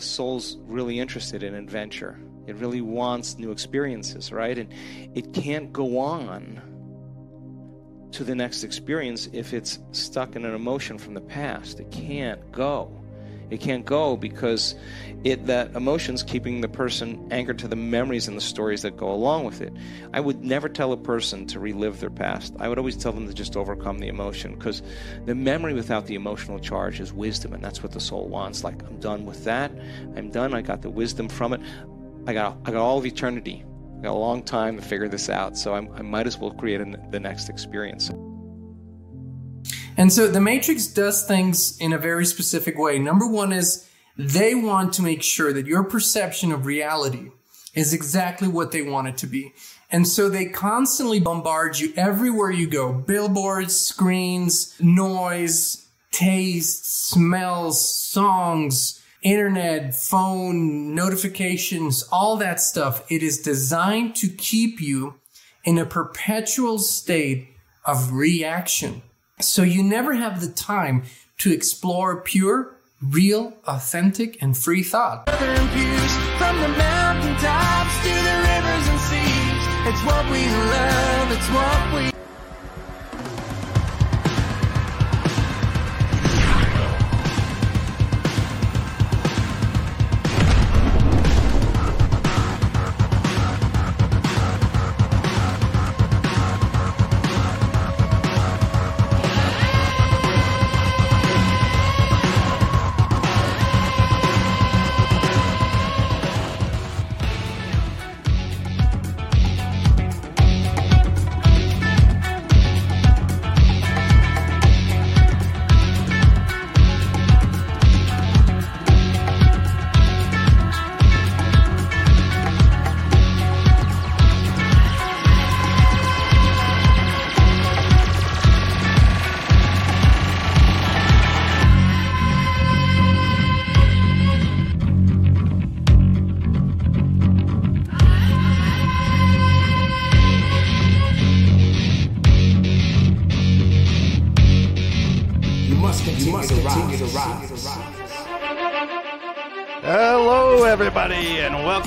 the soul's really interested in adventure. It really wants new experiences, right? And it can't go on to the next experience if it's stuck in an emotion from the past. It can't go. It can't go because it that emotion's keeping the person anchored to the memories and the stories that go along with it. I would never tell a person to relive their past. I would always tell them to just overcome the emotion because the memory without the emotional charge is wisdom, and that's what the soul wants. Like I'm done with that. I'm done. I got the wisdom from it. I got I got all of eternity. I got a long time to figure this out, so I'm, i might as well create a, the next experience. And so the Matrix does things in a very specific way. Number one is they want to make sure that your perception of reality is exactly what they want it to be. And so they constantly bombard you everywhere you go. Billboards, screens, noise, taste, smells, songs, internet, phone, notifications, all that stuff. It is designed to keep you in a perpetual state of reaction. So you never have the time to explore pure, real, authentic, and free thought. It's what we love, it's what we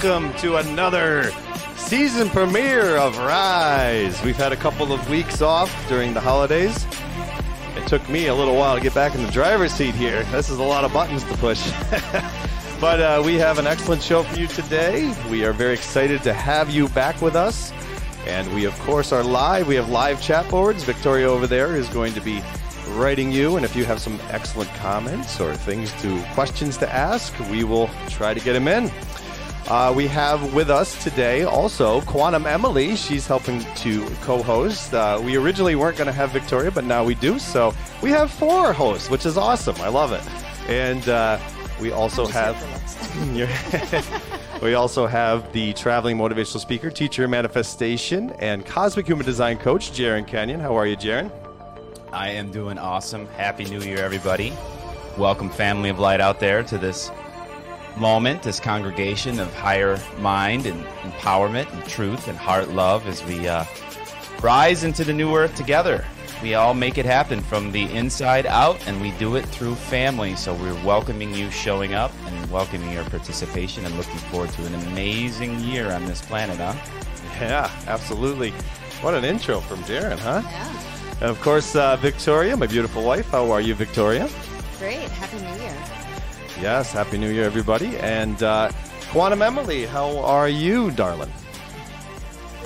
welcome to another season premiere of Rise. We've had a couple of weeks off during the holidays. It took me a little while to get back in the driver's seat here. This is a lot of buttons to push. but uh, we have an excellent show for you today. We are very excited to have you back with us. And we, of course, are live. We have live chat boards. Victoria over there is going to be writing you. And if you have some excellent comments or things to questions to ask, we will try to get them in. Uh, we have with us today also Quantum Emily. She's helping to co host. Uh, we originally weren't going to have Victoria, but now we do. So we have four hosts, which is awesome. I love it. And uh, we also have. we also have the traveling motivational speaker, teacher manifestation, and cosmic human design coach, Jarin Kenyon. How are you, Jarin? I am doing awesome. Happy New Year, everybody. Welcome, family of light out there, to this moment, this congregation of higher mind and empowerment and truth and heart love as we uh, rise into the new earth together. We all make it happen from the inside out, and we do it through family. So we're welcoming you showing up and welcoming your participation and looking forward to an amazing year on this planet, huh? Yeah, absolutely. What an intro from Jarin, huh? Yeah. And of course, uh, Victoria, my beautiful wife. How are you, Victoria? Great. Happy New Year. Yes, Happy New Year, everybody. And uh, Quantum Emily, how are you, darling?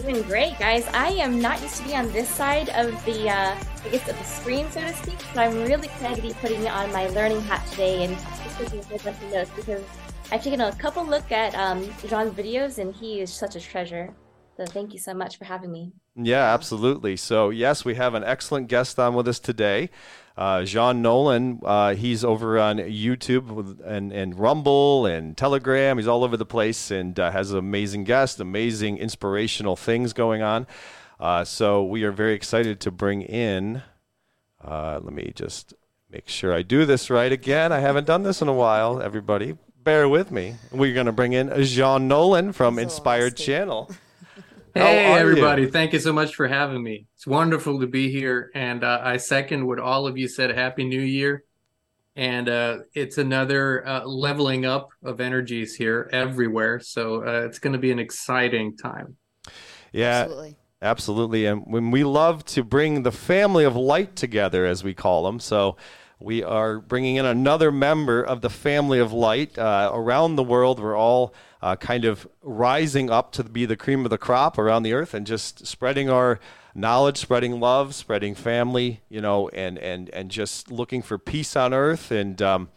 Doing great, guys. I am not used to be on this side of the, uh, I guess, of the screen, so to speak. So I'm really excited to be putting on my learning hat today and just taking a whole bunch of notes because I've taken a couple look at um, Jean's videos, and he is such a treasure. So thank you so much for having me. Yeah, absolutely. So yes, we have an excellent guest on with us today. Uh, Jean Nolan, uh, he's over on YouTube and, and Rumble and Telegram. He's all over the place and uh, has amazing guests, amazing inspirational things going on. Uh, so we are very excited to bring in. Uh, let me just make sure I do this right again. I haven't done this in a while. Everybody, bear with me. We're going to bring in Jean Nolan from Inspired Channel. Hey, everybody. You? Thank you so much for having me. It's wonderful to be here. And uh, I second what all of you said. Happy New Year. and uh, it's another uh, leveling up of energies here everywhere. So uh, it's going to be an exciting time. Yeah. Absolutely. Absolutely. And when we love to bring the family of light together, as we call them. So we are bringing in another member of the family of light uh, around the world. We're all uh, kind of rising up to be the cream of the crop around the earth and just spreading our knowledge, spreading love, spreading family, you know, and, and, and just looking for peace on earth and, um,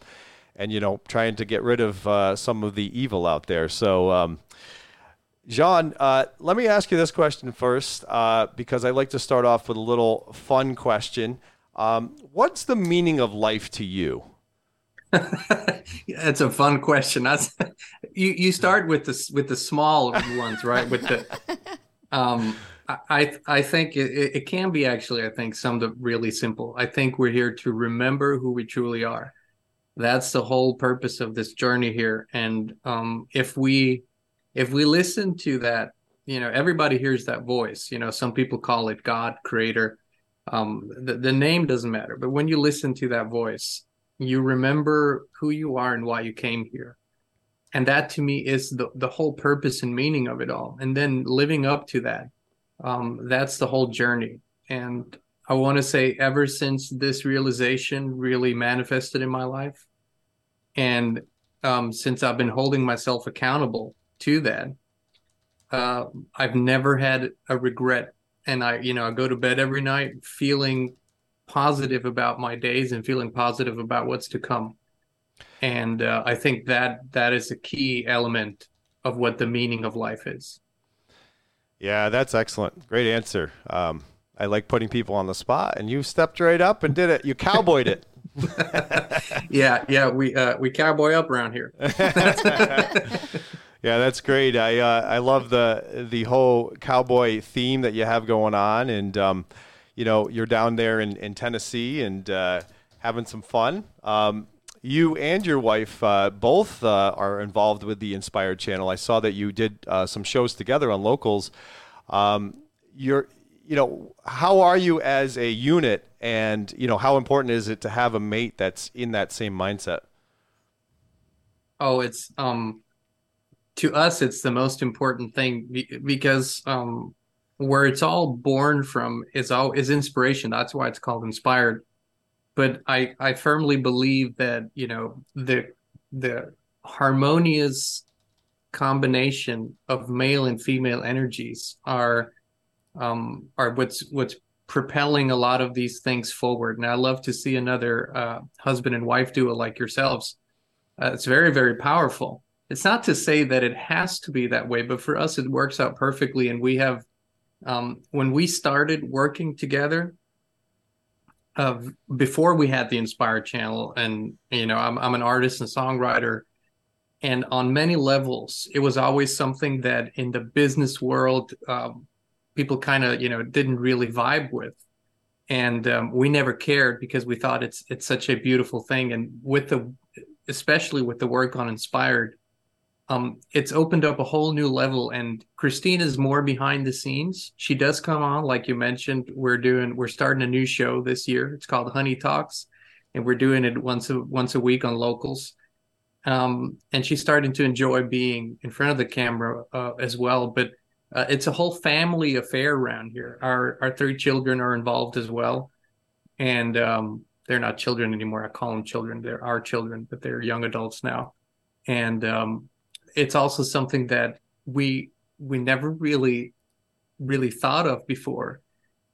and, you know, trying to get rid of uh, some of the evil out there. So, um, Jean, uh, let me ask you this question first, uh, because I like to start off with a little fun question. Um, what's the meaning of life to you? That's a fun question. That's you. You start with the with the small ones, right? With the, um, I I think it, it can be actually. I think some of really simple. I think we're here to remember who we truly are. That's the whole purpose of this journey here. And um, if we if we listen to that you know everybody hears that voice you know some people call it god creator um the, the name doesn't matter but when you listen to that voice you remember who you are and why you came here and that to me is the, the whole purpose and meaning of it all and then living up to that um, that's the whole journey and i want to say ever since this realization really manifested in my life and um, since i've been holding myself accountable to that. Uh, I've never had a regret, and I, you know, I go to bed every night feeling positive about my days and feeling positive about what's to come. And uh, I think that that is a key element of what the meaning of life is. Yeah, that's excellent. Great answer. Um, I like putting people on the spot, and you stepped right up and did it. You cowboyed it. yeah, yeah, we uh, we cowboy up around here. Yeah, that's great. I uh, I love the the whole cowboy theme that you have going on, and um, you know you're down there in, in Tennessee and uh, having some fun. Um, you and your wife uh, both uh, are involved with the Inspired Channel. I saw that you did uh, some shows together on locals. Um, you're you know how are you as a unit, and you know how important is it to have a mate that's in that same mindset? Oh, it's um to us it's the most important thing because um, where it's all born from is all is inspiration. That's why it's called inspired. But i i firmly believe that you know the the harmonious combination of male and female energies are um are what's what's propelling a lot of these things forward. And i love to see another uh, husband and wife duo like yourselves. Uh, it's very very powerful it's not to say that it has to be that way, but for us, it works out perfectly. And we have, um, when we started working together, uh, before we had the Inspired channel, and you know, I'm, I'm an artist and songwriter, and on many levels, it was always something that in the business world, um, people kind of you know didn't really vibe with, and um, we never cared because we thought it's it's such a beautiful thing, and with the especially with the work on Inspired um, it's opened up a whole new level and Kristin is more behind the scenes. She does come on like you mentioned we're doing we're starting a new show this year. It's called honey talks and we're doing it once a once a week on locals. Um, and she's starting to enjoy being in front of the camera uh, as well but uh, it's a whole family affair around here. Our our three children are involved as well and um, they're not children anymore. I call them children. They're our children but they're young adults now. And um, it's also something that we we never really really thought of before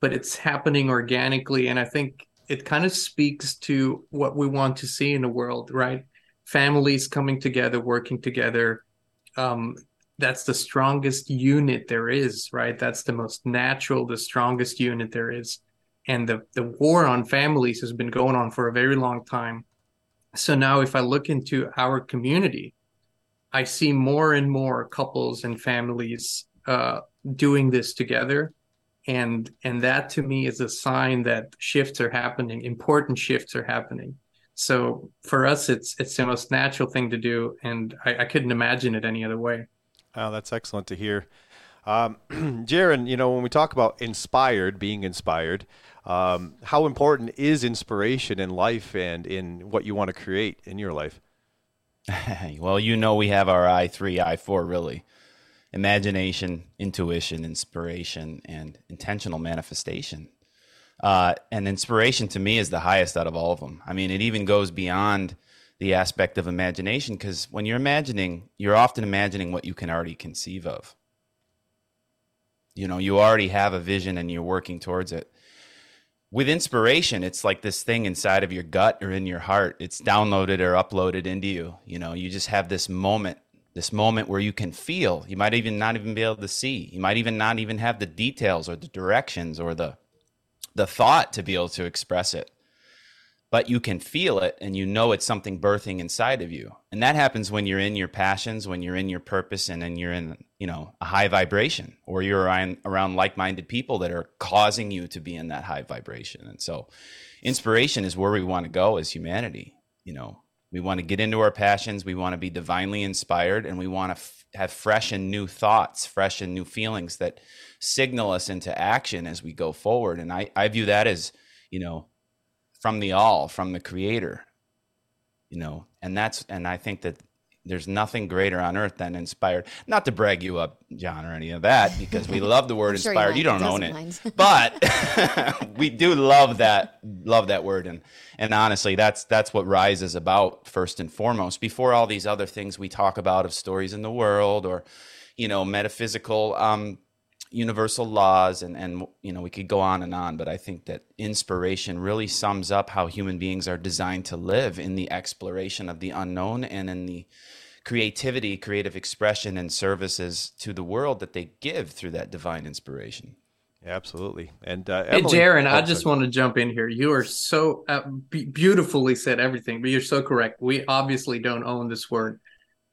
but it's happening organically and i think it kind of speaks to what we want to see in the world right? Families coming together working together um, that's the strongest unit there is right? That's the most natural the strongest unit there is and the the war on families has been going on for a very long time. So now if i look into our community I see more and more couples and families uh, doing this together, and and that to me is a sign that shifts are happening, important shifts are happening. So for us, it's it's the most natural thing to do, and I, I couldn't imagine it any other way. Oh, that's excellent to hear. Um, Jarin, you know, when we talk about inspired, being inspired, um, how important is inspiration in life and in what you want to create in your life? well, you know, we have our I three, I four, really imagination, intuition, inspiration, and intentional manifestation. Uh, and inspiration to me is the highest out of all of them. I mean, it even goes beyond the aspect of imagination because when you're imagining, you're often imagining what you can already conceive of. You know, you already have a vision and you're working towards it. With inspiration, it's like this thing inside of your gut or in your heart. It's downloaded or uploaded into you. You know, you just have this moment, this moment where you can feel. You might even not even be able to see. You might even not even have the details or the directions or the the thought to be able to express it but you can feel it and you know it's something birthing inside of you. And that happens when you're in your passions when you're in your purpose and then you're in you know a high vibration or you're around, like-minded people that are causing you to be in that high vibration. And so inspiration is where we want to go as humanity you know. We want to get into our passions. We want to be divinely inspired and we want to f- have fresh and new thoughts fresh and new feelings that signal us into action as we go forward. And i, I view that as you know from the all, from the creator. You know, and that's and I think that there's nothing greater on earth than inspired. Not to brag you up, John, or any of that, because we love the word inspired. Sure you, don't own it, but we do love that love that word, and and honestly, that's that's what Rise is about first and foremost. Before all these other things we talk about of stories in the world or you know metaphysical um, universal laws and and you know we could go on and on but i think that inspiration really sums up how human beings are designed to live in the exploration of the unknown and in the creativity creative expression and services to the world that they give through that divine inspiration. Absolutely. And uh, Emily, hey Jarin i just want to jump in here. You are so uh, beautifully said everything but you're so correct. We obviously don't own this word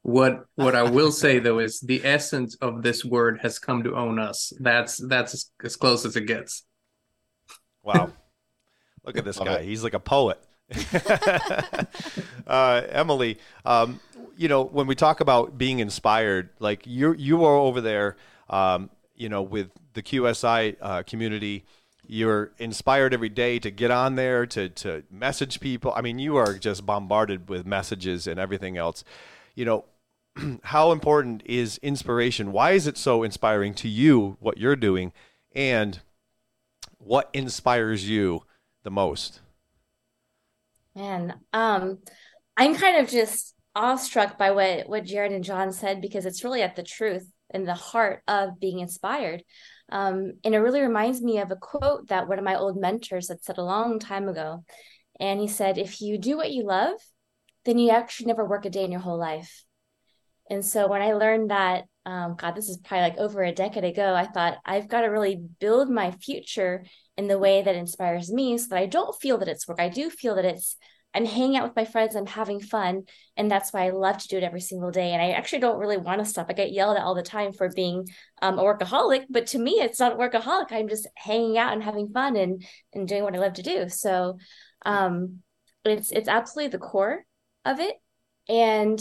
what what I will say though is the essence of this word has come to own us. That's that's as, as close as it gets. Wow. Look at this guy. He's like a poet. uh, Emily, um, you know, when we talk about being inspired, like you you are over there, um, you know, with the QSI uh, community, you're inspired every day to get on there to to message people. I mean, you are just bombarded with messages and everything else. You know, how important is inspiration? Why is it so inspiring to you what you're doing, and what inspires you the most? Man, um, I'm kind of just awestruck by what what Jared and John said because it's really at the truth and the heart of being inspired. Um, and it really reminds me of a quote that one of my old mentors had said a long time ago. And he said, If you do what you love, then you actually never work a day in your whole life. And so when I learned that, um, God, this is probably like over a decade ago, I thought I've got to really build my future in the way that inspires me so that I don't feel that it's work. I do feel that it's, I'm hanging out with my friends, I'm having fun. And that's why I love to do it every single day. And I actually don't really want to stop. I get yelled at all the time for being um, a workaholic, but to me, it's not workaholic. I'm just hanging out and having fun and, and doing what I love to do. So um, it's, it's absolutely the core of it. And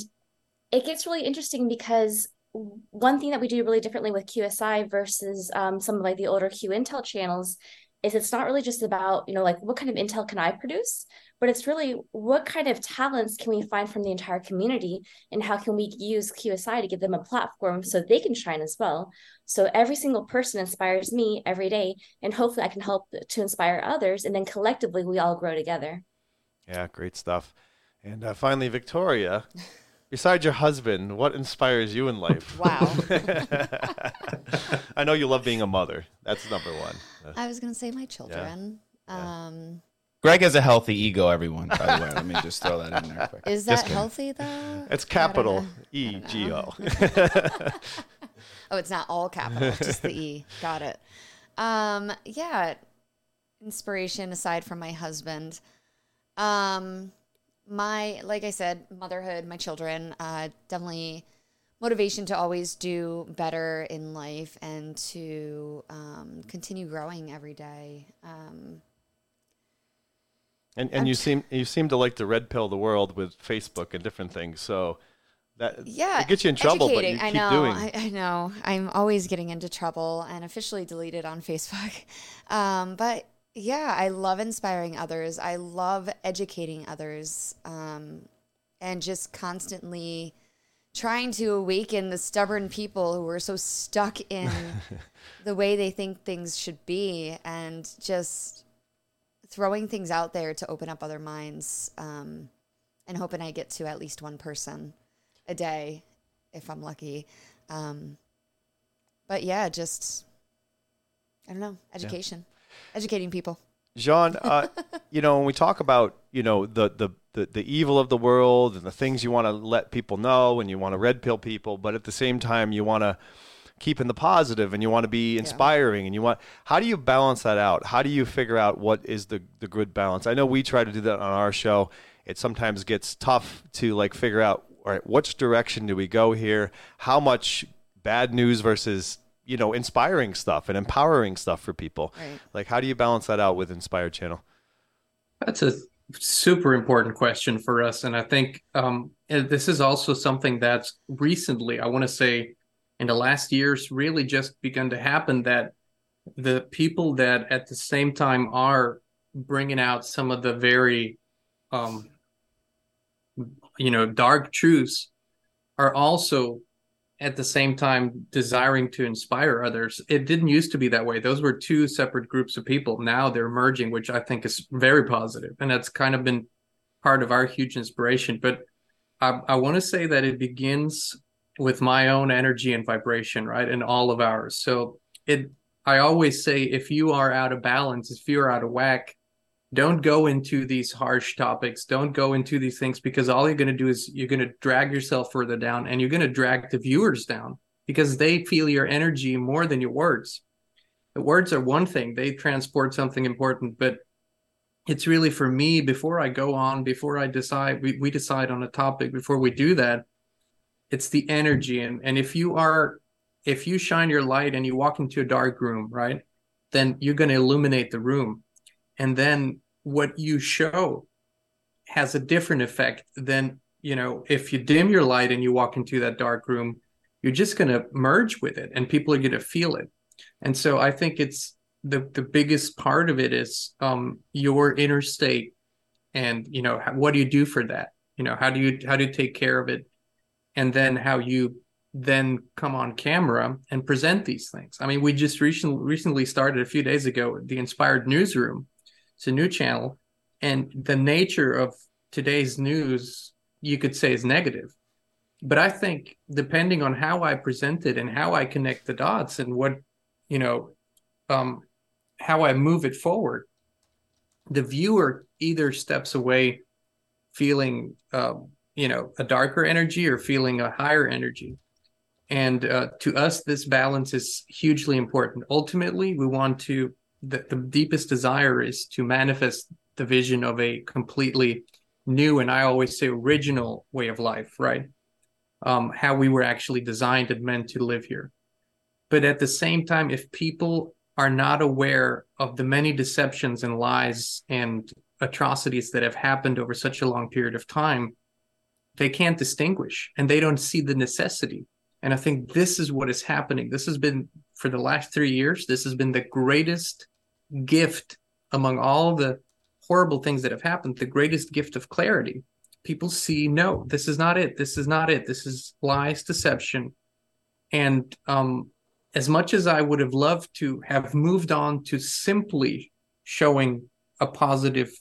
it gets really interesting because one thing that we do really differently with QSI versus um, some of like the older Q Intel channels is it's not really just about you know like what kind of intel can I produce, but it's really what kind of talents can we find from the entire community and how can we use QSI to give them a platform so they can shine as well. So every single person inspires me every day, and hopefully I can help to inspire others, and then collectively we all grow together. Yeah, great stuff. And uh, finally, Victoria. Besides your husband, what inspires you in life? Wow. I know you love being a mother. That's number one. I was going to say my children. Yeah. Um, Greg has a healthy ego, everyone, by the way. Let me just throw that in there quick. Is that healthy, though? It's capital E G O. oh, it's not all capital, just the E. Got it. Um, yeah. Inspiration aside from my husband. Um, my like I said, motherhood, my children, uh, definitely motivation to always do better in life and to um, continue growing every day. Um, and and you seem you seem to like to red pill the world with Facebook and different things. So That yeah, it gets you in trouble, but you keep I know, doing. I, I know. I'm always getting into trouble and officially deleted on Facebook. Um, but yeah, I love inspiring others. I love educating others, um, and just constantly trying to awaken the stubborn people who are so stuck in the way they think things should be, and just throwing things out there to open up other minds. Um, and hoping I get to at least one person a day if I'm lucky. Um, but yeah, just I don't know, education, educating people. Jean, uh, you know, when we talk about, you know, the, the, the, the evil of the world and the things you want to let people know and you want to red pill people, but at the same time you want to keep in the positive and you want to be inspiring and you want how do you balance that out? How do you figure out what is the, the good balance? I know we try to do that on our show. It sometimes gets tough to like figure out all right, which direction do we go here? How much bad news versus you know inspiring stuff and empowering stuff for people Right. like how do you balance that out with inspired channel That's a super important question for us. And I think um, and this is also something that's recently, I want to say, in the last years, really just begun to happen that the people that at the same time are bringing out some of the very, um, you know, dark truths are also at the same time desiring to inspire others. It didn't used to be that way. Those were two separate groups of people. Now they're merging, which I think is very positive, and that's kind of been part of our huge inspiration. But I, I want to say that it begins with my own energy and vibration, right, and all of ours. So it, I always say, if you are out of balance, if you're out of whack, don't go into these harsh topics. Don't go into these things because all you're going to do is you're going to drag yourself further down and you're going to drag the viewers down because they feel your energy more than your words. The words are one thing. They transport something important but it's really for me before i go on before i decide we, we decide on a topic before we do that it's the energy. And and if you are if you shine your light and you walk into a dark room right then you're going to illuminate the room. And then what you show has a different effect than you know if you dim your light and you walk into that dark room you're just going to merge with it and people are going to feel it. And so i think it's the the biggest part of it is um your inner state and you know what do you do for that? You know how do you how do you take care of it? And then how you then come on camera and present these things. I mean we just recently recently started a few days ago the inspired newsroom it's a new channel and the nature of today's news you could say is negative. But i think depending on how i present it and how i connect the dots and what you know um how i move it forward the viewer either steps away feeling uh, you know a darker energy or feeling a higher energy. And uh, to us this balance is hugely important. Ultimately we want to the, the deepest desire is to manifest the vision of a completely new and i always say original way of life right? Um, how we were actually designed and meant to live here. But at the same time if people are not aware of the many deceptions and lies and atrocities that have happened over such a long period of time they can't distinguish and they don't see the necessity. And i think this is what is happening. This has been for the last 3 years this has been the greatest gift among all the horrible things that have happened the greatest gift of clarity. People see no this is not it. This is not it. This is lies deception. And um as much as i would have loved to have moved on to simply showing a positive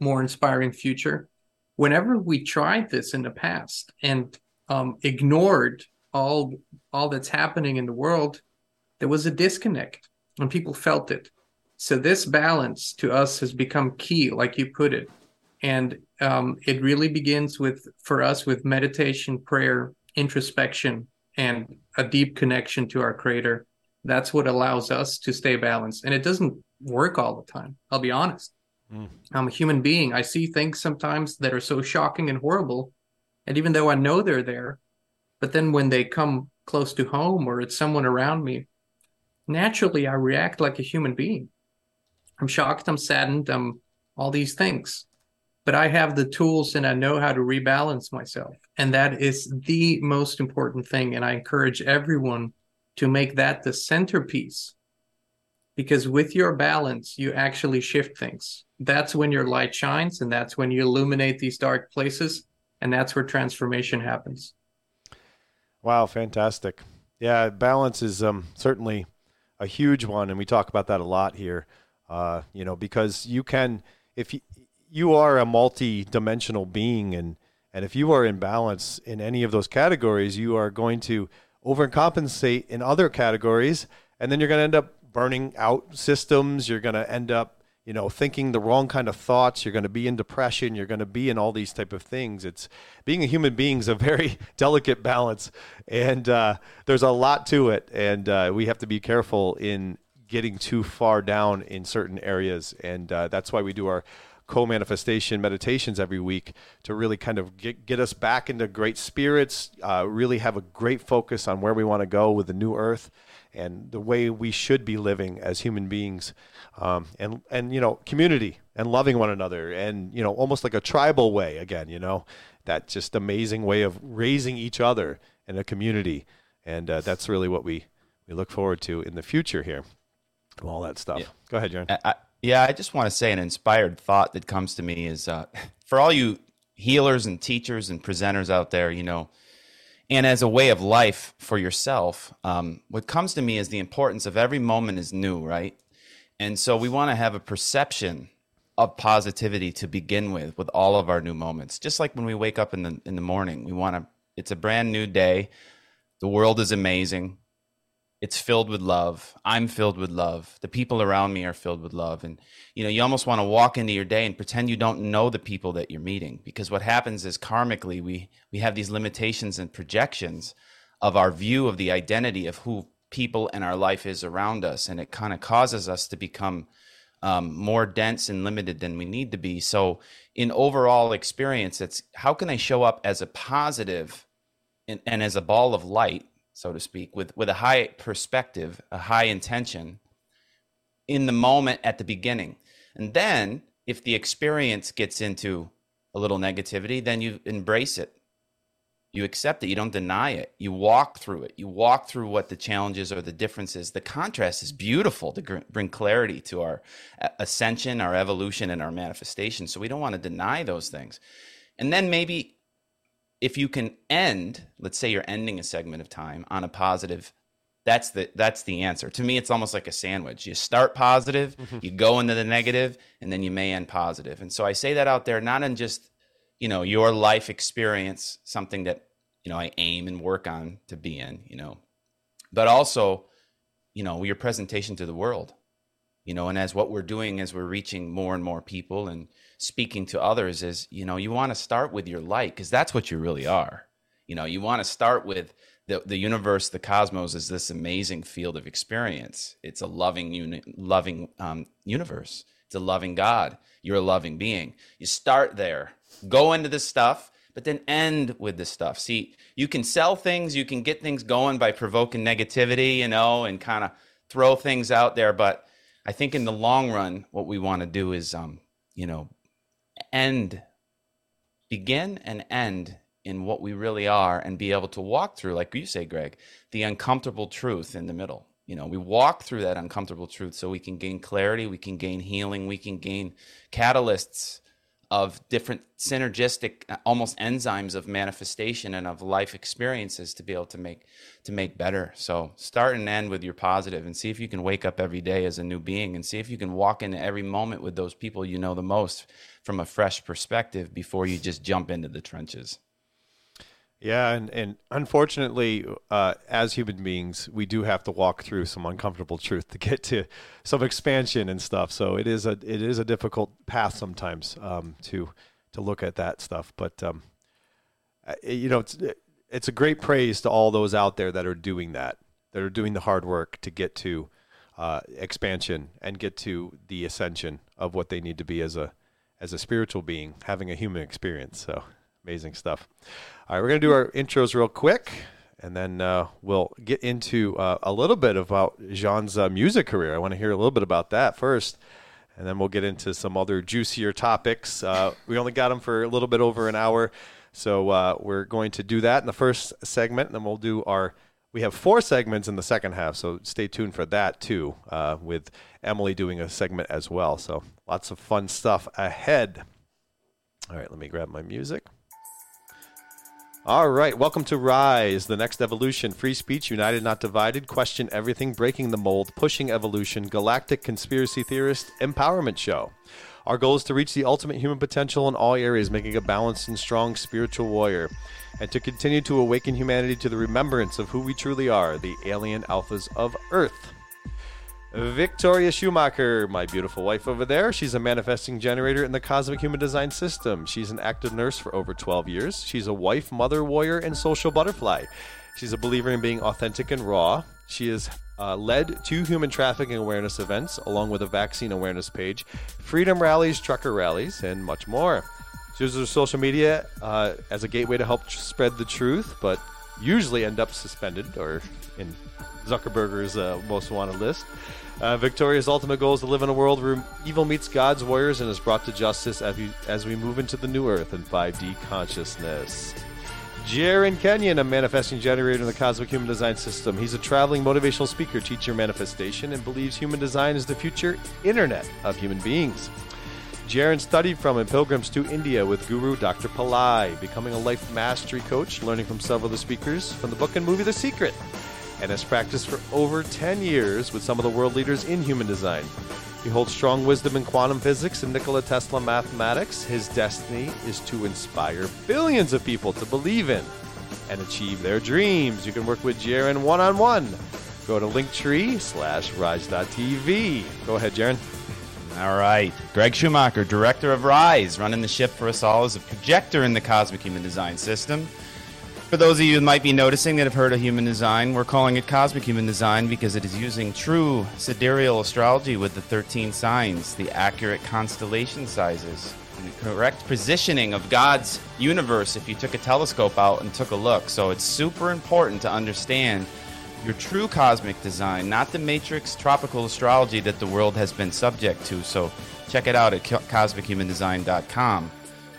more inspiring future whenever we tried this in the past and um, ignored all all that's happening in the world there was a disconnect and people felt it so this balance to us has become key like you put it. And um, it really begins with for us with meditation prayer introspection and a deep connection to our creator. That's what allows us to stay balanced. And it doesn't work all the time i'll be honest. Mm. i'm a human being. I see things sometimes that are so shocking and horrible and even though i know they're there but then when they come close to home or it's someone around me naturally i react like a human being i'm shocked i'm saddened i'm all these things but I have the tools and I know how to rebalance myself. And that is the most important thing. And I encourage everyone to make that the centerpiece because with your balance, you actually shift things. That's when your light shines and that's when you illuminate these dark places. And that's where transformation happens. Wow, fantastic. Yeah, balance is um, certainly a huge one, and we talk about that a lot here. Uh, you know, because you can, if you, you are a multi-dimensional being, and and if you are in balance in any of those categories, you are going to overcompensate in other categories, and then you're going to end up burning out systems. You're going to end up you know thinking the wrong kind of thoughts. You're going to be in depression. You're going to be in all these type of things. It's being a human being is a very delicate balance and uh, there's a lot to it and uh, we have to be careful in getting too far down in certain areas. And uh, that's why we do our co-manifestation meditations every week to really kind of get, get us back into great spirits uh, really have a great focus on where we want to go with the new earth and the way we should be living as human beings, um, and and you know community and loving one another, and you know almost like a tribal way again, you know that just amazing way of raising each other in a community, and uh, that's really what we we look forward to in the future here, all that stuff. Yeah. Go ahead, John. I, yeah, I just want to say an inspired thought that comes to me is uh, for all you healers and teachers and presenters out there, you know and as a way of life for yourself, um, what comes to me is the importance of every moment is new, right? And so we want to have a perception of positivity to begin with, with all of our new moments. Just like when we wake up in the in the morning, we want to. It's a brand new day. The world is amazing. It's filled with love. I'm filled with love. The people around me are filled with love. And, you know, you almost want to walk into your day and pretend you don't know the people that you're meeting because what happens is karmically, we, we have these limitations and projections of our view of the identity of who people and our life is around us. And it kind of causes us to become um, more dense and limited than we need to be. So, in overall experience, it's how can I show up as a positive and, and as a ball of light so to speak, with, with a high perspective, a high intention in the moment at the beginning. And then if the experience gets into a little negativity, then you embrace it. You accept it. You don't deny it. You walk through it. You walk through what the challenges or the differences. The contrast is beautiful to bring clarity to our uh, ascension, our evolution, and our manifestation. So we don't want to deny those things. And then maybe if you can end, let's say you're ending a segment of time on a positive, that's the that's the answer. To me, it's almost like a sandwich. You start positive, mm-hmm. you go into the negative, and then you may end positive. And so I say that out there, not in just you know your life experience, something that you know I aim and work on to be in, you know, but also you know your presentation to the world you know and as what we're doing as we're reaching more and more people and speaking to others is you know you want to start with your light because that's what you really are. You know you want to start with the, the universe the cosmos is this amazing field of experience. It's a loving uni- loving um, universe. It's a loving god. You're a loving being. You start there. Go into this stuff but then end with this stuff. See you can sell things you can get things going by provoking negativity you know and kind of throw things out there but I think in the long run, what we want to do is, um, you know, end, begin and end in what we really are and be able to walk through, like you say, Greg, the uncomfortable truth in the middle. You know, we walk through that uncomfortable truth so we can gain clarity, we can gain healing, we can gain catalysts of different synergistic almost enzymes of manifestation and of life experiences to be able to make to make better so start and end with your positive and see if you can wake up every day as a new being and see if you can walk into every moment with those people you know the most from a fresh perspective before you just jump into the trenches yeah, and, and unfortunately, uh, as human beings, we do have to walk through some uncomfortable truth to get to some expansion and stuff. So it is a it is a difficult path sometimes um, to to look at that stuff. But um, you know, it's it's a great praise to all those out there that are doing that, that are doing the hard work to get to uh, expansion and get to the ascension of what they need to be as a as a spiritual being, having a human experience. So amazing stuff. All right, we're going to do our intros real quick, and then uh, we'll get into uh, a little bit about Jean's uh, music career. I want to hear a little bit about that first, and then we'll get into some other juicier topics. Uh, we only got them for a little bit over an hour, so uh, we're going to do that in the first segment, and then we'll do our. We have four segments in the second half, so stay tuned for that too, uh, with Emily doing a segment as well. So lots of fun stuff ahead. All right, let me grab my music. All right, welcome to Rise, the next evolution. Free speech, united, not divided. Question everything, breaking the mold, pushing evolution. Galactic conspiracy theorist empowerment show. Our goal is to reach the ultimate human potential in all areas, making a balanced and strong spiritual warrior, and to continue to awaken humanity to the remembrance of who we truly are, the alien alphas of Earth. Victoria Schumacher, my beautiful wife over there. She's a manifesting generator in the cosmic human design system. She's an active nurse for over 12 years. She's a wife, mother, warrior, and social butterfly. She's a believer in being authentic and raw. She has uh, led two human trafficking awareness events, along with a vaccine awareness page, freedom rallies, trucker rallies, and much more. She uses her social media uh, as a gateway to help tr- spread the truth, but usually end up suspended or in Zuckerberg's uh, most wanted list. Uh, Victoria's ultimate goal is to live in a world where evil meets God's warriors and is brought to justice as we, as we move into the new earth and 5D consciousness. Jarin Kenyon, a manifesting generator in the cosmic human design system. He's a traveling motivational speaker, teacher manifestation, and believes human design is the future internet of human beings. Jarin studied from and pilgrims to India with Guru Dr. Pillai, becoming a life mastery coach, learning from several of the speakers from the book and movie The Secret, and has practiced for over 10 years with some of the world leaders in human design. He holds strong wisdom in quantum physics and Nikola Tesla mathematics. His destiny is to inspire billions of people to believe in and achieve their dreams. You can work with Jarin one on one. Go to linktree slash rise.tv. Go ahead, Jarin. All right. Greg Schumacher, director of Rise, running the ship for us all as a projector in the cosmic human design system. For those of you who might be noticing that have heard of human design, we're calling it cosmic human design because it is using true sidereal astrology with the 13 signs, the accurate constellation sizes, and the correct positioning of God's universe if you took a telescope out and took a look. So it's super important to understand your true cosmic design, not the matrix tropical astrology that the world has been subject to. So check it out at cosmichumandesign.com.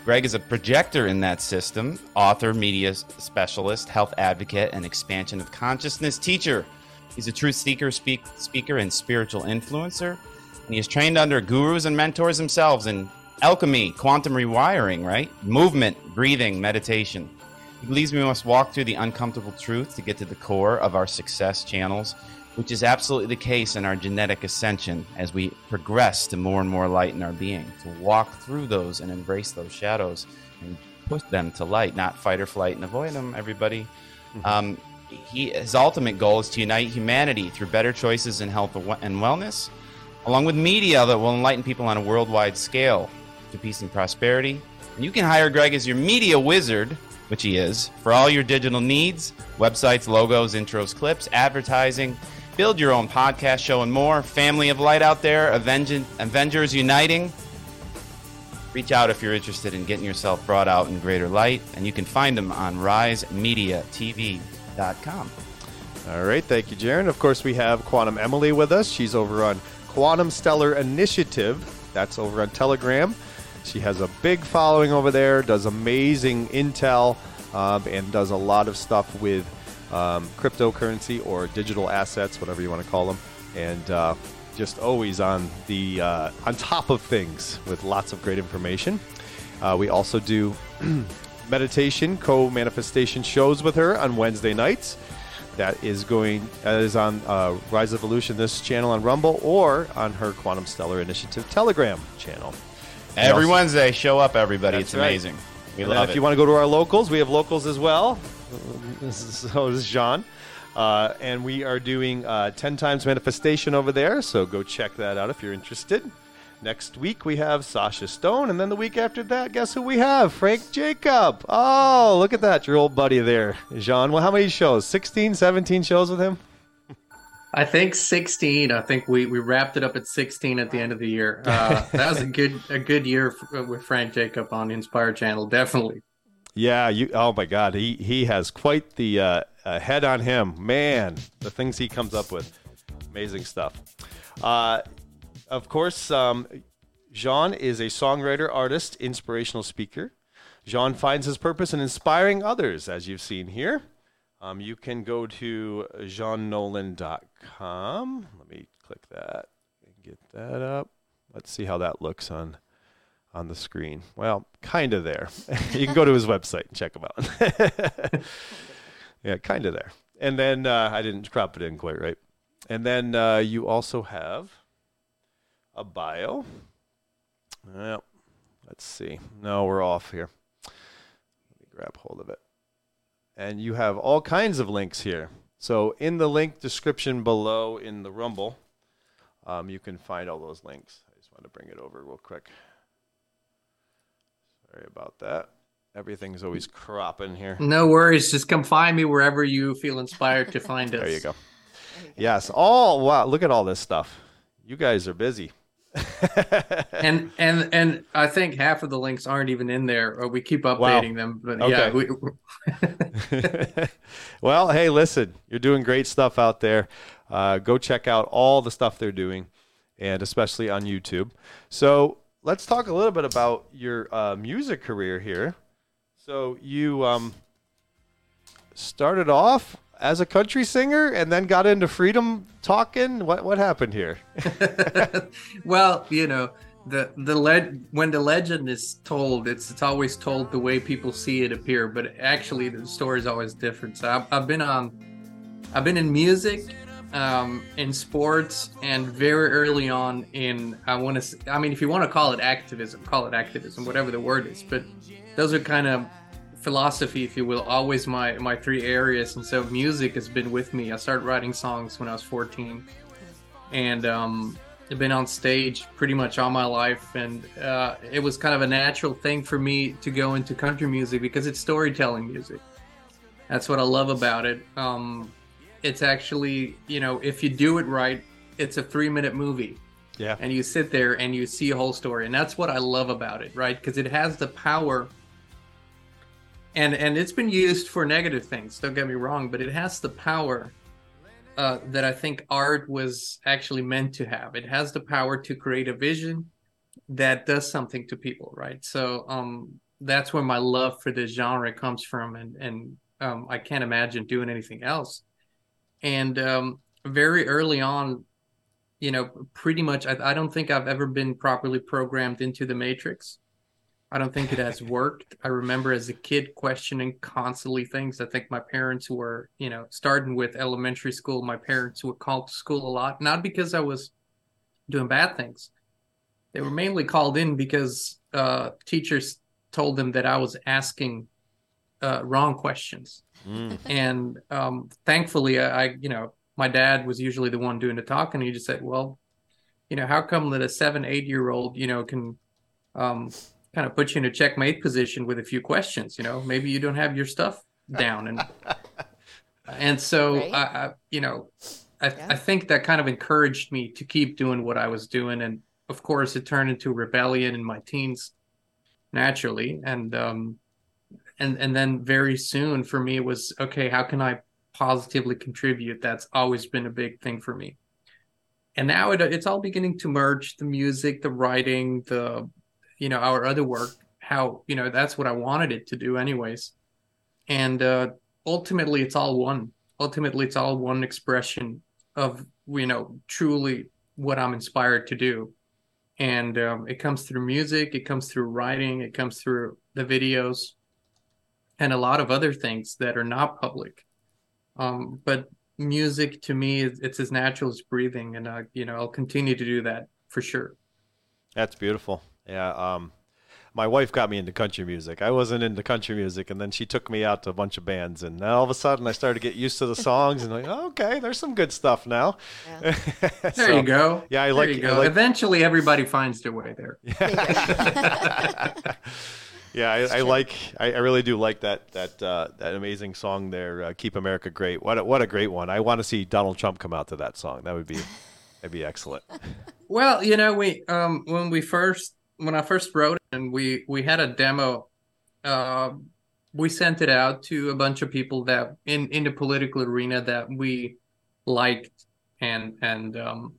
Greg is a projector in that system, author, media specialist, health advocate, and expansion of consciousness teacher. He's a truth seeker, speak, speaker, and spiritual influencer. And he is trained under gurus and mentors themselves in alchemy, quantum rewiring, right? Movement, breathing, meditation. He believes we must walk through the uncomfortable truth to get to the core of our success channels, which is absolutely the case in our genetic ascension as we progress to more and more light in our being. To walk through those and embrace those shadows and push them to light, not fight or flight and avoid them, everybody. Um, he, his ultimate goal is to unite humanity through better choices in health and wellness, along with media that will enlighten people on a worldwide scale to peace and prosperity. And you can hire Greg as your media wizard which he is, for all your digital needs websites, logos, intros, clips, advertising. Build your own podcast show and more. Family of Light out there, Avengen- Avengers Uniting. Reach out if you're interested in getting yourself brought out in greater light, and you can find them on risemediatv.com. All right, thank you, Jarin. Of course, we have Quantum Emily with us. She's over on Quantum Stellar Initiative. That's over on Telegram. She has a big following over there, does amazing intel, um, and does a lot of stuff with um, cryptocurrency or digital assets, whatever you want to call them, and uh, just always on the uh, on top of things with lots of great information. Uh, we also do meditation co-manifestation shows with her on Wednesday nights. That is going that is on uh, Rise Evolution, this channel on Rumble, or on her Quantum Stellar Initiative Telegram channel. Every also- Wednesday, show up, everybody. It's right. amazing. We and love if it. you want to go to our locals, we have locals as well. So is Jean. Uh, and we are doing uh, 10 times manifestation over there, so go check that out if you're interested. Next week we have Sasha Stone, and then the week after that, guess who we have? Frank Jacob. Oh, look at that, your old buddy there, Jean. Well, how many shows? 16, 17 shows with him? I think 16. I think we, we wrapped it up at 16 at the end of the year. Uh, that was a good a good year with Frank Jacob on the Inspire Channel. Definitely. Yeah, you. Oh my God, he he has quite the uh, uh, head on him, man. The things he comes up with, amazing stuff. Uh, of course, um, Jean is a songwriter, artist, inspirational speaker. Jean finds his purpose in inspiring others, as you've seen here. Um, you can go to jeannolan.com. Let me click that and get that up. Let's see how that looks on on the screen. Well, kind of there. you can go to his website and check him out. yeah, kind of there. And then uh, I didn't crop it in quite right. And then uh, you also have a bio. Well, let's see. No, we're off here. Let me grab hold of it. And you have all kinds of links here. So in the link description below in the Rumble, um, you can find all those links. I just want to bring it over real quick. Sorry about that. Everything's always cropping here. No worries. Just come find me wherever you feel inspired to find us. There you go. Yes. All wow. Look at all this stuff. You guys are busy. and and and I think half of the links aren't even in there. Or we keep updating wow. them, but okay. yeah. We, well, hey, listen, you're doing great stuff out there. Uh, go check out all the stuff they're doing, and especially on YouTube. So let's talk a little bit about your uh, music career here. So you um, started off as a country singer and then got into freedom talking. What what happened here? well, you know, the the when the legend is told, it's it's always told the way people see it appear, but actually the story is always different. So I've, I've been on, I've been in music, um, in sports, and very early on in I want to. I mean, if you want to call it activism, call it activism, whatever the word is. But those are kind of philosophy, if you will, always my my three areas. And so music has been with me. I started writing songs when I was 14, and um, I've been on stage pretty much all my life. And uh, it was kind of a natural thing for me to go into country music because it's storytelling music. That's what I love about it. Um, it's actually, you know, if you do it right, it's a three minute movie. Yeah. And you sit there and you see a whole story. And that's what I love about it, right? Because it has the power and and it's been used for negative things don't get me wrong but it has the power uh, that i think art was actually meant to have it has the power to create a vision that does something to people right so um that's where my love for this genre comes from and and um, i can't imagine doing anything else and um very early on you know pretty much I, I don't think i've ever been properly programmed into the matrix I don't think it has worked. I remember as a kid questioning constantly things. I think my parents were, you know, starting with elementary school, my parents would call to school a lot, not because I was doing bad things. They were mainly called in because uh, teachers told them that I was asking uh, wrong questions. Mm. And um, thankfully, I, I, you know, my dad was usually the one doing the talking. He just said, well, you know, how come that a seven, eight year old, you know, can um, kind of put you in a checkmate position with a few questions. You know, maybe you don't have your stuff down, and and so right? I, I, you know, I, yeah. I think that kind of encouraged me to keep doing what I was doing, and of course, it turned into rebellion in my teens, naturally, and um, and and then very soon for me it was okay. How can I positively contribute? That's always been a big thing for me and now it, it's all beginning to merge the music the writing the you know our other work how you know that's what i wanted it to do anyways and uh ultimately it's all one ultimately it's all one expression of you know truly what i'm inspired to do and um, it comes through music it comes through writing it comes through the videos and a lot of other things that are not public um, but music to me it's as natural as breathing and uh, you know i'll continue to do that for sure that's beautiful yeah. Um, my wife got me into country music. I wasn't into country music, and then she took me out to a bunch of bands, and then all of a sudden I started to get used to the songs, and like, oh, okay, there's some good stuff now. Yeah. so, there you go. Yeah, I there like. You go. Like, Eventually, everybody finds their way there. Yeah, yeah I, I like. I, I, really do like that that uh, that amazing song there, uh, "Keep America Great." What a, what a great one! I want to see Donald Trump come out to that song. That would be that'd be excellent. Well, you know, we um when we first when I first wrote it and we we had a demo, uh, we sent it out to a bunch of people that in in the political arena that we liked and and um,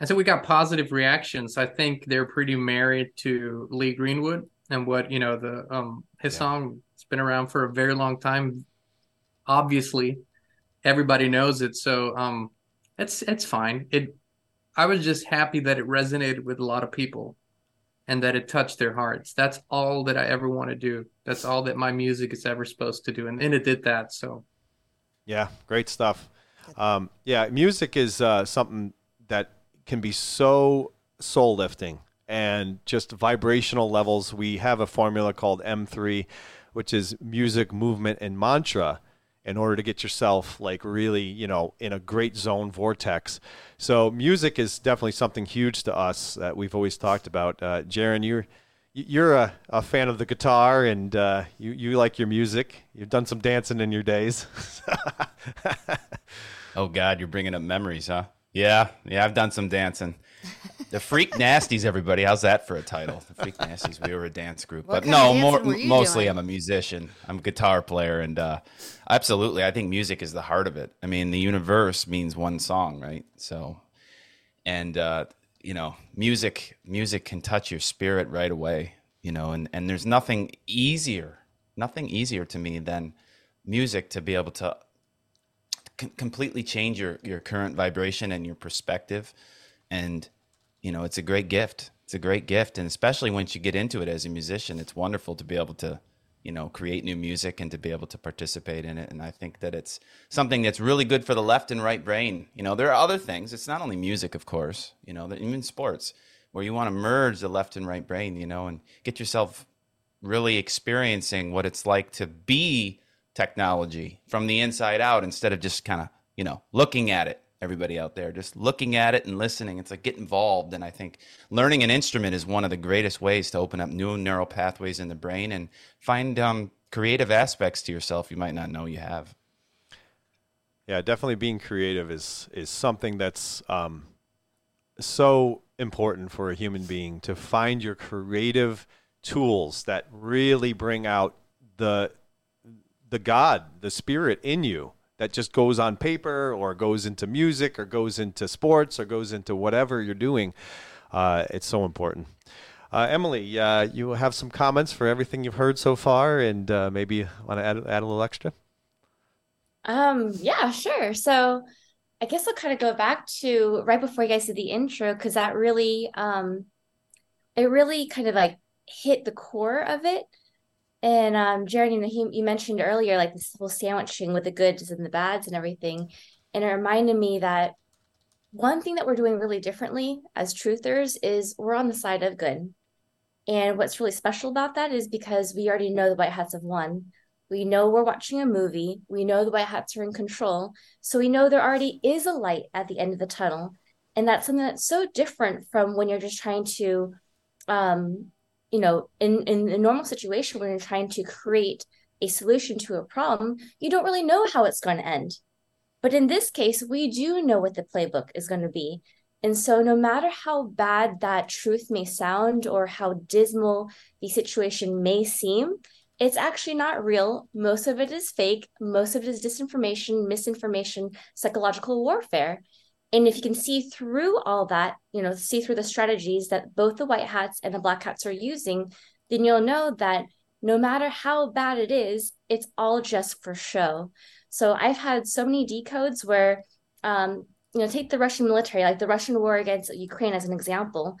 and so we got positive reactions. I think they're pretty married to Lee Greenwood and what you know the um his yeah. song. It's been around for a very long time. Obviously, everybody knows it, so um, it's it's fine. It. I was just happy that it resonated with a lot of people, and that it touched their hearts. That's all that I ever want to do. That's all that my music is ever supposed to do, and, and it did that. So, yeah, great stuff. Um, yeah, music is uh, something that can be so soul lifting and just vibrational levels. We have a formula called M3, which is music, movement, and mantra in order to get yourself like really, you know, in a great zone vortex. So music is definitely something huge to us that we've always talked about. Uh, Jarin, you're you're a, a fan of the guitar and uh, you, you like your music. You've done some dancing in your days. oh God, you're bringing up memories, huh? Yeah, yeah, I've done some dancing. The Freak Nasties, everybody. How's that for a title? The Freak Nasties. We were a dance group, what but no, more mostly doing? I'm a musician. I'm a guitar player, and uh, absolutely, I think music is the heart of it. I mean, the universe means one song, right? So, and uh, you know, music music can touch your spirit right away. You know, and and there's nothing easier, nothing easier to me than music to be able to completely change your your current vibration and your perspective. And you know it's a great gift. It's a great gift. And especially once you get into it as a musician it's wonderful to be able to you know create new music and to be able to participate in it. And i think that it's something that's really good for the left and right brain. You know there are other things. It's not only music of course you know even sports where you want to merge the left and right brain you know and get yourself really experiencing what it's like to be technology from the inside out instead of just kind of, you know, looking at it. Everybody out there, just looking at it and listening. It's like get involved. And I think learning an instrument is one of the greatest ways to open up new neural pathways in the brain and find um, creative aspects to yourself you might not know you have. Yeah, definitely being creative is is something that's um, so important for a human being to find your creative tools that really bring out the the God, the spirit in you that just goes on paper or goes into music or goes into sports or goes into whatever you're doing. Uh, it's so important. Uh, Emily, uh, you have some comments for everything you've heard so far, and uh, maybe want to add, add a little extra. Um, yeah, sure. So, I guess I'll kind of go back to right before you guys did the intro because that really, um, it really kind of like hit the core of it and um, Jared, you know, he, you mentioned earlier like this whole sandwiching with the goods and the bads and everything, and it reminded me that one thing that we're doing really differently as truthers is we're on the side of good. And what's really special about that is because we already know the white hats have won. We know we're watching a movie. We know the white hats are in control. So we know there already is a light at the end of the tunnel. And that's something that's so different from when you're just trying to um, you know, in, in a normal situation when you're trying to create a solution to a problem, you don't really know how it's going to end. But in this case, we do know what the playbook is going to be. And so, no matter how bad that truth may sound or how dismal the situation may seem, it's actually not real. Most of it is fake. Most of it is disinformation, misinformation, psychological warfare. And if you can see through all that, you know, see through the strategies that both the white hats and the black hats are using, then you'll know that no matter how bad it is, it's all just for show. So I've had so many decodes where, um, you know, take the Russian military, like the Russian war against Ukraine as an example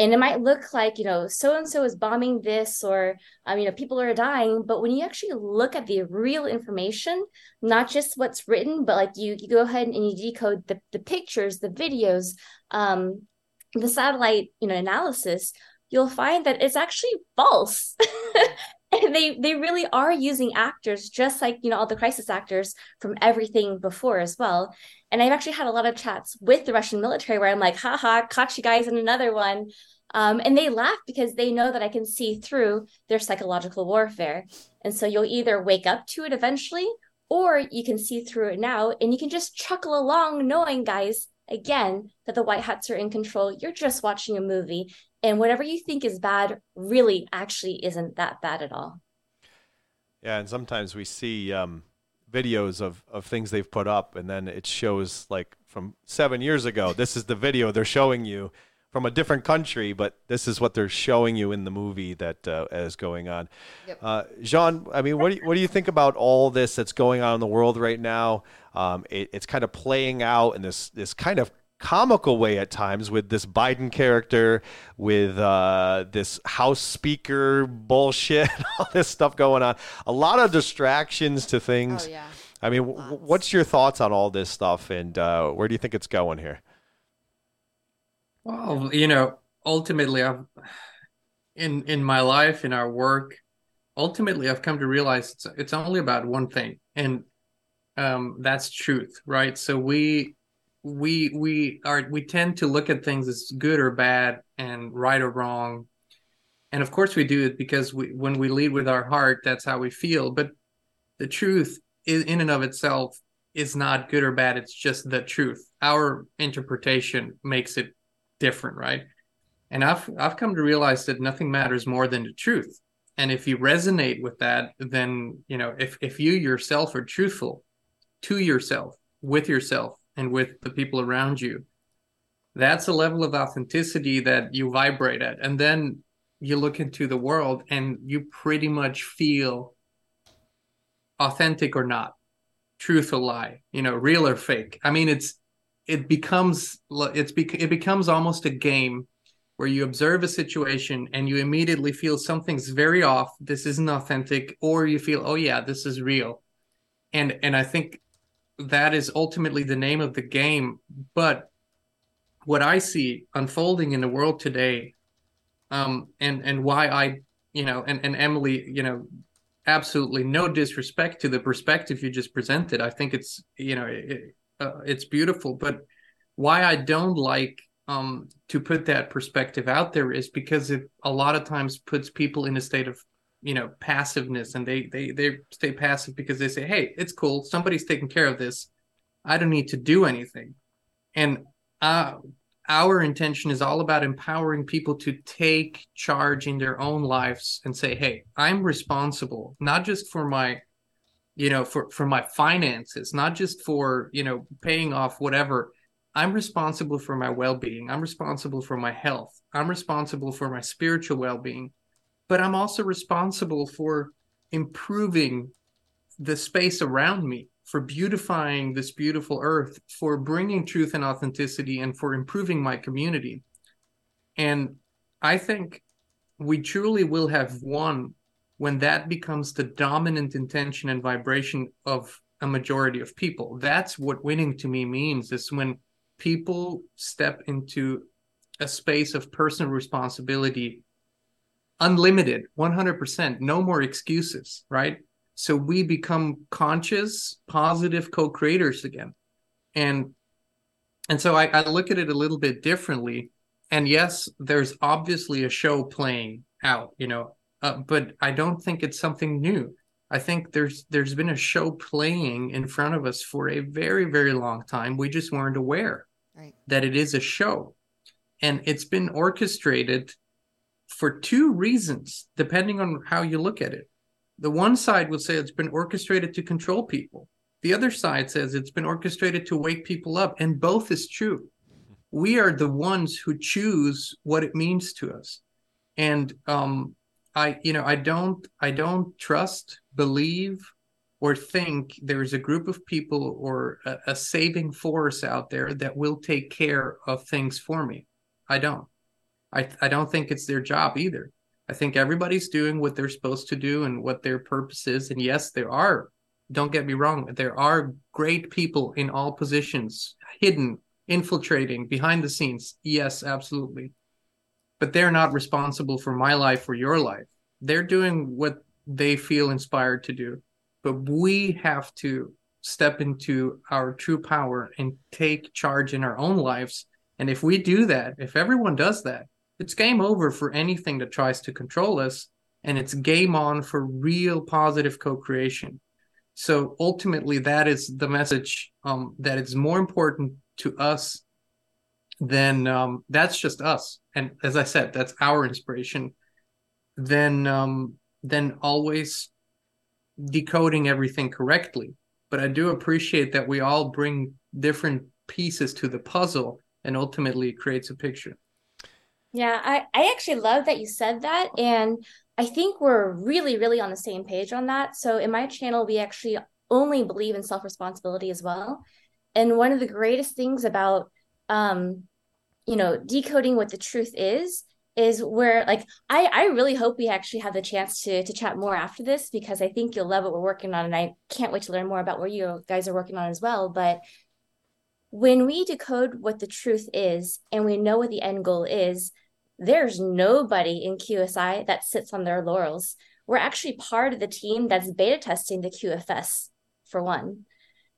and it might look like you know so and so is bombing this or um, you know people are dying. But when you actually look at the real information not just what's written but like you you go ahead and you decode the, the pictures the videos um, the satellite you know analysis you'll find that it's actually false they they really are using actors just like you know all the crisis actors from everything before as well and I've actually had a lot of chats with the Russian military where I'm like, haha, caught you guys in another one. Um, and they laugh because they know that I can see through their psychological warfare. And so you'll either wake up to it eventually, or you can see through it now and you can just chuckle along, knowing, guys, again, that the white hats are in control. You're just watching a movie. And whatever you think is bad really actually isn't that bad at all. Yeah. And sometimes we see, um, videos of, of things they've put up and then it shows like from seven years ago. This is the video they're showing you from a different country, but this is what they're showing you in the movie that uh, is going on. Yep. Uh, Jean, I mean, what do you, what do you think about all this that's going on in the world right now? Um, it, it's kind of playing out in this this kind of comical way at times with this Biden character, with uh, this House Speaker bullshit, all this stuff going on. A lot of distractions to things. Oh yeah. I mean, w- what's your thoughts on all this stuff, and uh, where do you think it's going here? Well, you know, ultimately, I've in in my life, in our work, ultimately, I've come to realize it's it's only about one thing, and um, that's truth, right? So we we we are we tend to look at things as good or bad and right or wrong, and of course we do it because we when we lead with our heart, that's how we feel. But the truth, in, in and of itself, is not good or bad. It's just the truth. Our interpretation makes it different, right? And I've I've come to realize that nothing matters more than the truth. And if you resonate with that, then you know if if you yourself are truthful to yourself, with yourself, and with the people around you, that's a level of authenticity that you vibrate at. And then you look into the world and you pretty much feel authentic or not, truth or lie, you know, real or fake. I mean, it's it becomes it's it becomes almost a game where you observe a situation and you immediately feel something's very off this isn't authentic or you feel oh yeah this is real and and i think that is ultimately the name of the game. But what i see unfolding in the world today um and and why i you know and and emily you know absolutely no disrespect to the perspective you just presented. I think it's you know it, uh, it's beautiful. But why i don't like um to put that perspective out there is because it a lot of times puts people in a state of you know passiveness and they they they stay passive because they say hey it's cool. Somebody's taking care of this. I don't need to do anything. And uh our intention is all about empowering people to take charge in their own lives and say hey i'm responsible not just for my you know for for my finances not just for you know paying off whatever. I'm responsible for my well-being. I'm responsible for my health. I'm responsible for my spiritual well-being but i'm also responsible for improving the space around me for beautifying this beautiful earth for bringing truth and authenticity and for improving my community and i think we truly will have won when that becomes the dominant intention and vibration of a majority of people. That's what winning to me means is when people step into a space of personal responsibility, unlimited, 100%, no more excuses, right? So we become conscious, positive co creators again. And and so I, I look at it a little bit differently. And yes, there's obviously a show playing out, you know, uh, but I don't think it's something new. I think there's there's been a show playing in front of us for a very very long time. We just weren't aware Right. that it is a show, and it's been orchestrated for two reasons, depending on how you look at it. The one side will say it's been orchestrated to control people. The other side says it's been orchestrated to wake people up, and both is true. We are the ones who choose what it means to us, and um, I, you know, I don't, I don't trust, believe, or think there's a group of people or a, a saving force out there that will take care of things for me. I don't. I, I don't think it's their job either. I think everybody's doing what they're supposed to do and what their purpose is. And yes, there are, don't get me wrong, there are great people in all positions, hidden, infiltrating, behind the scenes. Yes, absolutely. But they're not responsible for my life or your life. They're doing what they feel inspired to do. But we have to step into our true power and take charge in our own lives. And if we do that, if everyone does that, it's game over for anything that tries to control us and it's game on for real positive co-creation. So ultimately that is the message um, it's more important to us than um, that's just us. And as i said that's our inspiration. Than um, than always decoding everything correctly. But i do appreciate that we all bring different pieces to the puzzle and ultimately it creates a picture. Yeah, I, I actually love that you said that. And I think we're really, really on the same page on that. So in my channel, we actually only believe in self responsibility as well. And one of the greatest things about, um, you know, decoding what the truth is, is where like I, I really hope we actually have the chance to to chat more after this because I think you'll love what we're working on and I can't wait to learn more about what you guys are working on as well. But when we decode what the truth is and we know what the end goal is, there's nobody in QSI that sits on their laurels. We're actually part of the team that's beta testing the QFS for one.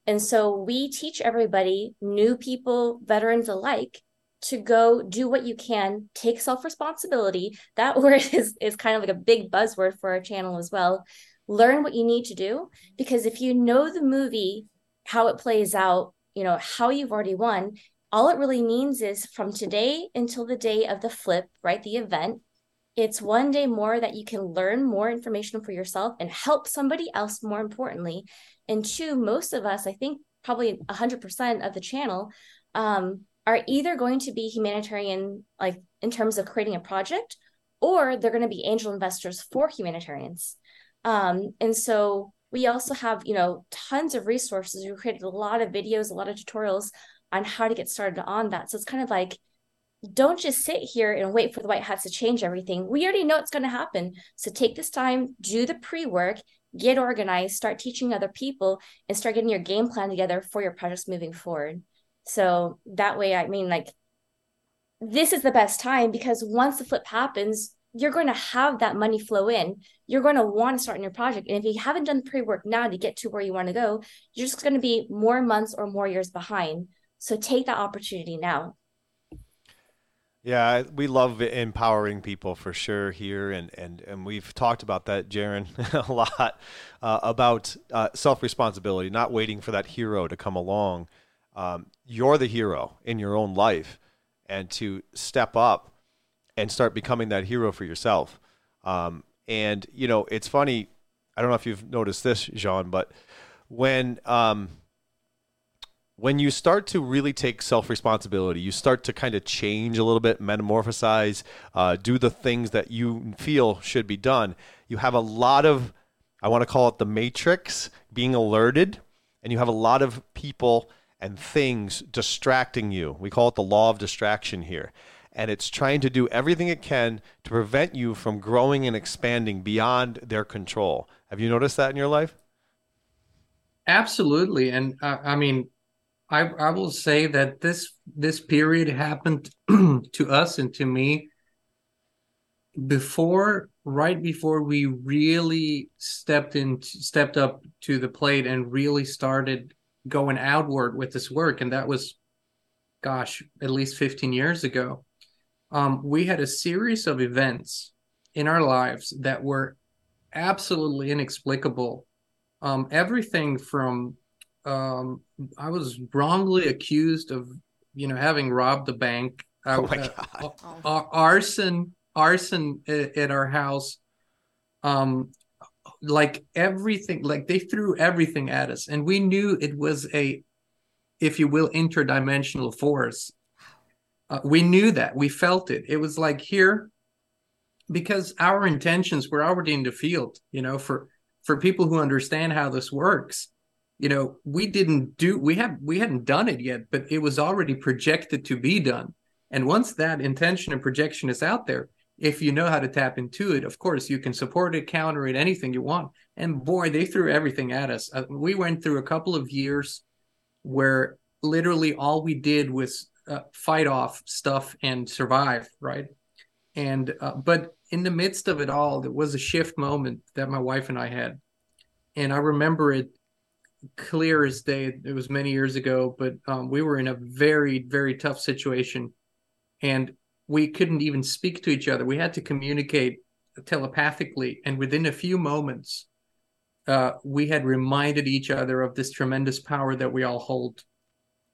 And so we teach everybody, new people, veterans alike, to go do what you can, take self responsibility. That word is, is kind of like a big buzzword for our channel as well. Learn what you need to do because if you know the movie, how it plays out, you know, how you've already won, all it really means is from today until the day of the flip, right? The event, it's one day more that you can learn more information for yourself and help somebody else more importantly. And two, most of us, I think probably 100% of the channel, um, are either going to be humanitarian, like in terms of creating a project, or they're going to be angel investors for humanitarians. Um, and so we also have, you know, tons of resources. We created a lot of videos, a lot of tutorials on how to get started on that. So it's kind of like, don't just sit here and wait for the white hats to change everything. We already know it's going to happen. So take this time, do the pre work, get organized, start teaching other people, and start getting your game plan together for your projects moving forward. So that way, I mean, like, this is the best time because once the flip happens, you're going to have that money flow in. You're going to want to start in your project. And if you haven't done pre work now to get to where you want to go, you're just going to be more months or more years behind. So take that opportunity now. Yeah, we love empowering people for sure here, and and and we've talked about that, Jarin, a lot uh, about uh, self responsibility, not waiting for that hero to come along. Um, you're the hero in your own life, and to step up and start becoming that hero for yourself. Um, and you know, it's funny. I don't know if you've noticed this, Jean, but when um, when you start to really take self responsibility, you start to kind of change a little bit, metamorphosize, uh, do the things that you feel should be done. You have a lot of, I want to call it the matrix, being alerted, and you have a lot of people and things distracting you. We call it the law of distraction here. And it's trying to do everything it can to prevent you from growing and expanding beyond their control. Have you noticed that in your life? Absolutely. And uh, I mean, I, I will say that this this period happened to us and to me before right before we really stepped in stepped up to the plate and really started going outward with this work and that was gosh at least 15 years ago um, we had a series of events in our lives that were absolutely inexplicable um, everything from um, I was wrongly accused of, you know, having robbed the bank. Oh my god! Uh, uh, arson, arson at, at our house. Um, like everything, like they threw everything at us, and we knew it was a, if you will, interdimensional force. Uh, we knew that. We felt it. It was like here, because our intentions were already in the field. You know, for for people who understand how this works you know we didn't do we have we hadn't done it yet but it was already projected to be done and once that intention and projection is out there if you know how to tap into it of course you can support it counter it anything you want and boy they threw everything at us uh, we went through a couple of years where literally all we did was uh, fight off stuff and survive right? And uh, but in the midst of it all there was a shift moment that my wife and i had. And i remember it clear as day. It was many years ago, but um, we were in a very, very tough situation, and we couldn't even speak to each other. We had to communicate telepathically, and within a few moments, uh, we had reminded each other of this tremendous power that we all hold,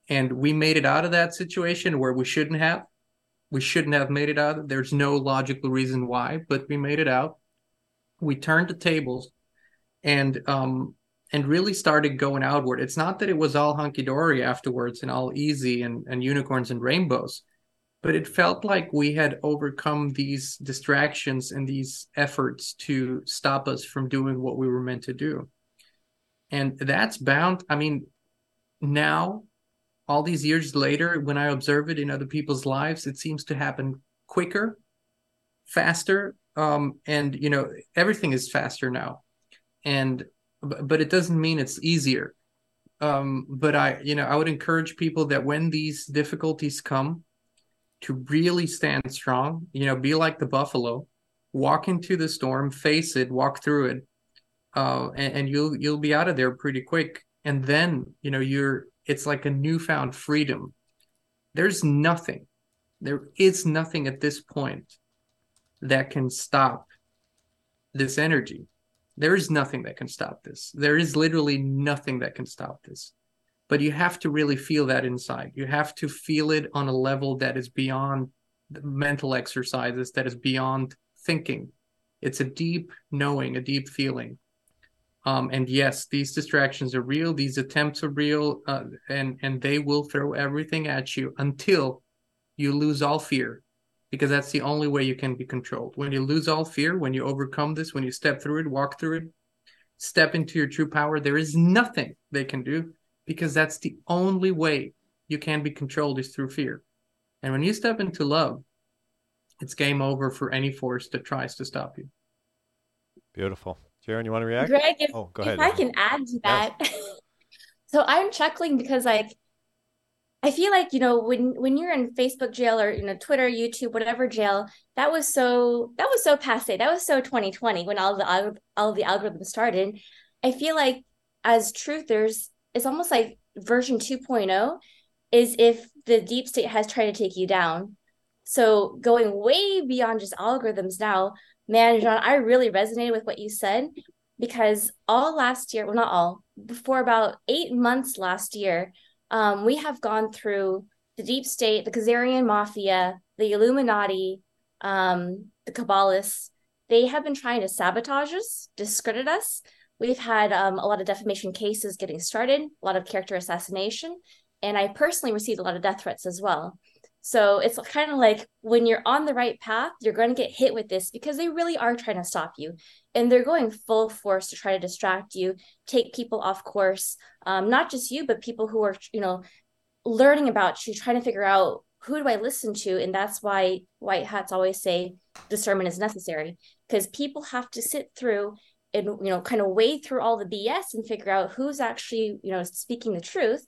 and we made it out of that situation where we shouldn't have. We shouldn't have made it out. There's no logical reason why, but we made it out. We turned the tables, and um, and really started going outward. It's not that it was all hunky dory afterwards and all easy and, and unicorns and rainbows, but it felt like we had overcome these distractions and these efforts to stop us from doing what we were meant to do. And that's bound, I mean, now, all these years later, when I observe it in other people's lives, it seems to happen quicker, faster, um, and you know everything is faster now. And but it doesn't mean it's easier. Um, but I, you know, I would encourage people that when these difficulties come, to really stand strong. You know, be like the buffalo, walk into the storm, face it, walk through it, uh, and, and you'll you'll be out of there pretty quick. And then you know you're it's like a newfound freedom. There's nothing, there is nothing at this point that can stop this energy there is nothing that can stop this. There is literally nothing that can stop this. But you have to really feel that inside. You have to feel it on a level that is beyond mental exercises, that is beyond thinking. It's a deep knowing, a deep feeling. Um, and yes, these distractions are real. These attempts are real, uh, and and they will throw everything at you until you lose all fear because that's the only way you can be controlled. When you lose all fear, when you overcome this, when you step through it, walk through it, step into your true power, there is nothing they can do because that's the only way you can be controlled is through fear. And when you step into love, it's game over for any force that tries to stop you. Beautiful. Jarin, you want to react? Greg, if, oh, go if ahead. I can add to that. Yes. so I'm chuckling because like I feel like you know when when you're in Facebook jail or you know Twitter, YouTube, whatever jail, that was so that was so passe. That was so 2020 when all the all the algorithms started. I feel like as truthers, it's almost like version 2.0 is if the deep state has tried to take you down. So going way beyond just algorithms now, man, Jean, I really resonated with what you said because all last year, well, not all, before about eight months last year, um, we have gone through the deep state, the Khazarian mafia, the Illuminati, um, the Kabbalists. They have been trying to sabotage us, discredit us. We've had um, a lot of defamation cases getting started, a lot of character assassination, and I personally received a lot of death threats as well. So it's kind of like when you're on the right path, you're going to get hit with this because they really are trying to stop you. And they're going full force to try to distract you, take people off course, um, not just you, but people who are, you know, learning about you, trying to figure out who do I listen to? And that's why white hats always say discernment is necessary because people have to sit through and, you know, kind of wade through all the BS and figure out who's actually, you know, speaking the truth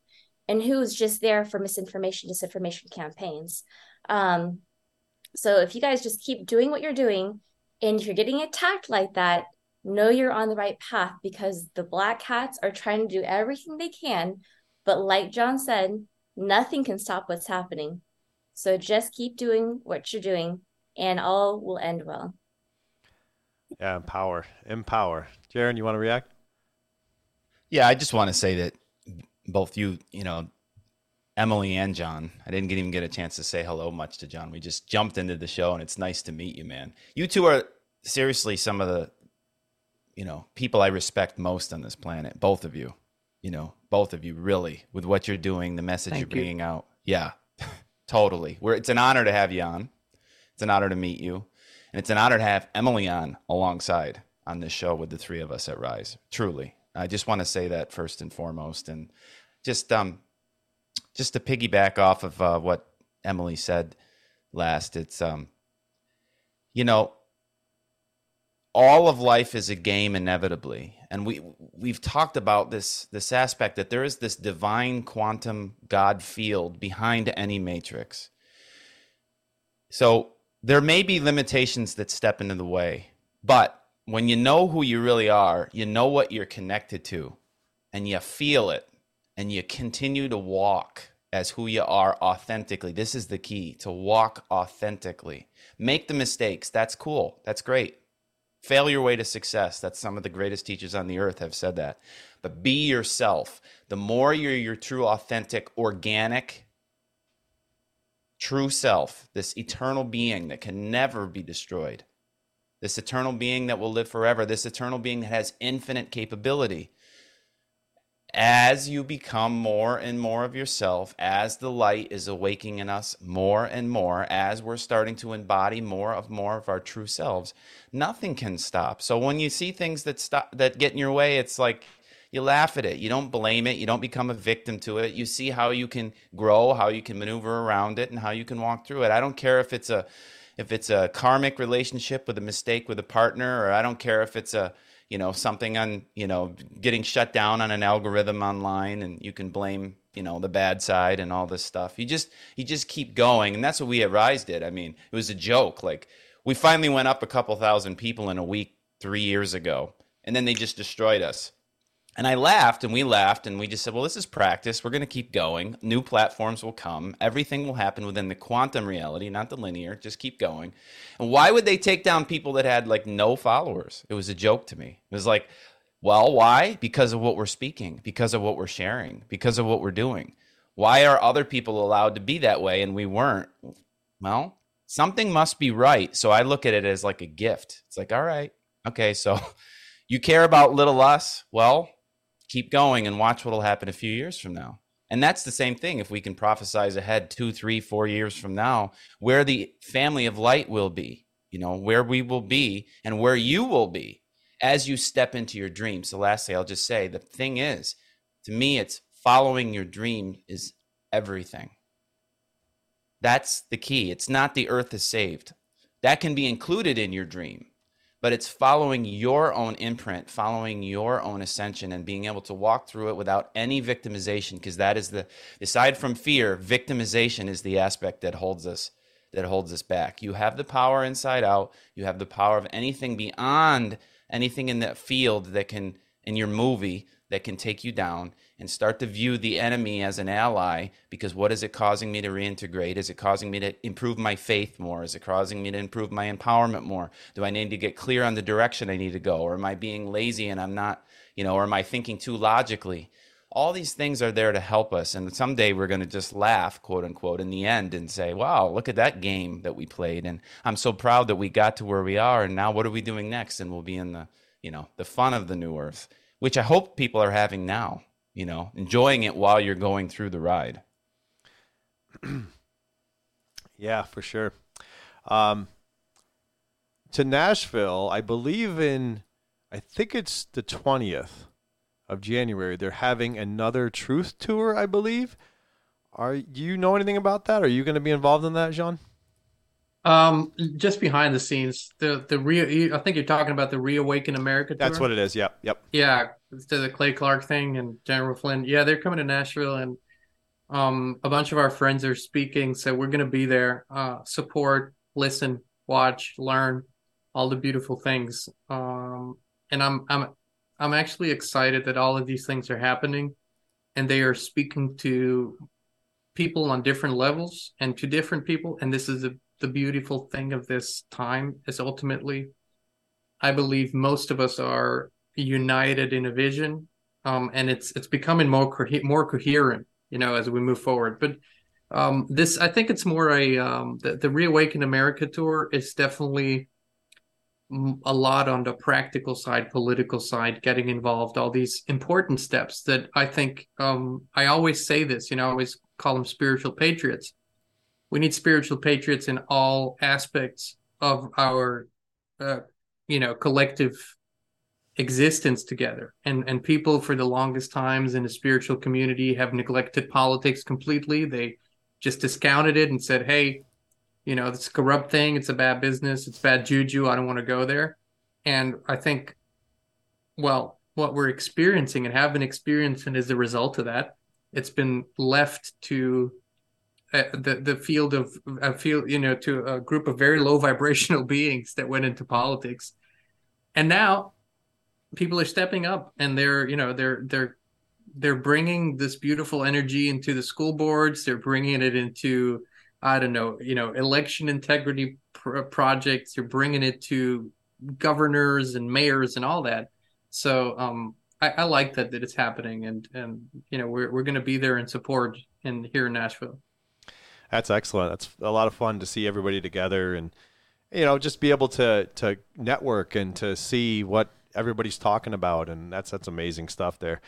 and who's just there for misinformation, disinformation campaigns. Um, so if you guys just keep doing what you're doing, and if you're getting attacked like that, know you're on the right path because the black hats are trying to do everything they can. But like Jean said, nothing can stop what's happening. So just keep doing what you're doing, and all will end well. Yeah, empower, empower. Jarin, you want to react? Yeah, I just want to say that both you, you know, Emily and Jean. I didn't even get a chance to say hello much to Jean. We just jumped into the show, and it's nice to meet you, man. You two are seriously some of the, you know, people I respect most on this planet. Both of you, you know, both of you, really, with what you're doing, the message Thank you're bringing you. out. Yeah, totally. We're, it's an honor to have you on. It's an honor to meet you, and it's an honor to have Emily on alongside on this show with the three of us at Rise. Truly, I just want to say that first and foremost, and just um, just to piggyback off of uh, what Emily said last, it's um, you know, all of life is a game inevitably, and we we've talked about this this aspect that there is this divine quantum God field behind any matrix. So there may be limitations that step into the way, but when you know who you really are, you know what you're connected to, and you feel it, and you continue to walk as who you are authentically. This is the key to walk authentically. Make the mistakes. That's cool. That's great. Fail your way to success. That's some of the greatest teachers on the earth have said that. But be yourself. The more you're your true, authentic, organic, true self, this eternal being that can never be destroyed, this eternal being that will live forever, this eternal being that has infinite capability, as you become more and more of yourself, as the light is awakening in us more and more, as we're starting to embody more of more of our true selves, nothing can stop. So when you see things that stop that get in your way, it's like you laugh at it. You don't blame it. You don't become a victim to it. You see how you can grow, how you can maneuver around it, and how you can walk through it. I don't care if it's a if it's a karmic relationship with a mistake with a partner, or I don't care if it's a you know something on you know getting shut down on an algorithm online and you can blame you know the bad side and all this stuff. You just you just keep going. And that's what we at rise did. I mean it was a joke. Like we finally went up a couple thousand people in a week three years ago. And then they just destroyed us and I laughed and we laughed and we just said, well, this is practice. We're going to keep going. New platforms will come. Everything will happen within the quantum reality, not the linear. Just keep going. And why would they take down people that had like no followers? It was a joke to me. It was like, well, why? Because of what we're speaking, because of what we're sharing, because of what we're doing. Why are other people allowed to be that way and we weren't? Well, something must be right. So I look at it as like a gift. It's like, all right, okay, so you care about little us? Well, keep going and watch what will happen a few years from now. And that's the same thing if we can prophesize ahead two, three, four years from now, where the family of light will be, you know, where we will be and where you will be as you step into your dreams. So, lastly, I'll just say the thing is, to me, it's following your dream is everything. That's the key. It's not the earth is saved. That can be included in your dream but it's following your own imprint, following your own ascension, and being able to walk through it without any victimization. Because that is the, aside from fear, victimization is the aspect that holds us that holds us back. You have the power inside out. You have the power of anything beyond anything in that field that can in your movie that can take you down and start to view the enemy as an ally because what is it causing me to reintegrate? Is it causing me to improve my faith more? Is it causing me to improve my empowerment more? Do I need to get clear on the direction I need to go? Or am I being lazy and I'm not, you know, or am I thinking too logically? All these things are there to help us. And someday we're going to just laugh, quote unquote, in the end and say, wow, look at that game that we played. And I'm so proud that we got to where we are. And now what are we doing next? And we'll be in the, you know, the fun of the new earth, which I hope people are having now you know, enjoying it while you're going through the ride. yeah, for sure. Um, to Nashville, I believe in, I think it's the 20th of January. They're having another truth tour, I believe. Are you know anything about that? Are you going to be involved in that, Jean? Um, just behind the scenes, the the re I think you're talking about the Reawaken America. Tour. That's what it is. Yep, yep. Yeah, to the Clay Clark thing and General Flynn. Yeah, they're coming to Nashville, and um, a bunch of our friends are speaking, so we're gonna be there, uh, support, listen, watch, learn, all the beautiful things. Um, and I'm I'm I'm actually excited that all of these things are happening, and they are speaking to people on different levels and to different people, and this is a the beautiful thing of this time is ultimately, I believe most of us are united in a vision, um, and it's it's becoming more co- more coherent, you know, as we move forward. But um, this, I think, it's more a um, the, the Reawaken America tour is definitely a lot on the practical side, political side, getting involved, all these important steps that I think um, I always say this, you know, I always call them spiritual patriots we need spiritual patriots in all aspects of our uh, you know collective existence together. And and people for the longest times in the spiritual community have neglected politics completely. They just discounted it and said hey you know it's a corrupt thing. It's a bad business. It's bad juju. I don't want to go there. And i think well what we're experiencing and have been experiencing is the result of that. It's been left to uh, the the field of a field you know to a group of very low vibrational beings that went into politics. And now people are stepping up and they're you know they're they're they're bringing this beautiful energy into the school boards. They're bringing it into i don't know you know election integrity pr- projects. They're bringing it to governors and mayors and all that. So um I, I like that that it's happening and and you know we're, we're going to be there in support in here in nashville. That's excellent. That's a lot of fun to see everybody together and you know just be able to to network and to see what everybody's talking about, and that's that's amazing stuff there.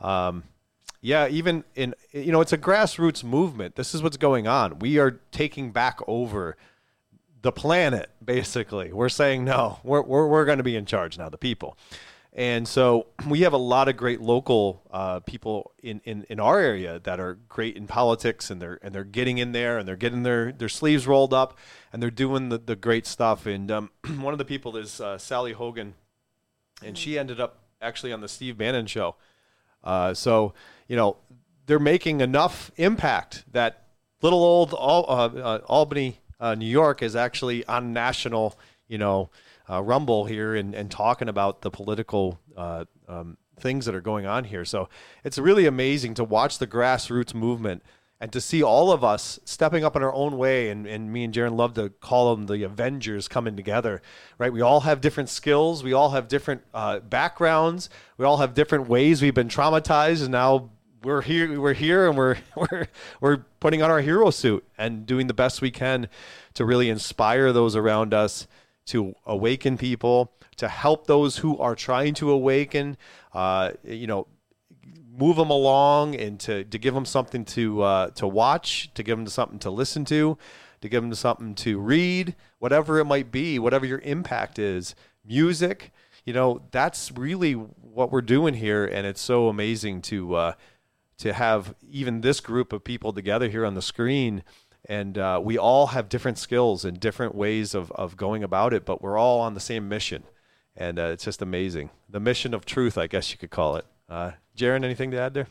Um, yeah, even in you know, it's a grassroots movement. This is what's going on. We are taking back over the planet. Basically, we're saying no. We're we're, we're going to be in charge now. The people. And so we have a lot of great local uh, people in, in, in our area that are great in politics and they're and they're getting in there and they're getting their, their sleeves rolled up and they're doing the, the great stuff. And um, one of the people is uh, Sally Hogan, and she ended up actually on the Steve Bannon show. Uh, so you know they're making enough impact that little old Al- uh, uh, Albany, uh, New York, is actually on national. You know uh, rumble here and, and talking about the political uh, um, things that are going on here. So it's really amazing to watch the grassroots movement and to see all of us stepping up in our own way. And, and me and Jarin love to call them the Avengers coming together, right? We all have different skills, we all have different uh, backgrounds, we all have different ways we've been traumatized, and now we're here we're here and we're we're we're putting on our hero suit and doing the best we can to really inspire those around us to awaken people, to help those who are trying to awaken, uh, you know, move them along and to, to give them something to, uh, to watch, to give them something to listen to, to give them something to read, whatever it might be, whatever your impact is, music, you know, that's really what we're doing here. And it's so amazing to, uh, to have even this group of people together here on the screen. And uh, we all have different skills and different ways of, of going about it but we're all on the same mission. And uh, it's just amazing. The mission of truth i guess you could call it uh, Jarin anything to add there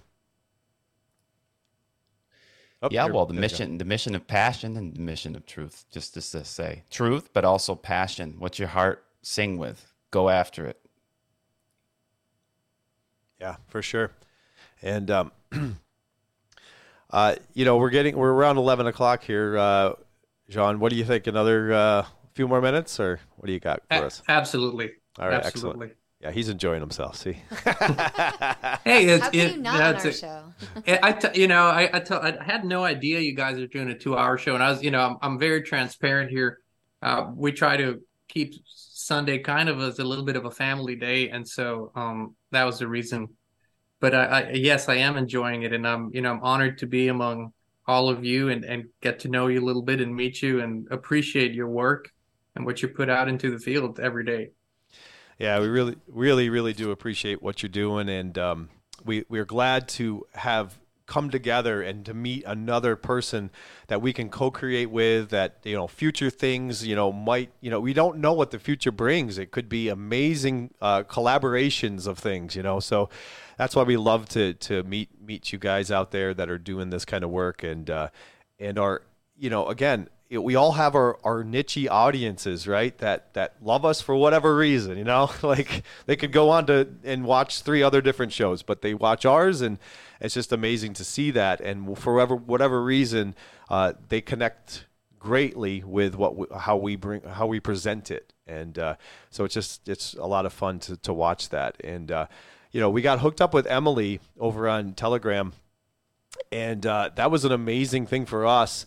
Oh, yeah, well, the mission, the mission of passion and the mission of truth, just to say truth, but also passion. What's your heart sing with? Go after it. Yeah, for sure. And um, Uh, you know, we're getting we're around eleven o'clock here. Uh, John, what do you think? Another uh, few more minutes, or what do you got for us? Absolutely. All right, Absolutely. excellent. Yeah, he's enjoying himself. See. hey, it's, How can it, you not on our a, show? I, t- you know, I, I, t- I had no idea you guys are doing a two-hour show, and I was, you know, I'm, I'm very transparent here. Uh, we try to keep Sunday kind of as a little bit of a family day, and so um, that was the reason but I, I, yes, I am enjoying it, and I'm you know I'm honored to be among all of you and and get to know you a little bit and meet you and appreciate your work and what you put out into the field every day. Yeah, we really, really, really do appreciate what you're doing, and um, we we're glad to have come together and to meet another person that we can co-create with that you know future things you know might you know we don't know what the future brings. It could be amazing uh, collaborations of things you know? So that's why we love to to meet meet you guys out there that are doing this kind of work and uh, and are you know again we all have our, our niche audiences, right? That that love us for whatever reason, you know. like they could go on to and watch three other different shows, but they watch ours, and it's just amazing to see that. And for whatever whatever reason, uh, they connect greatly with what we, how we bring how we present it, and uh, so it's just it's a lot of fun to to watch that. And uh, you know, we got hooked up with Emily over on Telegram, and uh, that was an amazing thing for us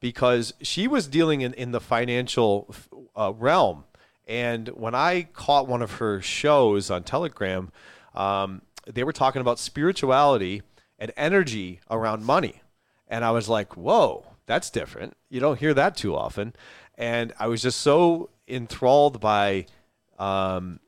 because she was dealing in, in the financial uh, realm. And when I caught one of her shows on Telegram, um, they were talking about spirituality and energy around money. And I was like, whoa, that's different. You don't hear that too often. And I was just so enthralled by um,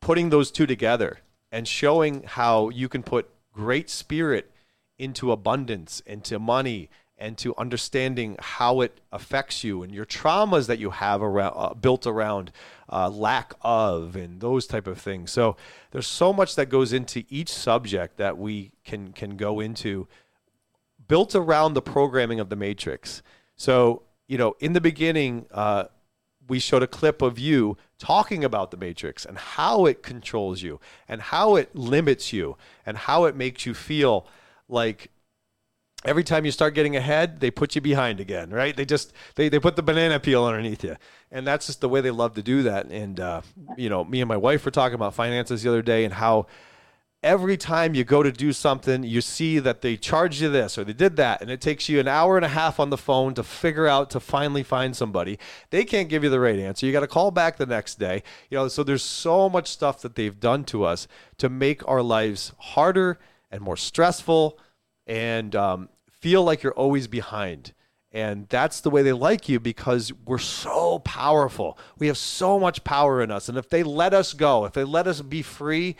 putting those two together and showing how you can put great spirit into abundance, into money, and to understanding how it affects you and your traumas that you have around uh, built around uh, lack of and those type of things. So there's so much that goes into each subject that we can can go into built around the programming of the matrix. So you know, in the beginning, uh, we showed a clip of you talking about the matrix and how it controls you and how it limits you and how it makes you feel like every time you start getting ahead, they put you behind again, right? They just they, they put the banana peel underneath you, and that's just the way they love to do that. And uh, you know, me and my wife were talking about finances the other day and how every time you go to do something, you see that they charged you this or they did that, and it takes you an hour and a half on the phone to figure out to finally find somebody. They can't give you the right answer. You got to call back the next day. You know, so there's so much stuff that they've done to us to make our lives harder and more stressful, and um, feel like you're always behind. And that's the way they like you because we're so powerful. We have so much power in us. And if they let us go, if they let us be free,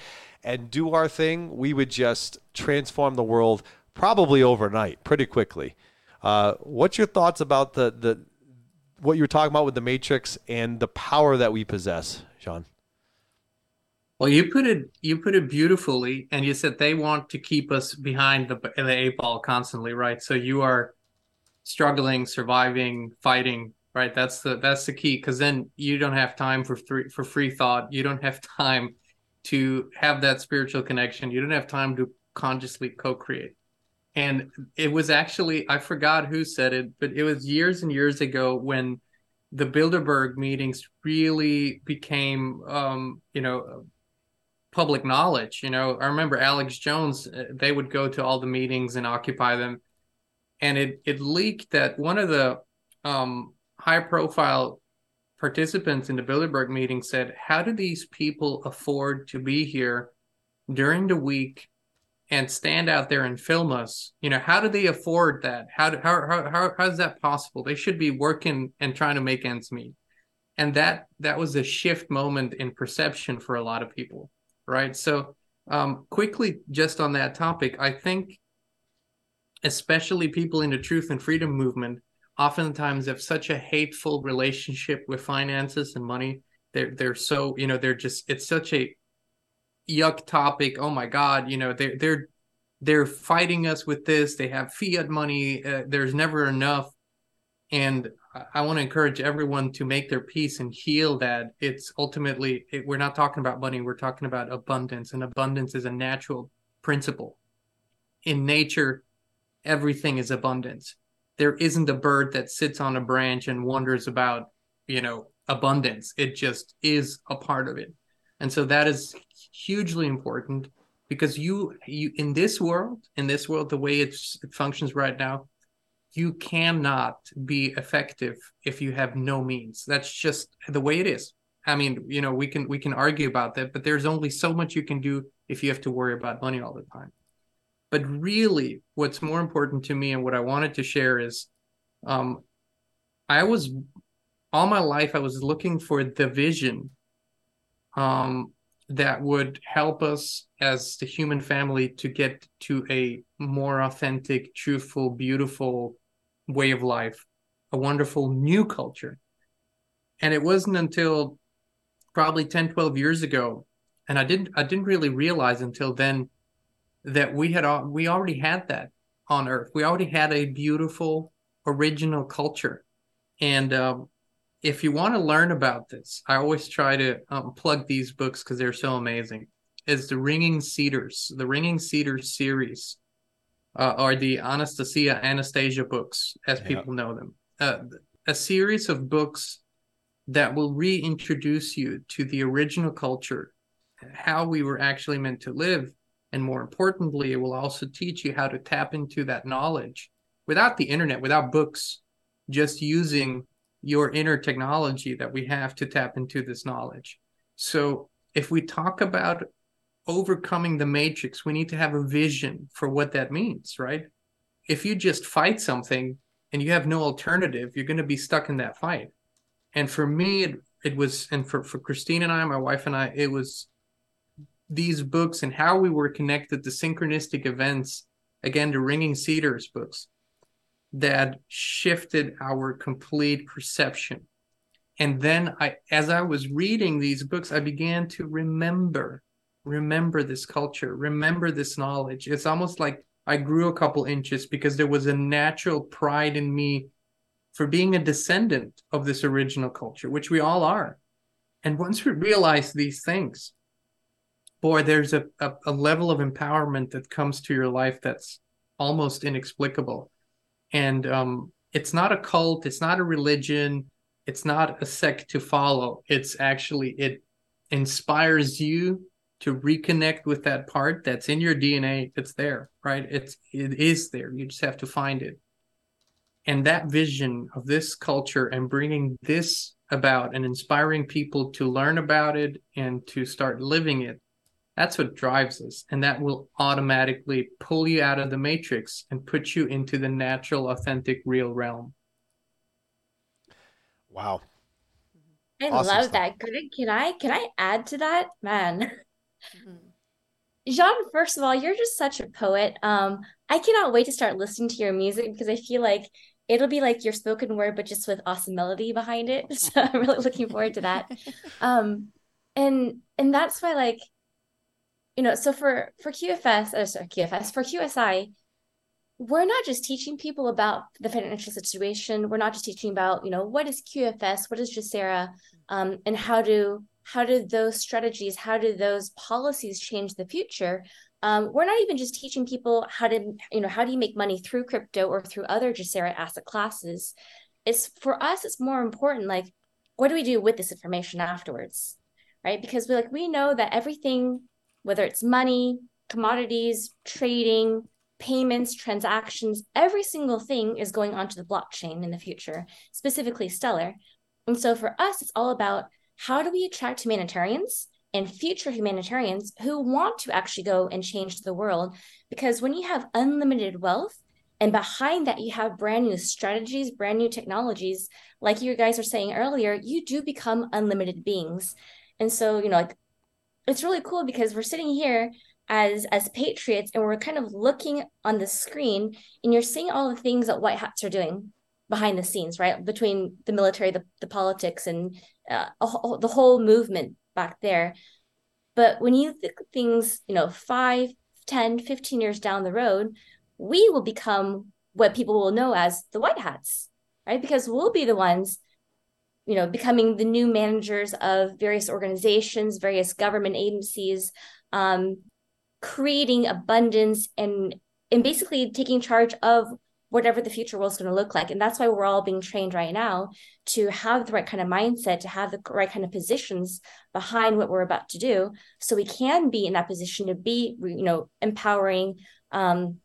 and do our thing, we would just transform the world probably overnight, pretty quickly. Uh, what's your thoughts about the the what you were talking about with the Matrix and the power that we possess, Sean? Well, you put it you put it beautifully, and you said they want to keep us behind the the eight ball constantly, right? So you are struggling, surviving, fighting, right? That's the that's the key because then you don't have time for free for free thought. You don't have time to have that spiritual connection. You don't have time to consciously co-create. And it was actually I forgot who said it, but it was years and years ago when the Bilderberg meetings really became, um, you know, public knowledge. You know, I remember Alex Jones; uh, they would go to all the meetings and occupy them, and it it leaked that one of the um, high profile participants in the Bilderberg meeting said, How do these people afford to be here during the week and stand out there and film us? You know, how do they afford that? How, do, how, how, how, how is that possible? They should be working and trying to make ends meet. And that that was a shift moment in perception for a lot of people, right? So um, quickly, just on that topic, I think especially people in the truth and freedom movement oftentimes have such a hateful relationship with finances and money. They're they're so you know they're just it's such a yuck topic. Oh my god, you know they're they're they're fighting us with this. They have fiat money. Uh, there's never enough, and I want to encourage everyone to make their peace and heal that. It's ultimately it, we're not talking about money. We're talking about abundance, and abundance is a natural principle. In nature, everything is abundance there isn't a bird that sits on a branch and wonders about you know abundance it just is a part of it and so that is hugely important because you you in this world in this world the way it's, it functions right now you cannot be effective if you have no means. That's just the way it is. I mean you know we can we can argue about that but there's only so much you can do if you have to worry about money all the time. But really, what's more important to me and what I wanted to share is um, I was all my life I was looking for the vision um, that would help us as the human family to get to a more authentic, truthful, beautiful way of life, a wonderful new culture. And it wasn't until probably 10, 12 years ago, and I didn't I didn't really realize until then that we had we already had that on Earth. We already had a beautiful original culture, and um, if you want to learn about this, I always try to um, plug these books because they're so amazing. Is the Ringing Cedars, the Ringing Cedars series, uh, or the Anastasia Anastasia books, as yeah. people know them. Uh, a series of books that will reintroduce you to the original culture, how we were actually meant to live, and more importantly, it will also teach you how to tap into that knowledge without the internet, without books, just using your inner technology that we have to tap into this knowledge. So, if we talk about overcoming the matrix, we need to have a vision for what that means, right? If you just fight something and you have no alternative, you're going to be stuck in that fight. And for me, it, it was, and for, for Kristin and I, my wife and I, it was these books and how we were connected to synchronistic events, again, the Ringing Cedars books, that shifted our complete perception. And then I, as I was reading these books, I began to remember, remember this culture, remember this knowledge. It's almost like I grew a couple inches because there was a natural pride in me for being a descendant of this original culture, which we all are. And once we realize these things, boy, there's a, a, a level of empowerment that comes to your life that's almost inexplicable. And um, it's not a cult, it's not a religion, it's not a sect to follow. It's actually, it inspires you to reconnect with that part that's in your DNA. It's there, right? It's it is there. You just have to find it. And that vision of this culture and bringing this about and inspiring people to learn about it and to start living it that's what drives us and that will automatically pull you out of the matrix and put you into the natural authentic real realm wow I Awesome love stuff. that. Can I, can I can I add to that? Man. Jean, first of all, you're just such a poet. Um, I cannot wait to start listening to your music because I feel like it'll be like your spoken word, but just with awesome melody behind it. So I'm really looking forward to that. Um, and and that's why, like, you know, so for for QFS, or sorry, QFS for QSI, we're not just teaching people about the financial situation. We're not just teaching about, you know, what is QFS, what is GESARA, um, and how do how do those strategies, how do those policies change the future? Um, we're not even just teaching people how to, you know, how do you make money through crypto or through other GESARA asset classes. It's for us, it's more important. Like, what do we do with this information afterwards, right? Because we like we know that everything, whether it's money, commodities, trading, payments, transactions, every single thing is going onto the blockchain in the future, specifically Stellar. And so for us, it's all about how do we attract humanitarians and future humanitarians who want to actually go and change the world? Because when you have unlimited wealth, and behind that, you have brand new strategies, brand new technologies. Like you guys were saying earlier, you do become unlimited beings. And so, you know, like it's really cool because we're sitting here as as patriots and we're kind of looking on the screen and you're seeing all the things that white hats are doing behind the scenes right between the military the, the politics and uh, the whole movement back there. But when you think things you know 5 10 15 years down the road we will become what people will know as the white hats right? Because we'll be the ones you know becoming the new managers of various organizations various government agencies um, creating abundance and and basically taking charge of whatever the future world is going to look like. And that's why we're all being trained right now to have the right kind of mindset to have the right kind of positions behind what we're about to do. So we can be in that position to be you know empowering um,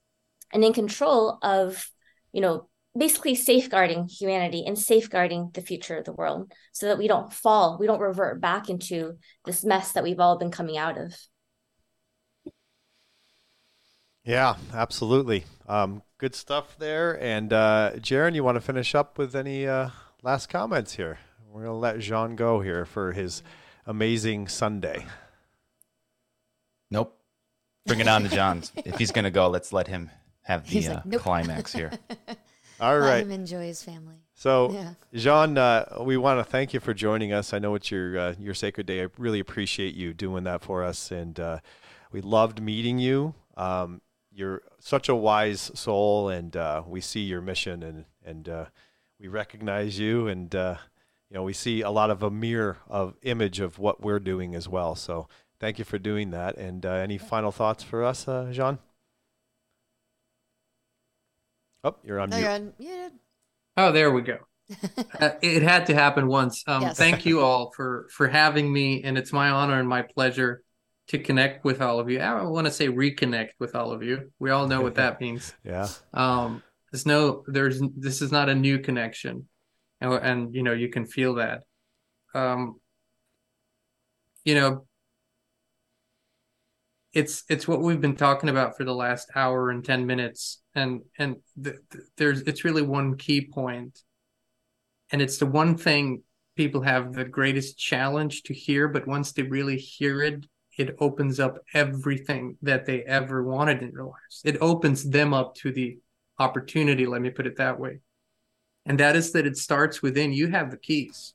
and in control of you know basically safeguarding humanity and safeguarding the future of the world so that we don't fall we don't revert back into this mess that we've all been coming out of. Yeah, absolutely. Um, good stuff there. And uh, Jarin, you want to finish up with any uh, last comments here? We're going to let Jean go here for his amazing Sunday. Nope. Bring it on to John. if he's going to go, let's let him have the He's uh, "Nope." climax here. All Let right. him enjoy his family. So, Yeah. Jean, uh, we want to thank you for joining us. I know it's your uh, your sacred day. I really appreciate you doing that for us, and uh, we loved meeting you. Um, you're such a wise soul, and uh, we see your mission, and and uh, we recognize you, and uh, you know we see a lot of a mirror of image of what we're doing as well. So, thank you for doing that. And uh, any final thoughts for us, uh, Jean? Oh, you're on No, mute. you're on muted. Oh, there we go. Uh, it had to happen once. Um, Yes. Thank you all for for having me, and it's my honor and my pleasure to connect with all of you. I want to say reconnect with all of you. We all know what that means. Yeah. Um, there's no, there's this is not a new connection, and and you know you can feel that. Um, you know, it's it's what we've been talking about for the last hour and 10 minutes and and th- th- there's it's really one key point and it's the one thing people have the greatest challenge to hear but once they really hear it it opens up everything that they ever wanted in their lives. It opens them up to the opportunity let me put it that way. And that is that it starts within. You have the keys.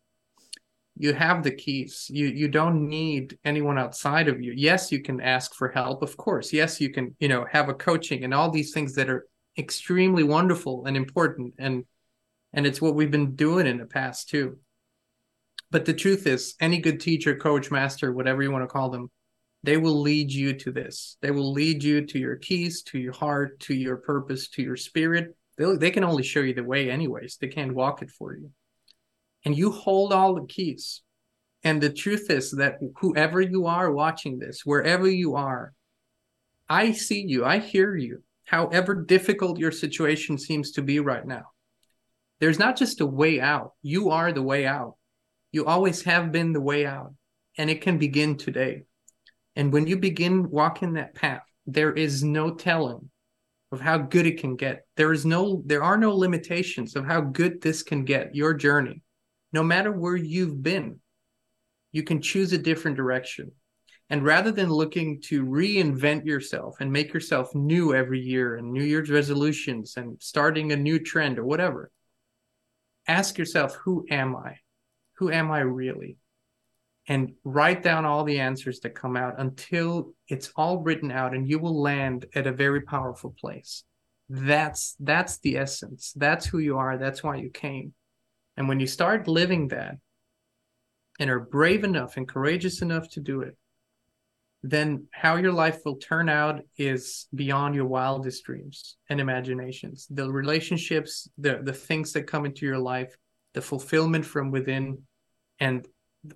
You have the keys. You you don't need anyone outside of you. Yes you can ask for help of course. Yes you can you know have a coaching and all these things that are extremely wonderful and important. And and it's what we've been doing in the past too. But the truth is any good teacher coach master whatever you want to call them they will lead you to this. They will lead you to your keys to your heart to your purpose to your spirit. They they can only show you the way anyways. They can't walk it for you. And you hold all the keys. And the truth is that whoever you are watching this, wherever you are, I see you, I hear you, however difficult your situation seems to be right now. There's not just a way out, you are the way out. You always have been the way out, and it can begin today. And when you begin walking that path, there is no telling of how good it can get. There is no there are no limitations of how good this can get, your journey. No matter where you've been, you can choose a different direction. And rather than looking to reinvent yourself and make yourself new every year and New Year's resolutions and starting a new trend or whatever, ask yourself, who am I? Who am I really? And write down all the answers that come out until it's all written out and you will land at a very powerful place. That's that's the essence. That's who you are. That's why you came. And when you start living that and are brave enough and courageous enough to do it, then how your life will turn out is beyond your wildest dreams and imaginations. The relationships, the the things that come into your life, the fulfillment from within, and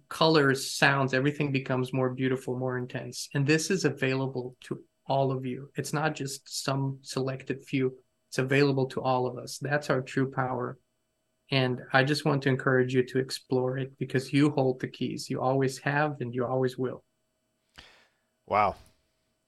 colors, sounds, everything becomes more beautiful, more intense. And this is available to all of you. It's not just some selected few. It's available to all of us. That's our true power. And I just want to encourage you to explore it because you hold the keys. You always have and you always will. Wow.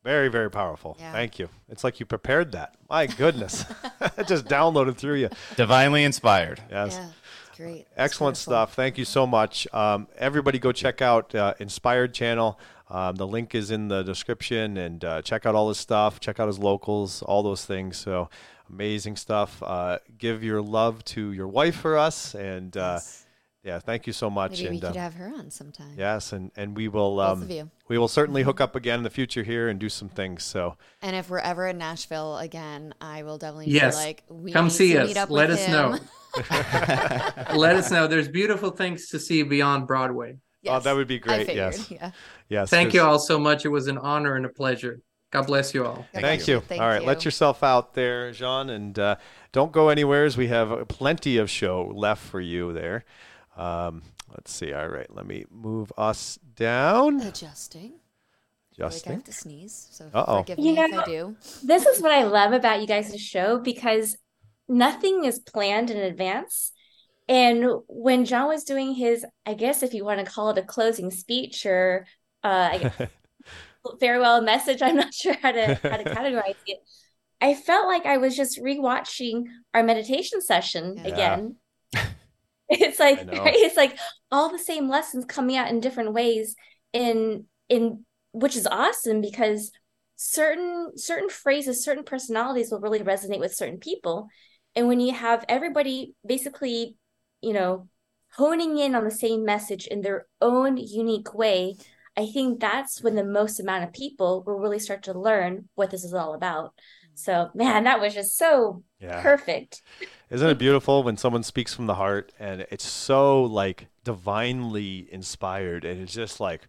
Very, very powerful. Yeah. Thank you. It's like you prepared that. My goodness. it just downloaded through you. Divinely inspired. Yes. Yeah, it's great. It's Excellent beautiful. stuff. Thank you so much. Um, everybody go check out uh, Inspired Channel. Um, the link is in the description and uh, check out all his stuff. Check out his locals, all those things. So amazing stuff. Uh, give your love to your wife for us. And uh, Yes. Yeah, thank you so much. Maybe we and could uh, have her on sometime. yes, and, and we will Both um, of you. we will certainly hook up again in the future here and do some things. So And if we're ever in Nashville again, I will definitely Yes. be like, we Come need see to us. meet up Let with us him. know. Let us know. There's beautiful things to see beyond Broadway. Oh, that would be great, figured, yes. Yeah. yes, Thank you all so much. It was an honor and a pleasure. God bless you all. Thank you. Thank All right, let yourself out there, Jean, and uh, don't go anywhere as we have plenty of show left for you there. Um, let's see. All right, let me move us down. Adjusting. I like I Justin. have to sneeze, so Uh-oh. forgive You me if I do. This is what I love about you guys' show because nothing is planned in advance. And when John was doing his, I guess if you want to call it a closing speech or uh, I guess farewell message, I'm not sure how to how to categorize it. I felt like I was just rewatching our meditation session Yeah. again. It's like right? it's like all the same lessons coming out in different ways in in which is awesome because certain certain phrases, certain personalities will really resonate with certain people. And when you have everybody basically, you know, honing in on the same message in their own unique way, I think that's when the most amount of people will really start to learn what this is all about. Mm. So, man, that was just so Yeah. perfect. Isn't it beautiful when someone speaks from the heart and it's so like divinely inspired and it's just like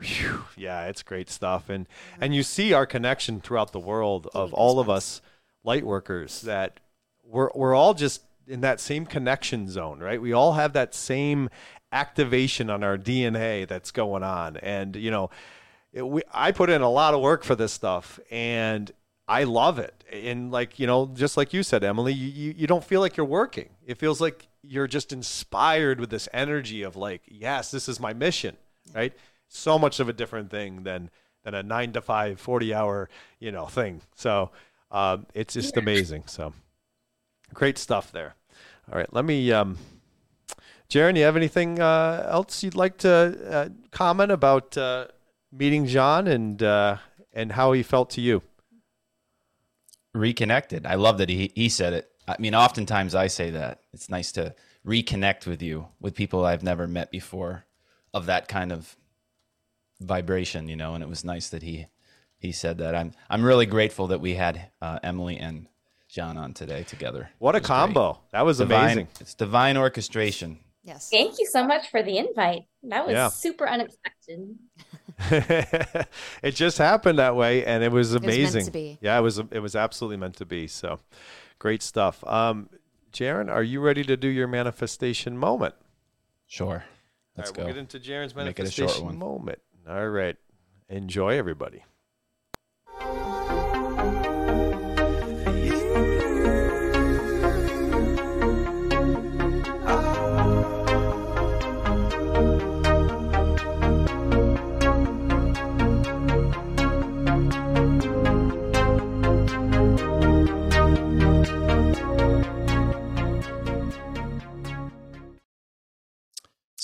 whew, yeah, it's great stuff. And and you see our connection throughout the world of all of us light workers that we're we're all just in that same connection zone, right? We all have that same activation on our DNA that's going on. And you know it, we, I put in a lot of work for this stuff and I love it. And like, you know, just like you said, Emily, you, you, don't feel like you're working. It feels like you're just inspired with this energy of like, yes, this is my mission, right? So much of a different thing than, than a nine to five, 40 hour, you know, thing. So um, it's just amazing. So great stuff there. All right. Let me, um, Jarin, you have anything uh, else you'd like to uh, comment about uh, meeting John and, uh, and how he felt to you? Reconnected. I love that he he said it. I mean, oftentimes I say that. It's nice to reconnect with you with people I've never met before of that kind of vibration, you know, and it was nice that he he said that. I'm I'm really grateful that we had uh, Emily and John on today together. What a It was great. combo. That was Divine, amazing. It's divine orchestration. Yes. Thank you so much for the invite. That was Yeah. super unexpected. it just happened that way and it was was meant amazing. to be. Yeah, it was it was absolutely meant to be. So great stuff. Um Jarin, are you ready to do your manifestation moment? Sure. Let's All right, go. We'll get into Jarin's Make it a short manifestation one. moment. All right. Enjoy, everybody.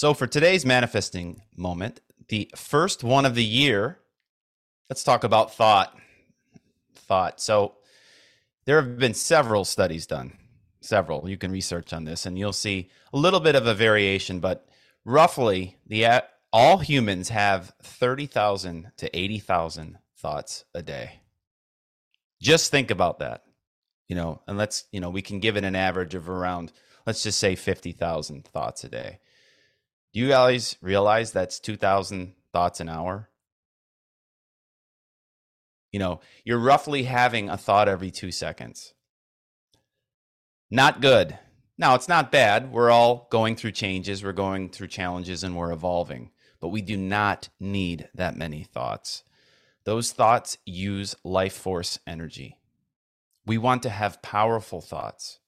So for today's manifesting moment, the first one of the year, let's talk about thought. Thought. So there have been several studies done, several. You can research on this and you'll see a little bit of a variation, but roughly the all humans have 30,000 to 80,000 thoughts a day. Just think about that. You know, and let's, you know, we can give it an average of around let's just say 50,000 thoughts a day. Do you guys realize that's 2,000 thoughts an hour? You know, you're roughly having a thought every two seconds. Not good. Now, it's not bad. We're all going through changes, we're going through challenges, and we're evolving. But we do not need that many thoughts. Those thoughts use life force energy. We want to have powerful thoughts.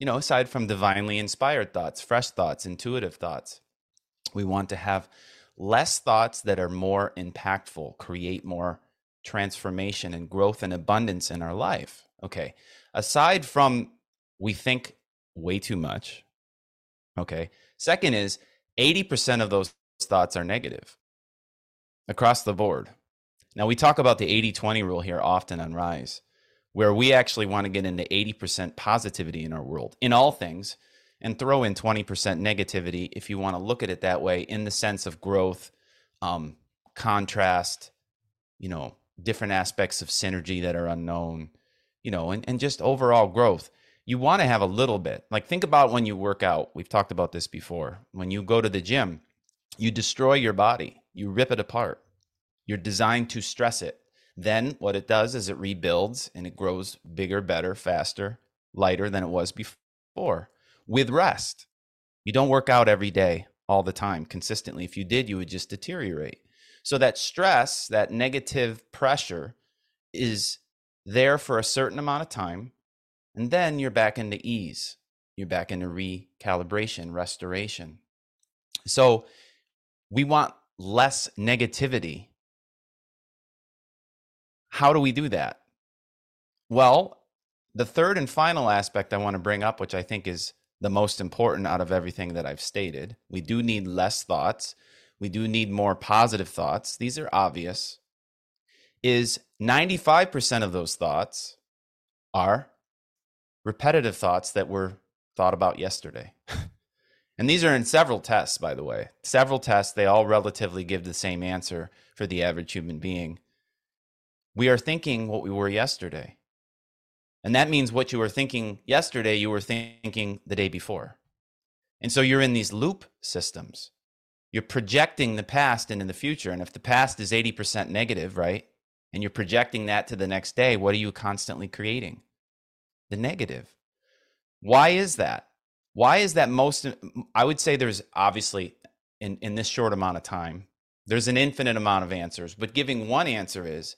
You know, aside from divinely inspired thoughts, fresh thoughts, intuitive thoughts. We want to have less thoughts that are more impactful, create more transformation and growth and abundance in our life. Okay. Aside from we think way too much. Okay. Second is 80% of those thoughts are negative across the board. Now, we talk about the 80 20 rule here often on Rise, where we actually want to get into 80% positivity in our world, in all things, and throw in 20% negativity if you want to look at it that way in the sense of growth, um, contrast, you know, different aspects of synergy that are unknown, you know, and, and just overall growth. You want to have a little bit. Like, think about when you work out. We've talked about this before. When you go to the gym, you destroy your body, you rip it apart. You're designed to stress it. Then what it does is it rebuilds and it grows bigger, better, faster, lighter than it was before with rest. You don't work out every day all the time consistently. If you did, you would just deteriorate. So that stress, that negative pressure is there for a certain amount of time. And then you're back into ease. You're back into recalibration, restoration. So we want less negativity. How do we do that? Well, the third and final aspect I want to bring up, which I think is the most important out of everything that I've stated, we do need less thoughts. We do need more positive thoughts. These are obvious. Is 95% of those thoughts are repetitive thoughts that were thought about yesterday. and these are in several tests, by the way. Several tests, they all relatively give the same answer for the average human being. We are thinking what we were yesterday. And that means what you were thinking yesterday, you were thinking the day before. And so you're in these loop systems. You're projecting the past into the future. And if the past is 80% negative, right? And you're projecting that to the next day, what are you constantly creating? The negative. Why is that? Why is that most? I would say there's obviously, in, in this short amount of time, there's an infinite amount of answers. But giving one answer is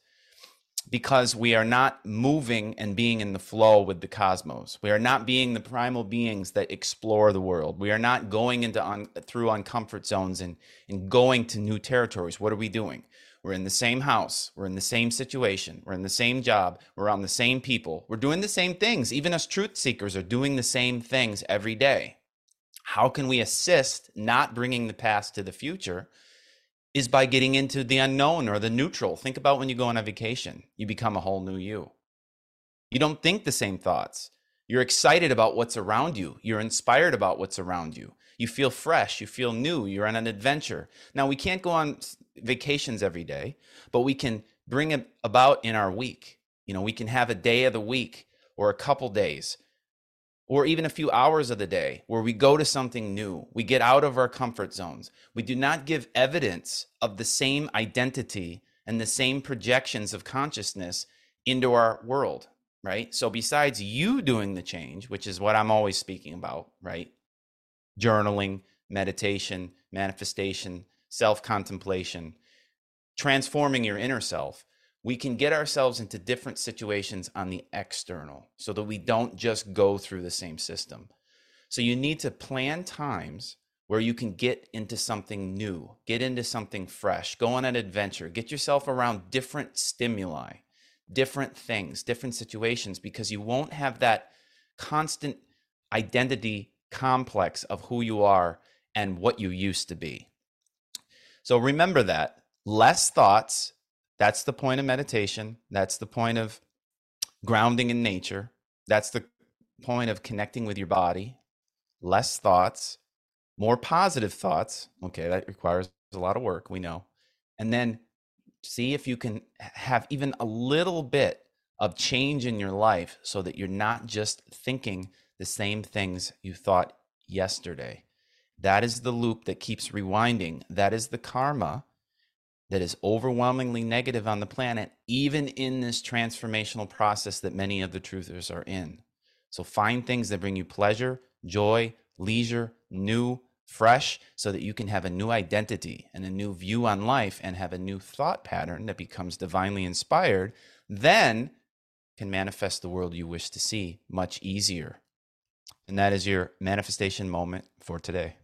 because we are not moving and being in the flow with the cosmos. We are not being the primal beings that explore the world. We are not going into un, through uncomfort zones and, and going to new territories. What are we doing? We're in the same house. We're in the same situation. We're in the same job. We're around the same people. We're doing the same things. Even us truth seekers are doing the same things every day. How can we assist not bringing the past to the future? Is by getting into the unknown or the neutral. Think about when you go on a vacation, you become a whole new you. You don't think the same thoughts. You're excited about what's around you. You're inspired about what's around you. You feel fresh. You feel new. You're on an adventure. Now, we can't go on vacations every day, but we can bring it about in our week. You know, we can have a day of the week or a couple days or even a few hours of the day where we go to something new. We get out of our comfort zones. We do not give evidence of the same identity and the same projections of consciousness into our world, right? So, besides you doing the change, which is what I'm always speaking about, right? Journaling, meditation, manifestation, self contemplation, transforming your inner self, we can get ourselves into different situations on the external so that we don't just go through the same system. So you need to plan times where you can get into something new, get into something fresh, go on an adventure, get yourself around different stimuli, different things, different situations, because you won't have that constant identity complex of who you are and what you used to be. So remember that less thoughts, that's the point of meditation, that's the point of grounding in nature, that's the point of connecting with your body. Less thoughts, more positive thoughts. Okay, that requires a lot of work, we know. And then see if you can have even a little bit of change in your life so that you're not just thinking the same things you thought yesterday. That is the loop that keeps rewinding. That is the karma that is overwhelmingly negative on the planet, even in this transformational process that many of the truthers are in. So find things that bring you pleasure, joy, leisure, new, fresh, so that you can have a new identity and a new view on life and have a new thought pattern that becomes divinely inspired. Then can manifest the world you wish to see much easier. And that is your manifestation moment for today.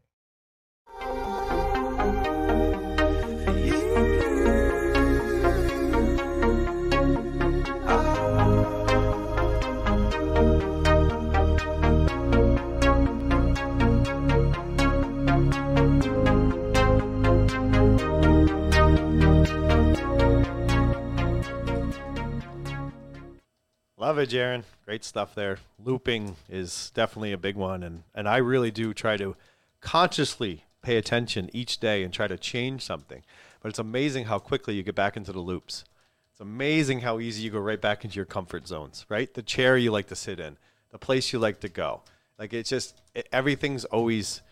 Love it, Jarin. Great stuff there. Looping is definitely a big one, and and I really do try to consciously pay attention each day and try to change something. But it's amazing how quickly you get back into the loops. It's amazing how easy you go right back into your comfort zones, right? The chair you like to sit in, the place you like to go. Like it's just it, everything's always,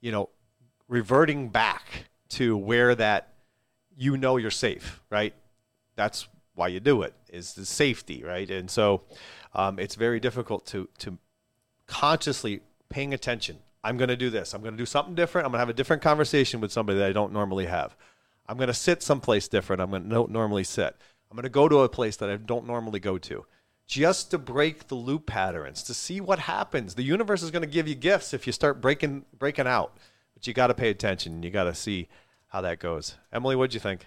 you know, reverting back to where that you know you're safe, right? That's why you do it is the safety, right? And so um, it's very difficult to to consciously paying attention. I'm going to do this. I'm going to do something different. I'm going to have a different conversation with somebody that I don't normally have. I'm going to sit someplace different. I'm going to normally sit. I'm going to go to a place that I don't normally go to just to break the loop patterns, to see what happens. The universe is going to give you gifts if you start breaking breaking out. But you got to pay attention. You got to see how that goes. Emily, what'd you think?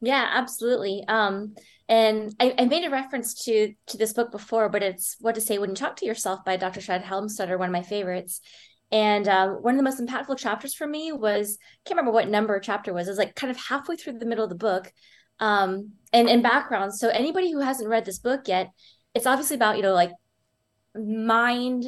Yeah, absolutely. Um, and I, I, made a reference to to this book before, but it's "What to Say When You Talk to Yourself" by Dr. Shad Helmstetter, one of my favorites. And uh, one of the most impactful chapters for me was I can't remember what number chapter was. It was like kind of halfway through the middle of the book. Um, and in background, so anybody who hasn't read this book yet, it's obviously about you know like mind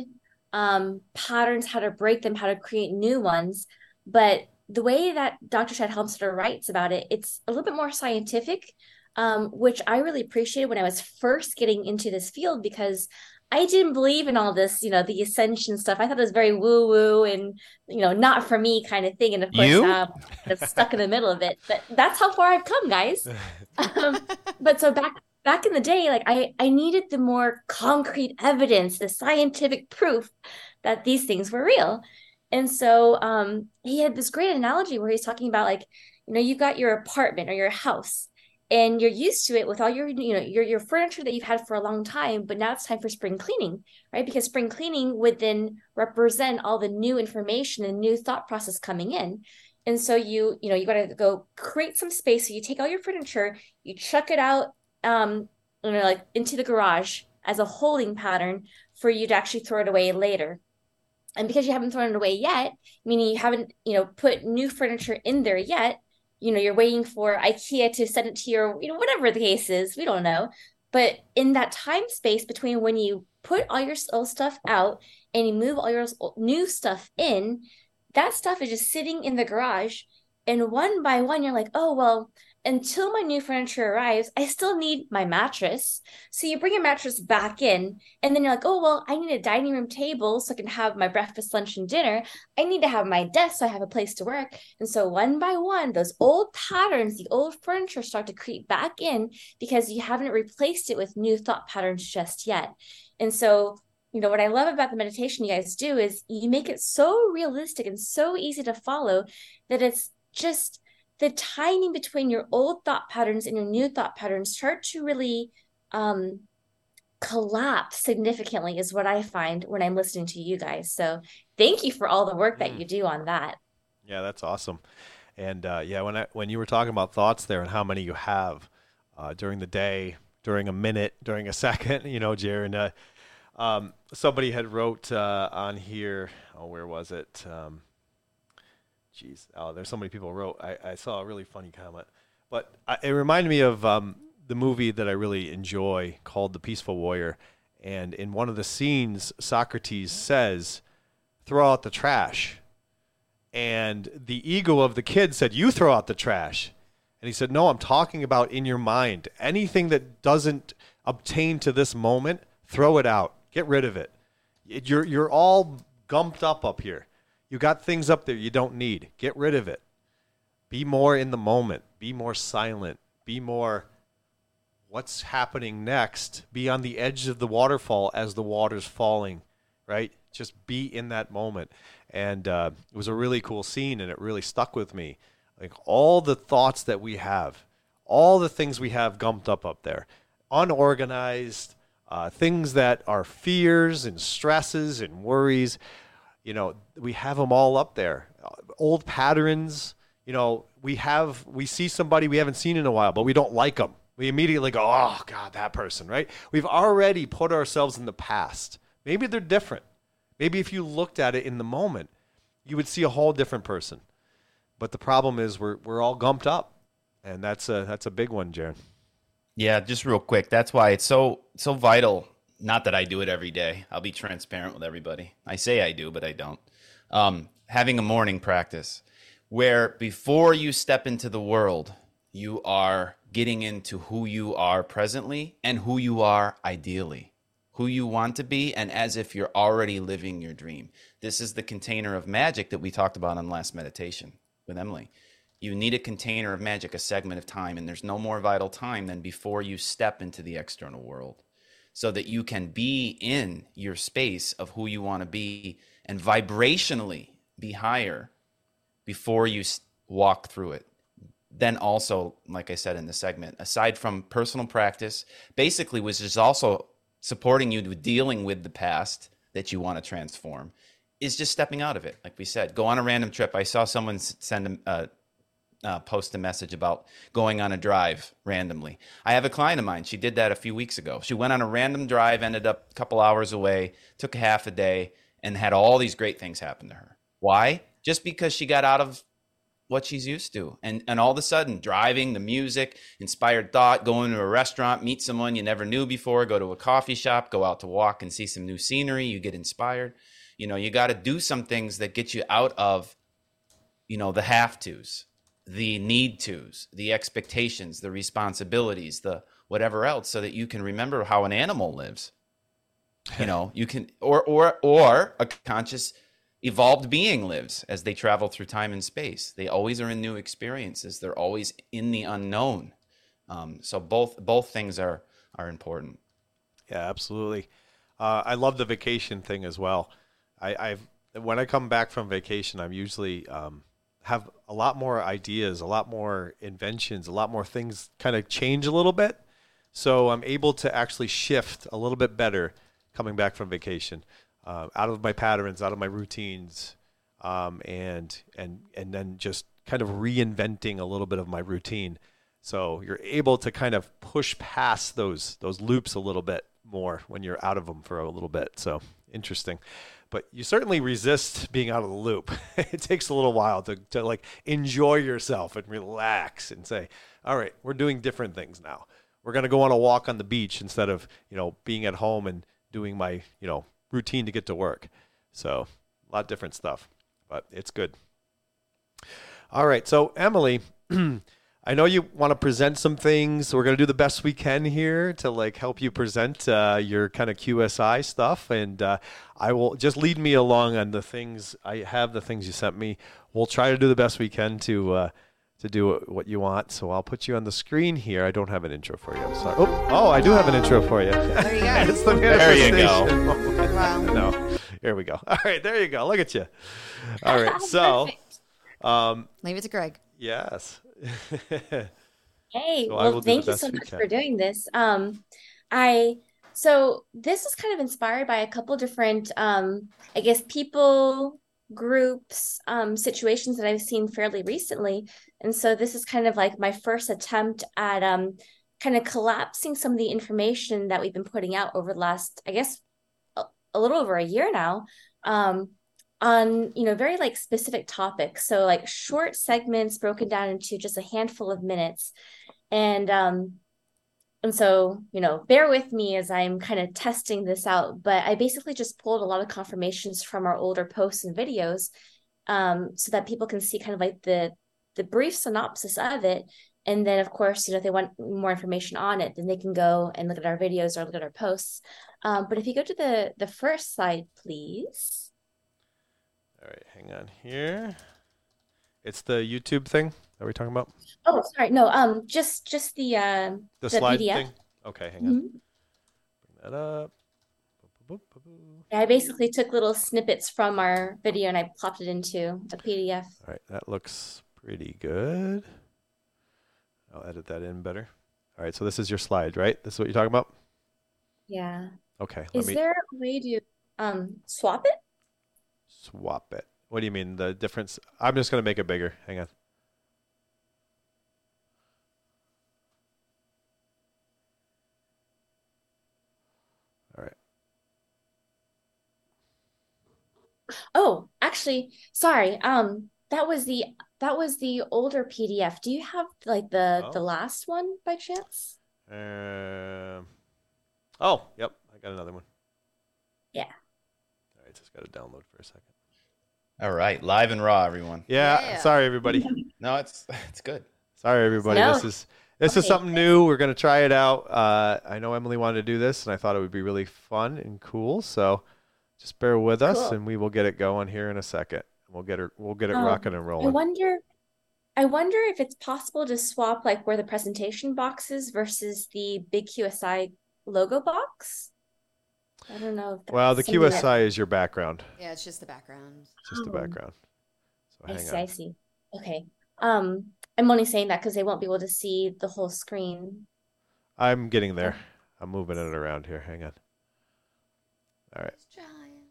um, patterns, how to break them, how to create new ones. But the way that Dr. Shad Helmstetter writes about it, it's a little bit more scientific, um, which I really appreciated when I was first getting into this field because I didn't believe in all this, you know, the ascension stuff. I thought it was very woo woo and, you know, not for me kind of thing. And of course, you? of stuck in the middle of it. But that's how far I've come, guys. um, but so back back in the day, like I I needed the more concrete evidence, the scientific proof that these things were real. And so um, he had this great analogy where he's talking about like, you know, you've got your apartment or your house and you're used to it with all your, you know, your, your furniture that you've had for a long time, but now it's time for spring cleaning, right? Because spring cleaning would then represent all the new information and new thought process coming in. And so you, you know, you got to go create some space. So you take all your furniture, you chuck it out, um, you know, like into the garage as a holding pattern for you to actually throw it away later and because you haven't thrown it away yet meaning you haven't you know put new furniture in there yet you know you're waiting for ikea to send it to your you know whatever the case is we don't know. But in that time space between when you put all your old stuff out and you move all your new stuff in that stuff is just sitting in the garage. And one by one you're like oh well until my new furniture arrives, I still need my mattress. So you bring your mattress back in, and then you're like, oh, well, I need a dining room table so I can have my breakfast, lunch, and dinner. I need to have my desk so I have a place to work. And so one by one, those old patterns, the old furniture start to creep back in because you haven't replaced it with new thought patterns just yet. And so you know, what I love about the meditation you guys do is you make it so realistic and so easy to follow that it's just the timing between your old thought patterns and your new thought patterns start to really um, collapse significantly, is what I find when I'm listening to you guys. So thank you for all the work that Mm. you do on that. Yeah, that's awesome. And uh, yeah, when I, when you were talking about thoughts there and how many you have uh, during the day, during a minute, during a second, you know, jared uh, um, somebody had wrote uh, on here. Oh, where was it? Um, Jeez, oh, there's so many people wrote. I, I saw a really funny comment, but I, it reminded me of um, the movie that I really enjoy called The Peaceful Warrior. And in one of the scenes, Socrates says, "Throw out the trash." And the ego of the kid said, "You throw out the trash." And he said, "No, I'm talking about in your mind. Anything that doesn't obtain to this moment, throw it out. Get rid of it. You're you're all gumped up up here. You got things up there you don't need. Get rid of it. Be more in the moment. Be more silent. Be more what's happening next. Be on the edge of the waterfall as the water's falling, right? Just be in that moment. And uh, it was a really cool scene, and it really stuck with me. Like all the thoughts that we have, all the things we have gumped up up there, unorganized, uh, things that are fears and stresses and worries. You know, we have them all up there. Old patterns. You know, we have we see somebody we haven't seen in a while, but we don't like them. We immediately go, "Oh God, that person!" Right? We've already put ourselves in the past. Maybe they're different. Maybe if you looked at it in the moment, you would see a whole different person. But the problem is we're we're all gumped up, and that's a that's a big one, Jarin. Yeah, just real quick. That's why it's so so vital. Not that I do it every day. I'll be transparent with everybody. I say I do, but I don't. Um, having a morning practice where before you step into the world, you are getting into who you are presently and who you are ideally, who you want to be, and as if you're already living your dream. This is the container of magic that we talked about on last meditation with Emily. You need a container of magic, a segment of time, and there's no more vital time than before you step into the external world so that you can be in your space of who you want to be and vibrationally be higher before you walk through it. Then also, like I said in the segment, aside from personal practice, basically was just also supporting you with dealing with the past that you want to transform, is just stepping out of it. Like we said, go on a random trip. I saw someone send a, uh, uh, post a message about going on a drive randomly. I have a client of mine. She did that a few weeks ago. She went on a random drive, ended up a couple hours away, took half a day, and had all these great things happen to her. Why? Just because she got out of what she's used to. And and all of a sudden, driving, the music, inspired thought, going to a restaurant, meet someone you never knew before, go to a coffee shop, go out to walk and see some new scenery, you get inspired. You know, you got to do some things that get you out of you know, the have tos, the need tos, the expectations, the responsibilities, the whatever else so that you can remember how an animal lives. You know, you can or or or a conscious evolved being lives as they travel through time and space. They always are in new experiences. They're always in the unknown. Um, so both both things are are important. Yeah, absolutely. Uh, I love the vacation thing as well. I, I've when I come back from vacation, I'm usually um, have a lot more ideas, a lot more inventions, a lot more things kind of change a little bit. So I'm able to actually shift a little bit better coming back from vacation, uh, out of my patterns, out of my routines, um, and and and then just kind of reinventing a little bit of my routine. So you're able to kind of push past those those loops a little bit more when you're out of them for a little bit. So interesting. But you certainly resist being out of the loop. it takes a little while to, to like enjoy yourself and relax and say, all right, we're doing different things now. We're gonna go on a walk on the beach instead of, you know, being at home and doing my, you know, routine to get to work. So a lot of different stuff. But it's good. All right. So, Emily, I know you want to present some things. We're going to do the best we can here to like help you present uh, your kind of QSI stuff, and uh, I will just lead me along on the things. I have the things you sent me. We'll try to do the best we can to uh, to do what you want. So I'll put you on the screen here. I don't have an intro for you. I'm sorry. Oh, oh, I do have an intro for you. There you go. it's the There you go. Wow. no. Here we go. All right, there you go. Look at you. All right, so um, Leave it to Greg. yes. Hey, So well, thank you so much can. for doing this. Um, I so this is kind of inspired by a couple different, um, I guess, people, groups, um, situations that I've seen fairly recently, and so this is kind of like my first attempt at um, kind of collapsing some of the information that we've been putting out over the last, I guess, a, a little over a year now. Um, on you know very like specific topics so like short segments broken down into just a handful of minutes and um and so you know bear with me as i'm kind of testing this out but i basically just pulled a lot of confirmations from our older posts and videos um so that people can see kind of like the the brief synopsis of it and then of course you know if they want more information on it then they can go and look at our videos or look at our posts um, but if you go to the the first slide please All right, hang on here. It's the YouTube thing that we're talking about. oh sorry no um just just the uh The, The slide PDF? thing. Okay, hang on. mhm. Bring that up. I basically took little snippets from our video and I plopped it into a PDF. All right, that looks pretty good. I'll edit that in better. All right, so this is your slide, right? This is what you're talking about? Yeah. Okay, Is me there a way to um swap it? swap it. What do you mean? The difference? I'm just going to make it bigger. Hang on. All right. Oh, actually, sorry. Um, that was the that was the older PDF. Do you have like the the Oh. last one by chance? Um. Oh, yep. I got another one. Yeah. All right, just got to download for a second. All right, live and raw, everyone. Yeah. Yeah. Sorry, everybody. No, it's it's good. Sorry, everybody. No. This is this is something new. We're gonna try it out. Uh, I know Emily wanted to do this, and I thought it would be really fun and cool. So just bear with us, Cool. and we will get it going here in a second. We'll get it. We'll get it Um, rocking and rolling. I wonder I wonder if it's possible to swap like where the presentation box is versus the big QSI logo box. I don't know if Well, the that's something that- QSI is your background. Yeah, it's just the background. It's just the Oh. background. So I see, on. I see. Okay. Um, I'm only saying that because they won't be able to see the whole screen. I'm getting there. I'm moving it around here. Hang on. All right. Just trying.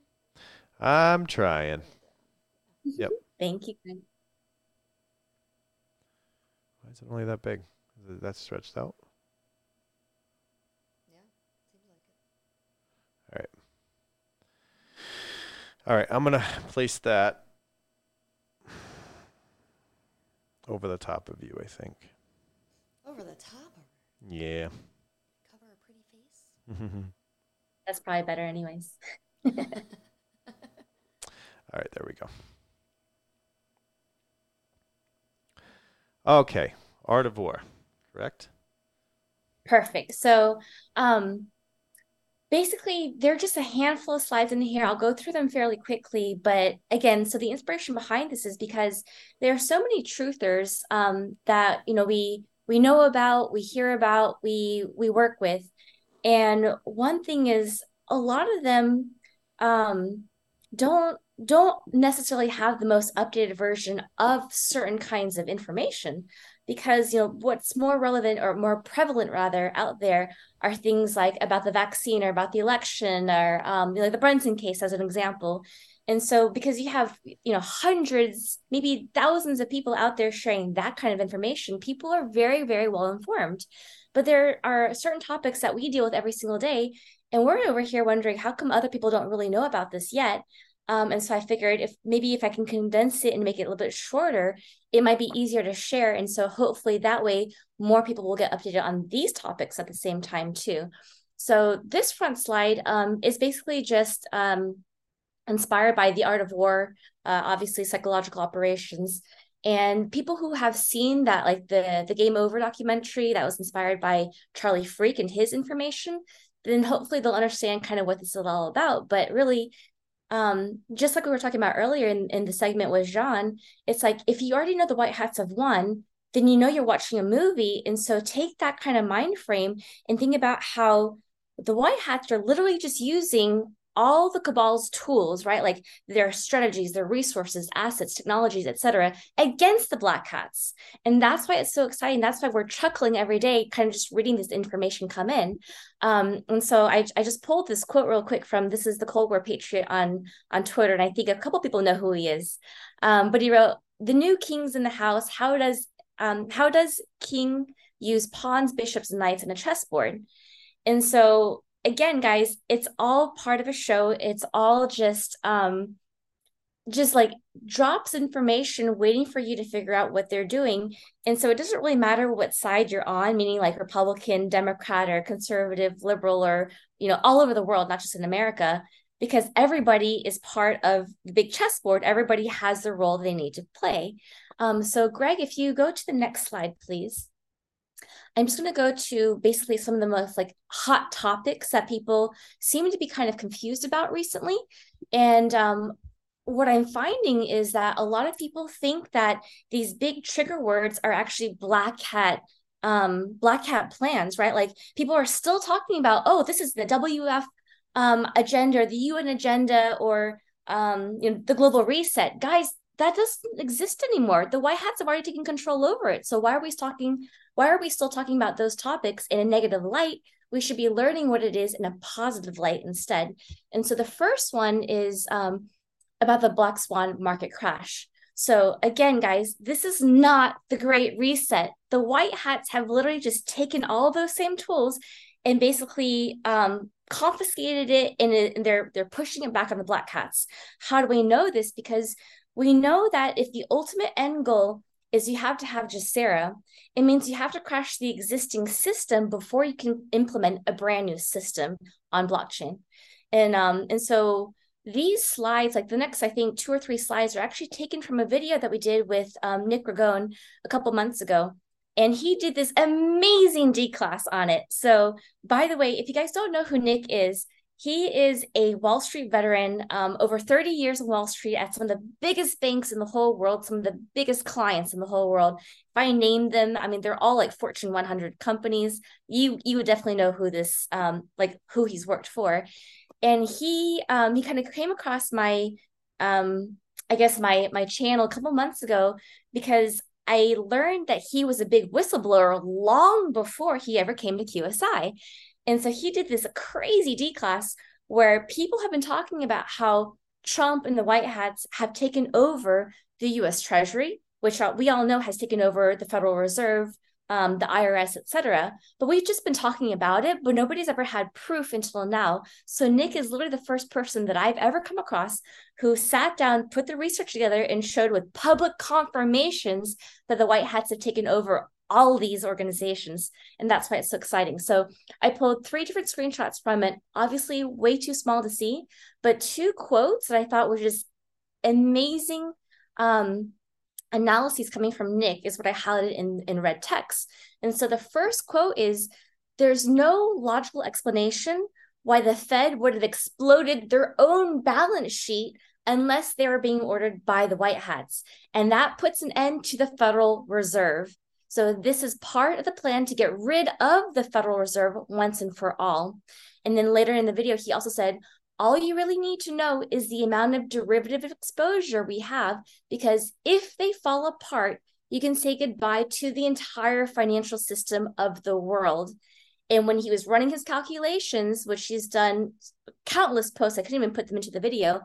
I'm trying. Yep. Thank you. Why is it only that big? Is it that stretched out? Yeah, seems like it. All right. All right. I'm gonna place that over the top of you. I think. Over the top of her. Yeah. Cover her pretty face. Mm-hmm. That's probably better, anyways. All right. There we go. Okay. Art of War. Correct. Perfect. So, um, basically, there are just a handful of slides in here. I'll go through them fairly quickly, but again, so the inspiration behind this is because there are so many truthers um, that you know we we know about, we hear about, we we work with, and one thing is a lot of them um, don't don't necessarily have the most updated version of certain kinds of information because you know what's more relevant or more prevalent rather out there are things like about the vaccine or about the election or um, like the Brunson case as an example. And so because you have you know hundreds, maybe thousands of people out there sharing that kind of information, people are very very well informed. But there are certain topics that we deal with every single day, and we're over here wondering how come other people don't really know about this yet. Um, and so I figured if maybe if I can condense it and make it a little bit shorter, it might be easier to share. And so hopefully that way more people will get updated on these topics at the same time too. So this front slide um, is basically just um, inspired by the art of war, uh, obviously psychological operations. And people who have seen that, like the the Game Over documentary that was inspired by Charlie Freak and his information, then hopefully they'll understand kind of what this is all about. But really, um, just like we were talking about earlier in, in the segment with Jean, it's like if you already know the white hats have won, then you know you're watching a movie. And so take that kind of mind frame and think about how the white hats are literally just using all the cabal's tools right like their strategies their resources assets technologies etc against the black hats. And that's why it's so exciting. That's why we're chuckling every day kind of just reading this information come in. Um, and so I, I just pulled this quote real quick from this is the cold war patriot on on twitter and i think a couple people know who he is. Um, but he wrote the new king's in the house how does um, how does king use pawns bishops knights in a chessboard? And so again, guys, it's all part of a show. It's all just um just like drops information waiting for you to figure out what they're doing. And so it doesn't really matter what side you're on, meaning like Republican, Democrat, or conservative, liberal, or you know, all over the world, not just in America, because everybody is part of the big chessboard. Everybody has the role they need to play. Um, so, Greg, if you go to the next slide, please. I'm just going to go to basically some of the most like hot topics that people seem to be kind of confused about recently. And um, what I'm finding is that a lot of people think that these big trigger words are actually black hat um black hat plans right like people are still talking about oh this is the wf um agenda the un agenda or um you know the global reset guys that doesn't exist anymore the white hats have already taken control over it so why are we talking why are we still talking about those topics in a negative light? We should be learning what it is in a positive light instead. And so the first one is um, about the Black Swan market crash. So, again, guys, this is not the great reset. The white hats have literally just taken all those same tools and basically um, confiscated it and, it, and they're they're pushing it back on the black hats. How do we know this? Because we know that if the ultimate end goal is you have to have GESARA. It means you have to crash the existing system before you can implement a brand new system on blockchain. And um, and so these slides, like the next, I think two or three slides, are actually taken from a video that we did with um, Nick Ragone a couple months ago. And he did this amazing D class on it. So, by the way, if you guys don't know who Nick is, he is a Wall Street veteran, um, over 30 years on Wall Street at some of the biggest banks in the whole world, some of the biggest clients in the whole world. If I name them, I mean, they're all like Fortune 100 companies. You you would definitely know who this, um, like who he's worked for. And he um, he kind of came across my, um, I guess my my channel a couple months ago because I learned that he was a big whistleblower long before he ever came to QSI. And so he did this crazy D class where people have been talking about how Trump and the White Hats have taken over the US Treasury, which we all know has taken over the Federal Reserve, um, the IRS, etc. But we've just been talking about it, but nobody's ever had proof until now. So Nick is literally the first person that I've ever come across who sat down, put the research together, and showed with public confirmations that the White Hats have taken over all these organizations. And that's why it's so exciting. So I pulled three different screenshots from it, obviously way too small to see, but two quotes that I thought were just amazing um, analyses coming from Nick is what I highlighted in, in red text. And so the first quote is there's no logical explanation why the Fed would have exploded their own balance sheet unless they were being ordered by the White Hats. And that puts an end to the Federal Reserve. So this is part of the plan to get rid of the Federal Reserve once and for all. And then later in the video, he also said, all you really need to know is the amount of derivative exposure we have, because if they fall apart, you can say goodbye to the entire financial system of the world. And when he was running his calculations, which he's done countless posts, I couldn't even put them into the video,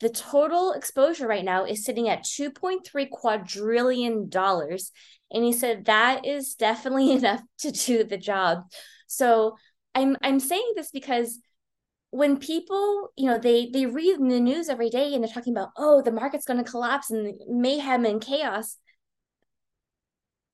the total exposure right now is sitting at 2.3 quadrillion dollars. And he said that is definitely enough to do the job. So I'm I'm saying this because when people, you know, they they read the news every day and they're talking about, oh, the market's going to collapse and mayhem and chaos.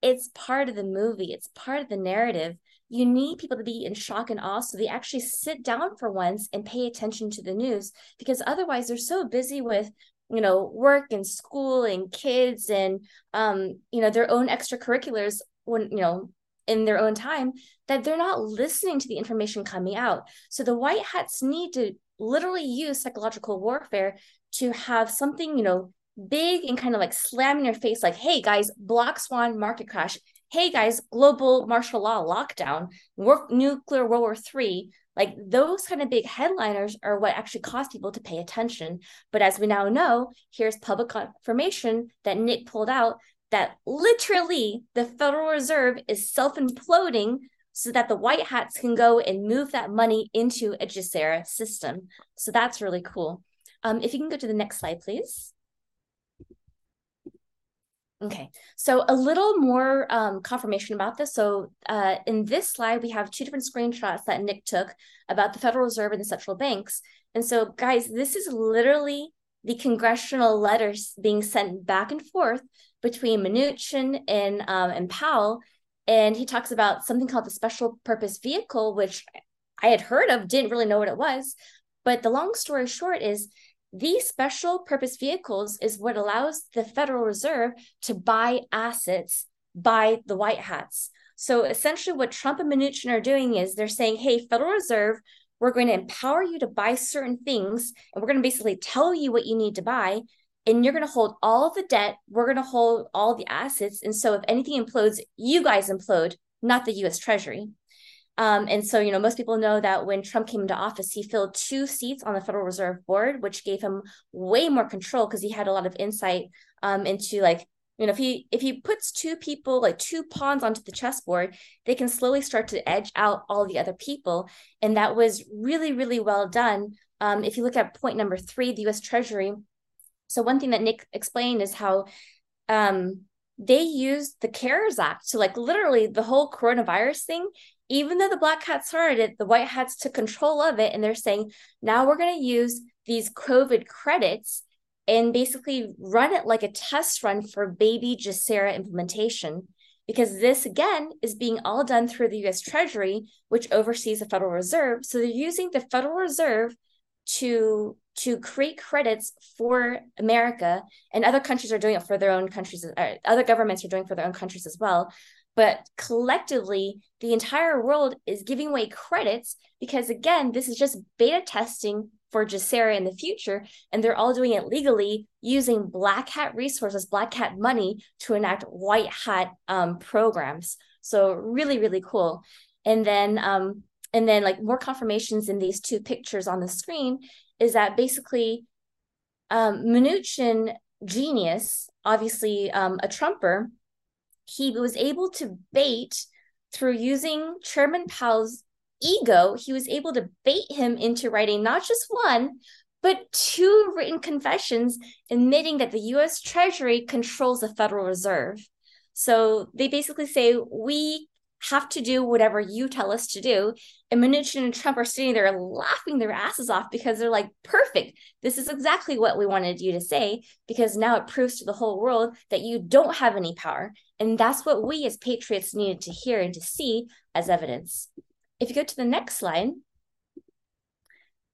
It's part of the movie. It's part of the narrative you need people to be in shock and awe so they actually sit down for once and pay attention to the news because otherwise they're so busy with you know work and school and kids and um you know their own extracurriculars when you know in their own time that they're not listening to the information coming out. So the white hats need to literally use psychological warfare to have something you know big and kind of like slam in your face like hey guys black swan market crash. Hey guys, global martial law lockdown, work nuclear World War Three. Like those kind of big headliners are what actually cause people to pay attention. But as we now know, here's public confirmation that Nick pulled out that literally the Federal Reserve is self imploding so that the white hats can go and move that money into a GESARA system. So that's really cool. Um, if you can go to the next slide, please. Okay, so a little more um, confirmation about this. So uh, in this slide, we have two different screenshots that Nick took about the Federal Reserve and the central banks. And so guys, this is literally the congressional letters being sent back and forth between Mnuchin and, um, and Powell. And he talks about something called the special purpose vehicle, which I had heard of, didn't really know what it was. But the long story short is these special purpose vehicles is what allows the Federal Reserve to buy assets by the white hats. So essentially, what Trump and Mnuchin are doing is they're saying, hey, Federal Reserve, we're going to empower you to buy certain things, and we're going to basically tell you what you need to buy. And you're going to hold all the debt. We're going to hold all the assets. And so if anything implodes, you guys implode, not the US Treasury. Um, and so, you know, most people know that when Trump came into office, he filled two seats on the Federal Reserve Board, which gave him way more control because he had a lot of insight um, into like, you know, if he if he puts two people like two pawns onto the chessboard, they can slowly start to edge out all the other people, and that was really really well done. Um, if you look at point number three, the U.S. Treasury. So one thing that Nick explained is how um, they used the CARES Act to like literally the whole coronavirus thing even though the black hats started it, the white hats took control of it. And they're saying, now we're going to use these COVID credits and basically run it like a test run for baby GESARA implementation. Because this, again, is being all done through the US Treasury, which oversees the Federal Reserve. So they're using the Federal Reserve to to create credits for America, and other countries are doing it for their own countries. Uh, other governments are doing for their own countries as well but collectively the entire world is giving away credits because again this is just beta testing for GESARA in the future and they're all doing it legally using black hat resources black hat money to enact white hat um, programs. So really really cool. And then um, and then like more confirmations in these two pictures on the screen is that basically um, Mnuchin genius obviously um, a trumper he was able to bait through using Chairman Powell's ego, he was able to bait him into writing not just one, but two written confessions admitting that the US Treasury controls the Federal Reserve. So they basically say, we have to do whatever you tell us to do. And Mnuchin and Trump are sitting there laughing their asses off because they're like, perfect. This is exactly what we wanted you to say, because now it proves to the whole world that you don't have any power. And that's what we as patriots needed to hear and to see as evidence. If you go to the next slide,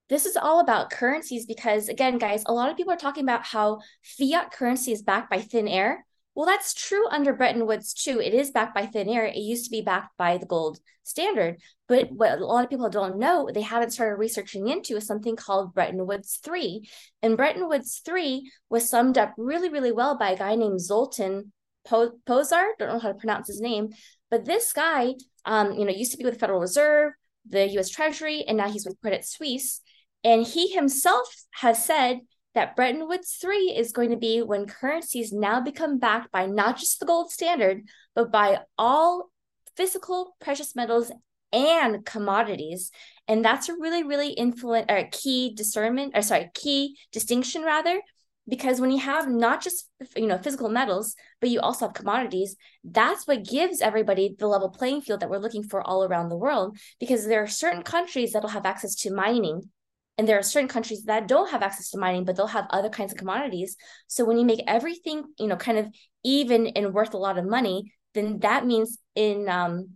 this is all about currencies because, again, guys, a lot of people are talking about how fiat currency is backed by thin air. Well, that's true under Bretton Woods too. It is backed by thin air. It used to be backed by the gold standard. But what a lot of people don't know, they haven't started researching into, is something called Bretton Woods 3. And Bretton Woods 3 was summed up really, really well by a guy named Zoltan po- Pozsar. Don't know how to pronounce his name. But this guy, um, you know, used to be with the Federal Reserve, the US Treasury, and now he's with Credit Suisse. And he himself has said that Bretton Woods 3 is going to be when currencies now become backed by not just the gold standard, but by all physical precious metals and commodities. And that's a really, really influent or key discernment, or sorry, key distinction rather, because when you have not just you know physical metals, but you also have commodities, that's what gives everybody the level playing field that we're looking for all around the world. Because there are certain countries that'll have access to mining and there are certain countries that don't have access to mining but they'll have other kinds of commodities so when you make everything you know kind of even and worth a lot of money then that means in um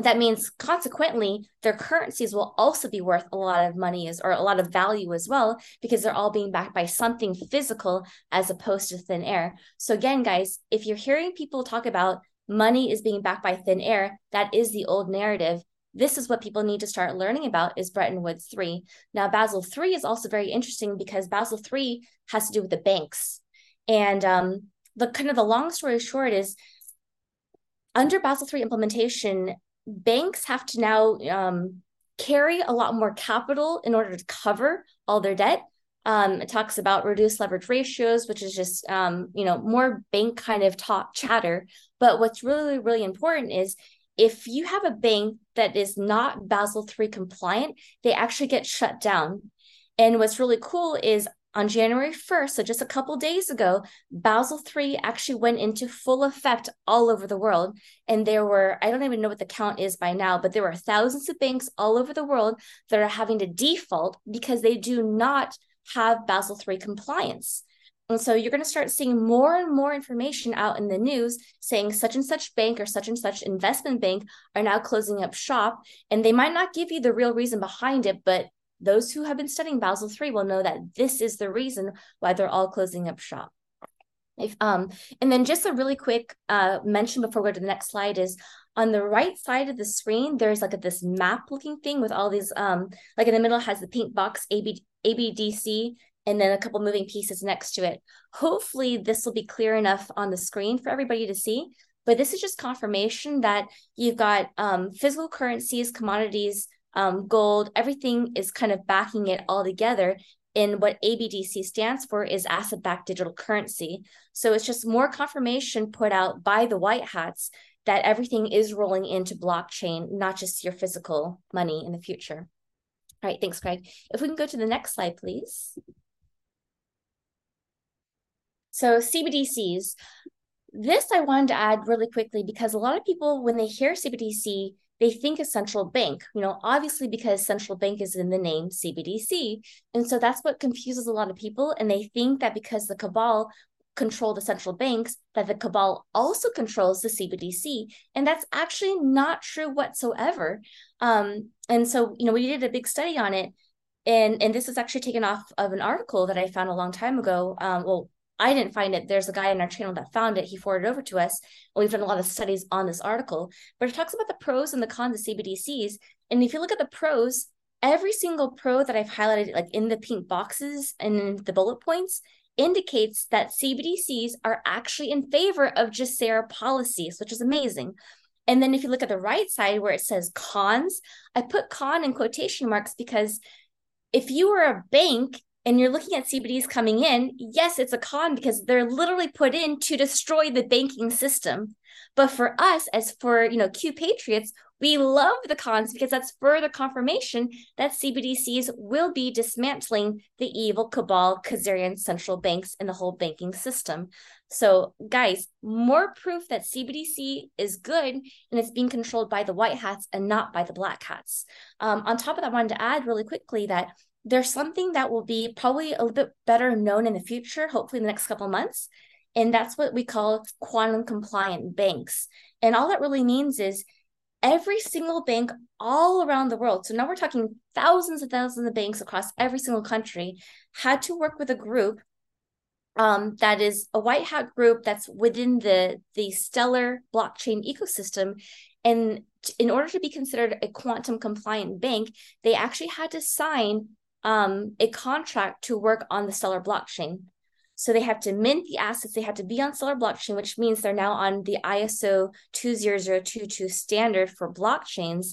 that means consequently their currencies will also be worth a lot of money as or a lot of value as well because they're all being backed by something physical as opposed to thin air so again guys if you're hearing people talk about money is being backed by thin air that is the old narrative this is what people need to start learning about is Bretton Woods 3. Now, Basel 3 is also very interesting because Basel 3 has to do with the banks. And um, the kind of the long story short is under Basel III implementation, banks have to now um, carry a lot more capital in order to cover all their debt. Um, it talks about reduced leverage ratios, which is just um, you know more bank kind of talk chatter. But what's really really important is if you have a bank that is not Basel III compliant, they actually get shut down. And what's really cool is on January 1st, so just a couple days ago, Basel III actually went into full effect all over the world. And there were, I don't even know what the count is by now, but there were thousands of banks all over the world that are having to default because they do not have Basel III compliance. And so you're going to start seeing more and more information out in the news saying such and such bank or such and such investment bank are now closing up shop. And they might not give you the real reason behind it, but those who have been studying Basel III will know that this is the reason why they're all closing up shop. If, um, and then just a really quick uh, mention before we go to the next slide is on the right side of the screen, there's like a, this map looking thing with all these, um, like in the middle has the pink box AB, ABDC and then a couple moving pieces next to it. Hopefully this will be clear enough on the screen for everybody to see, but this is just confirmation that you've got um, physical currencies, commodities, um, gold, everything is kind of backing it all together. In what ABDC stands for is asset backed digital currency. So it's just more confirmation put out by the white hats that everything is rolling into blockchain, not just your physical money in the future. All right, thanks, Craig. If we can go to the next slide, please. So CBDCs, this I wanted to add really quickly because a lot of people, when they hear CBDC, they think a central bank, you know, obviously because central bank is in the name CBDC. And so that's what confuses a lot of people. And they think that because the cabal control the central banks, that the cabal also controls the CBDC. And that's actually not true whatsoever. Um, and so, you know, we did a big study on it. And, and this is actually taken off of an article that I found a long time ago. Um, well, I didn't find it. There's a guy in our channel that found it. He forwarded it over to us. And we've done a lot of studies on this article, but it talks about the pros and the cons of CBDCs. And if you look at the pros, every single pro that I've highlighted, like in the pink boxes and the bullet points, indicates that CBDCs are actually in favor of GESARA policies, which is amazing. And then if you look at the right side where it says cons, I put con in quotation marks because if you were a bank and you're looking at CBDs coming in, yes, it's a con because they're literally put in to destroy the banking system. But for us, as for you know, Q Patriots, we love the cons because that's further confirmation that CBDCs will be dismantling the evil cabal Khazarian central banks and the whole banking system. So, guys, more proof that CBDC is good and it's being controlled by the white hats and not by the black hats. Um, on top of that, I wanted to add really quickly that there's something that will be probably a little bit better known in the future, hopefully in the next couple months. And that's what we call quantum compliant banks. And all that really means is every single bank all around the world, so now we're talking thousands and thousands of banks across every single country, had to work with a group um, that is a white hat group that's within the the stellar blockchain ecosystem and in order to be considered a quantum compliant bank they actually had to sign um, a contract to work on the Stellar blockchain. So they have to mint the assets. They have to be on Stellar blockchain, which means they're now on the ISO 20022 standard for blockchains,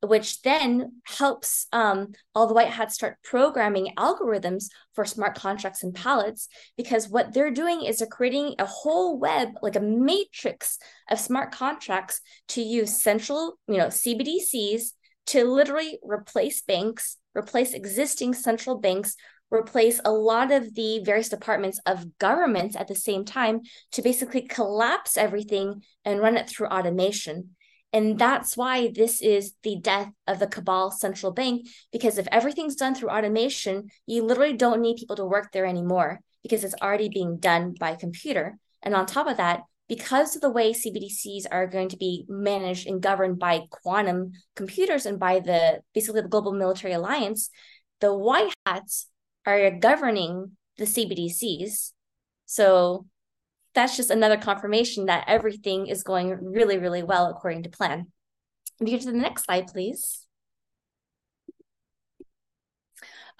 which then helps um, all the white hats start programming algorithms for smart contracts and pallets. Because what they're doing is they're creating a whole web, like a matrix of smart contracts to use central, you know, CBDCs to literally replace banks replace existing central banks, replace a lot of the various departments of governments at the same time to basically collapse everything and run it through automation. And that's why this is the death of the cabal central bank, because if everything's done through automation, you literally don't need people to work there anymore because it's already being done by computer. And on top of that, because of the way CBDCs are going to be managed and governed by quantum computers and by the basically the global military alliance, the white hats are governing the CBDCs. So that's just another confirmation that everything is going really, really well according to plan. If you go to the next slide, please.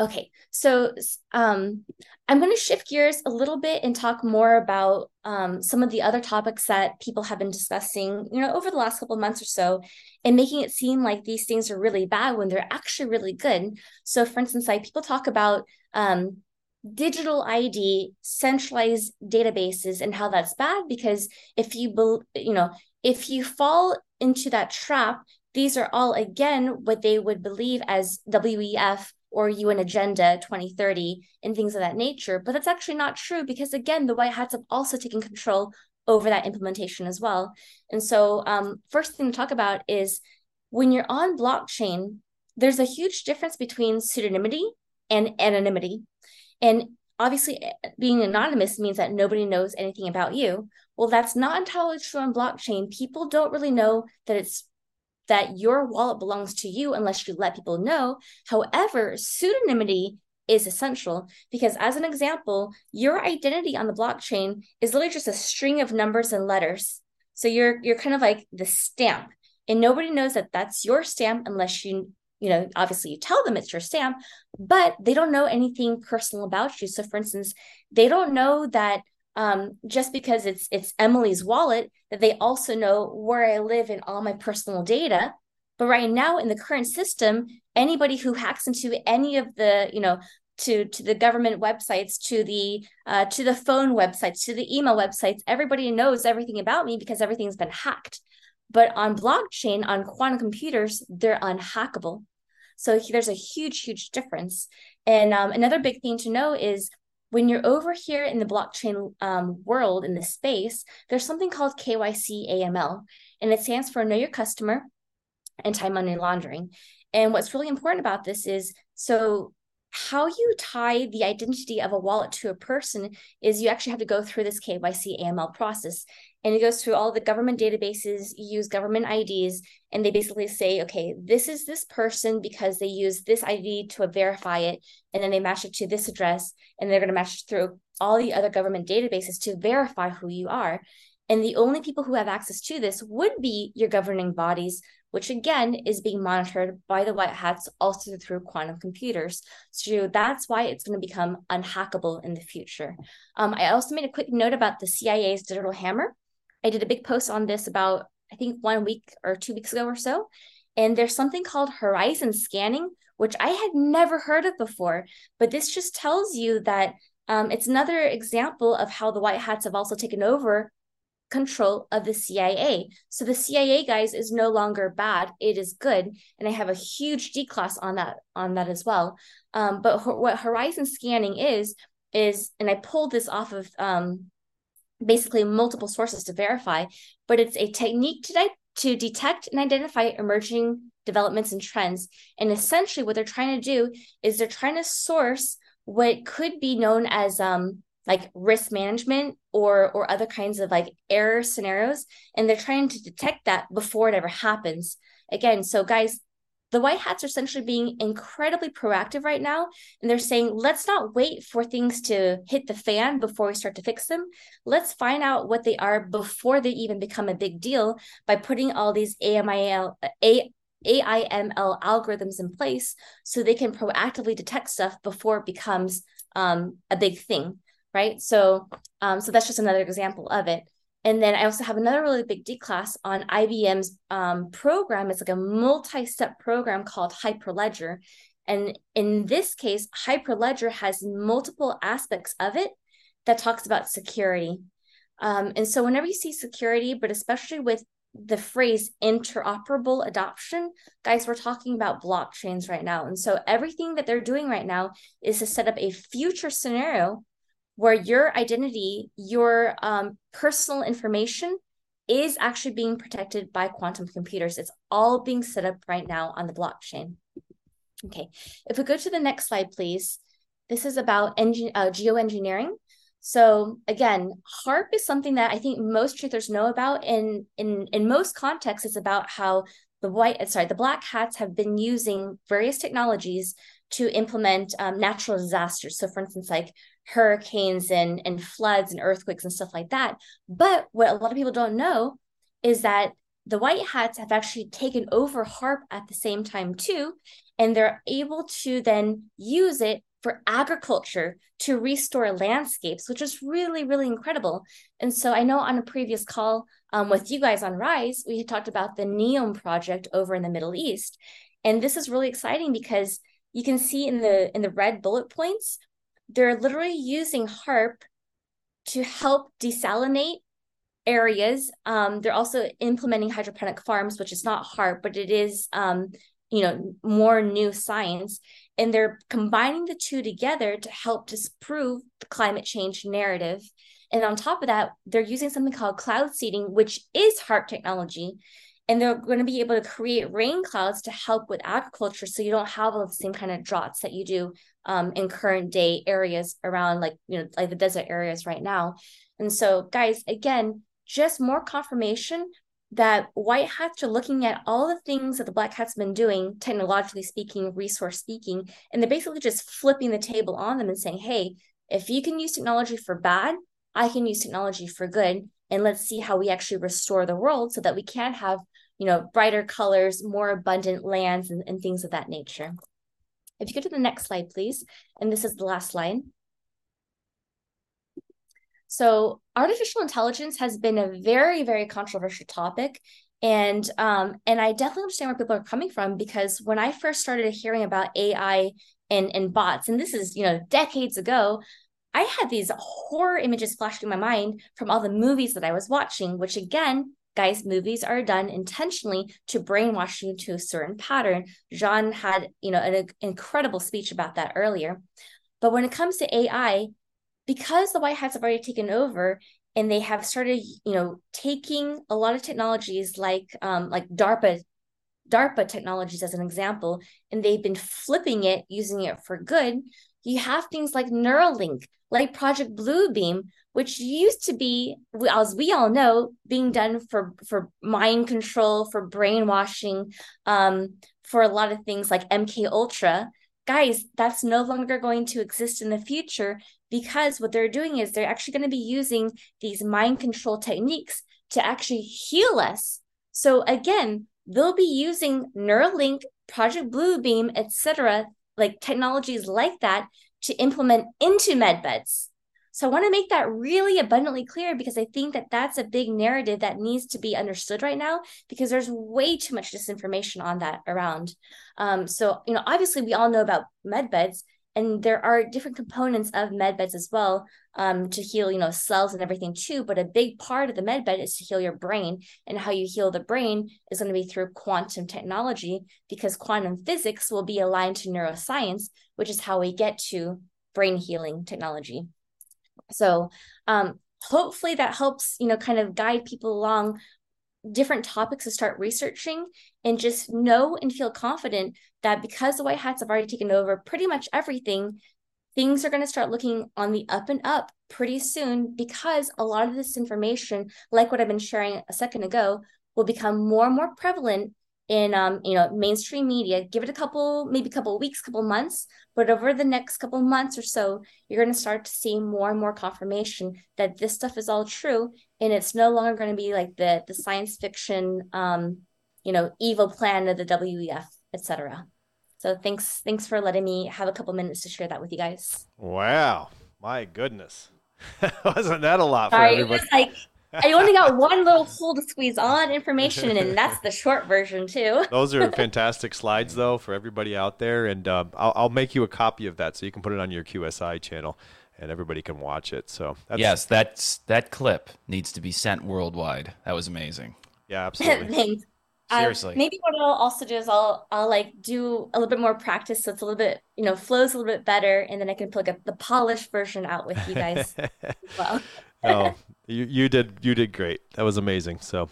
Okay, so um, I'm going to shift gears a little bit and talk more about um, some of the other topics that people have been discussing, you know, over the last couple of months or so, and making it seem like these things are really bad when they're actually really good. So, for instance, like people talk about um, digital ID, centralized databases, and how that's bad because if you, you know, if you fall into that trap, these are all again what they would believe as WEF or UN Agenda 2030 and things of that nature. But that's actually not true because, again, the White Hats have also taken control over that implementation as well. And so, um, first thing to talk about is when you're on blockchain, there's a huge difference between pseudonymity and anonymity. And obviously, being anonymous means that nobody knows anything about you. Well, that's not entirely true on blockchain. People don't really know that it's that your wallet belongs to you unless you let people know. However, pseudonymity is essential because as an example, your identity on the blockchain is literally just a string of numbers and letters. So you're you're kind of like the stamp and nobody knows that that's your stamp unless you you know obviously you tell them it's your stamp but they don't know anything personal about you so for instance they don't know that um, just because it's it's Emily's wallet, that they also know where I live and all my personal data. But right now, in the current system, anybody who hacks into any of the, you know, to to the government websites, to the uh, to the phone websites, to the email websites, everybody knows everything about me because everything's been hacked. But on blockchain, on quantum computers, they're unhackable. So there's a huge, huge difference. And um, another big thing to know is when you're over here in the blockchain um, world in this space, there's something called KYC AML, and it stands for Know Your Customer and Anti-Money Laundering. And what's really important about this is so how you tie the identity of a wallet to a person is you actually have to go through this KYC AML process. And it goes through all the government databases, use government IDs, and they basically say, okay, this is this person because they use this ID to verify it. And then they match it to this address, and they're going to match through all the other government databases to verify who you are. And the only people who have access to this would be your governing bodies, which again is being monitored by the white hats also through quantum computers. So that's why it's going to become unhackable in the future. Um, I also made a quick note about the CIA's digital hammer. I did a big post on this about, I think, one week or two weeks ago or so. And there's something called horizon scanning, which I had never heard of before. But this just tells you that um, it's another example of how the white hats have also taken over control of the CIA. So the CIA guys is no longer bad; it is good, and I have a huge D class on that on that as well. Um, but ho- what horizon scanning is is, and I pulled this off of um, basically multiple sources to verify, but it's a technique to to detect and identify emerging developments and trends. And essentially, what they're trying to do is they're trying to source what could be known as um, like risk management or or other kinds of like error scenarios and they're trying to detect that before it ever happens. Again so guys the white hats are essentially being incredibly proactive right now and they're saying let's not wait for things to hit the fan before we start to fix them. Let's find out what they are before they even become a big deal by putting all these AMIL, A, AIML algorithms in place so they can proactively detect stuff before it becomes um, a big thing right? So, um, so that's just another example of it. And then I also have another really big D class on IBM's um, program. It's like a multi-step program called Hyperledger. And in this case, Hyperledger has multiple aspects of it that talks about security. Um, and so whenever you see security, but especially with the phrase interoperable adoption, guys, we're talking about blockchains right now. And so everything that they're doing right now is to set up a future scenario where your identity, your um, personal information is actually being protected by quantum computers. It's all being set up right now on the blockchain. Okay, if we go to the next slide, please. This is about engin- uh, geoengineering. So again, HAARP is something that I think most truthers know about. In in in most contexts, it's about how the white, sorry, the black hats have been using various technologies to implement um, natural disasters. So, for instance, like hurricanes and, and floods and earthquakes and stuff like that. But what a lot of people don't know is that the white hats have actually taken over HAARP at the same time too, and they're able to then use it for agriculture to restore landscapes, which is really, really incredible. And so I know on a previous call um, with you guys on Rise, we had talked about the NEOM project over in the Middle East. And this is really exciting because you can see in the in the red bullet points, they're literally using HAARP to help desalinate areas. Um, they're also implementing hydroponic farms, which is not HAARP, but it is um, you know more new science. And they're combining the two together to help disprove the climate change narrative. And on top of that they're using something called cloud seeding which is HAARP technology. And they're going to be able to create rain clouds to help with agriculture so you don't have all the same kind of droughts that you do um, in current day areas around like you know like the desert areas right now and so guys again just more confirmation that white hats are looking at all the things that the black hats have been doing, technologically speaking, resource speaking, and they're basically just flipping the table on them and saying, hey, if you can use technology for bad, I can use technology for good. And let's see how we actually restore the world so that we can have, you know, brighter colors, more abundant lands, and, and things of that nature. If you go to the next slide, please. And this is the last line. So artificial intelligence has been a very, very controversial topic. And um, and I definitely understand where people are coming from because when I first started hearing about AI and, and bots, and this is, you know, decades ago, I had these horror images flash through my mind from all the movies that I was watching, which again, guys, movies are done intentionally to brainwash you to a certain pattern. Jean had, you know, an incredible speech about that earlier. But when it comes to AI, because the white hats have already taken over and they have started you know taking a lot of technologies like um, like darpa darpa technologies as an example and they've been flipping it using it for good you have things like neuralink like project bluebeam which used to be as we all know being done for for mind control for brainwashing um, for a lot of things like mk ultra guys that's no longer going to exist in the future because what they're doing is they're actually going to be using these mind control techniques to actually heal us. So again, they'll be using Neuralink, Project Bluebeam, etc., like technologies like that to implement into medbeds. So I want to make that really abundantly clear because I think that that's a big narrative that needs to be understood right now because there's way too much disinformation on that around. Um, so you know, obviously we all know about medbeds, and there are different components of med beds as well um, to heal you know cells and everything too but a big part of the med bed is to heal your brain and how you heal the brain is going to be through quantum technology because quantum physics will be aligned to neuroscience which is how we get to brain healing technology. So um, hopefully that helps you know kind of guide people along different topics to start researching and just know and feel confident that because the white hats have already taken over pretty much everything things are going to start looking on the up and up pretty soon because a lot of this information like what i've been sharing a second ago will become more and more prevalent in um, you know mainstream media. Give it a couple maybe a couple weeks couple months but over the next couple months or so you're going to start to see more and more confirmation that this stuff is all true and it's no longer going to be like the the science fiction um, you know evil plan of the wef etc so thanks thanks for letting me have a couple minutes to share that with you guys wow my goodness wasn't that a lot Sorry, for everybody it was like I only got one little hole to squeeze on information, and that's the short version too. Those are fantastic slides, though, for everybody out there, and um, I'll, I'll, make you a copy of that so you can put it on your QSI channel, and everybody can watch it. So that's... yes, that's that clip needs to be sent worldwide. That was amazing. Yeah, absolutely. Thanks. Uh, Seriously. Uh, maybe what I'll also do is I'll I'll like do a little bit more practice so it's a little bit you know flows a little bit better, and then I can put the polished version out with you guys well. oh, you, you did you did great. That was amazing. So,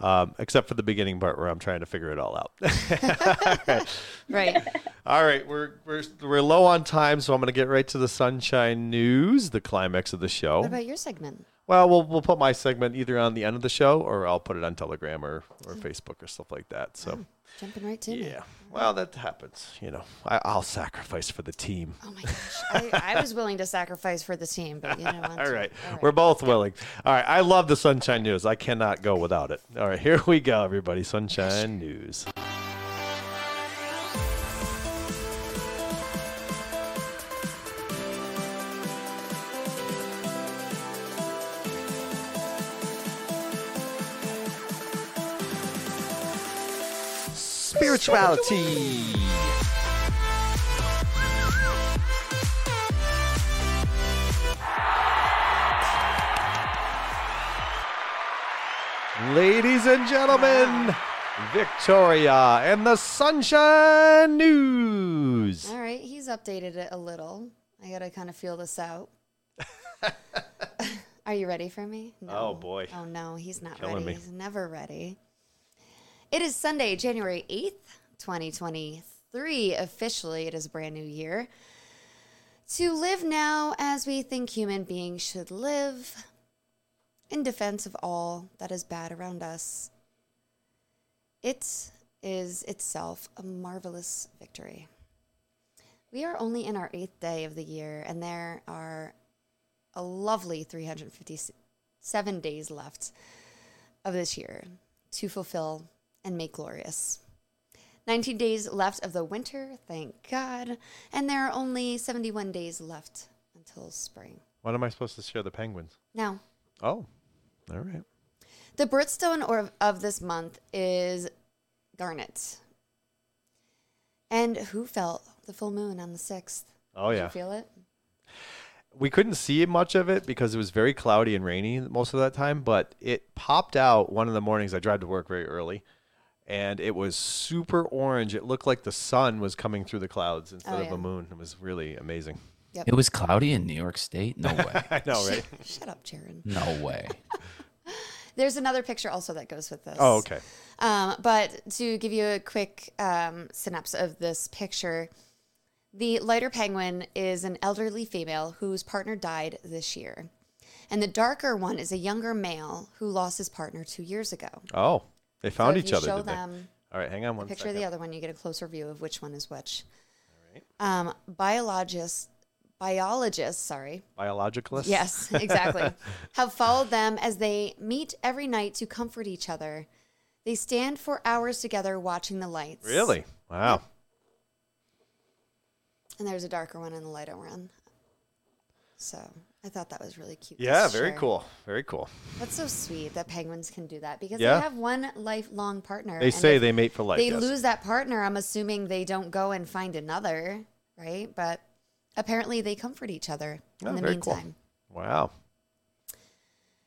um, except for the beginning part where I'm trying to figure it all out. all right. right. All right. We're we're we're low on time, so I'm going to get right to the sunshine news, the climax of the show. What about your segment? Well, we'll we'll put my segment either on the end of the show, or I'll put it on Telegram or, or Facebook or stuff like that. So. Oh, jumping right to yeah. Well, that happens. You know, I, will sacrifice for the team. Oh my gosh, I, I, was willing to sacrifice for the team, but you know? All right, All right. we're both willing. All right, I love the Sunshine News. I cannot go without it. All right, here we go, everybody. Sunshine News. Spirituality. Ladies and gentlemen, Victoria and the Sunshine News. All right, he's updated it a little. I gotta kind of feel this out. Are you ready for me? Oh, no. Oh, boy. Oh no, he's not Killing ready. me. He's never ready. It is Sunday, January 8th, 2023. Officially, it is a brand new year. To live now as we think human beings should live, in defense of all that is bad around us. It is itself a marvelous victory. We are only in our eighth day of the year, and there are a lovely 357 days left of this year to fulfill and make glorious. 19 days left of the winter, thank God, and there are only 71 days left until spring. When am I supposed to share the penguins? Now, Oh, all right. the birthstone or of this month is garnet. And who felt the full moon on the 6th? Oh, Did yeah. you feel it? We couldn't see much of it because it was very cloudy and rainy most of that time, but it popped out one of the mornings. I drive to work very early, and it was super orange. It looked like the sun was coming through the clouds instead Oh, of a moon. It was really amazing. It was cloudy in New York State? No way. I know, right? Shut up, Jarin. No way. There's another picture also that goes with this. oh, okay. Um, but to give you a quick um, synopsis of this picture, the lighter penguin is an elderly female whose partner died this year. And the darker one is a younger male who lost his partner two years ago. Oh, they found so each other. show did they? them All right, hang on one picture of second. the other one, you get a closer view of which one is which. Um, biologists, biologists, sorry, Biologicalists. Yes, exactly. have followed them as they meet every night to comfort each other. They stand for hours together watching the lights. Really? Wow. And there's a darker one and a lighter one. So I thought that was really cute. Yeah, very cool. Very cool. That's so sweet that penguins can do that because Yeah. they have one lifelong partner. They say they mate for life. they yes. lose that partner. I'm assuming they don't go and find another, right? But apparently they comfort each other Oh, in the very cool. meantime. Wow.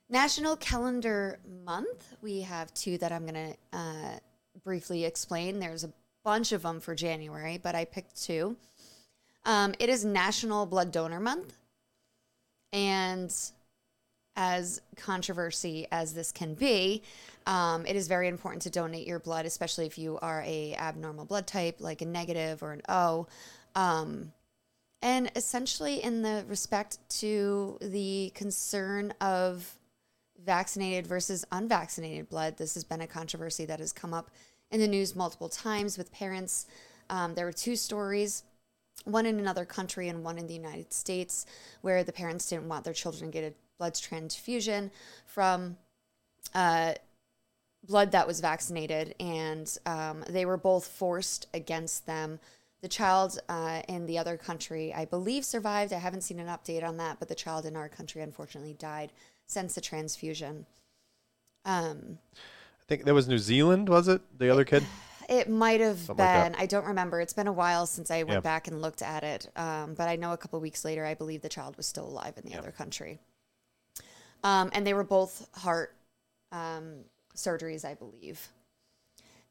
National Calendar Month. We have two that I'm going to uh, briefly explain. There's a bunch of them for January, but I picked two. Um, it is National Blood Donor Month. And as controversy as this can be, um, it is very important to donate your blood, especially if you are a abnormal blood type, like a negative or an O. Um, and essentially in the respect to the concern of vaccinated versus unvaccinated blood. This has been a controversy that has come up in the news multiple times with parents. Um, there were two stories, one in another country and one in the United States, where the parents didn't want their children to get a blood transfusion from uh, blood that was vaccinated, and um, they were both forced against them. The child uh, in the other country, I believe, survived. I haven't seen an update on that, but the child in our country unfortunately died since the transfusion. Um, I think that was New Zealand, was it? The other kid? It might have Something been. that. I don't remember. It's been a while since I went Yeah. back and looked at it. Um, but I know a couple weeks later, I believe the child was still alive in the other country. Um, and they were both heart um, surgeries, I believe.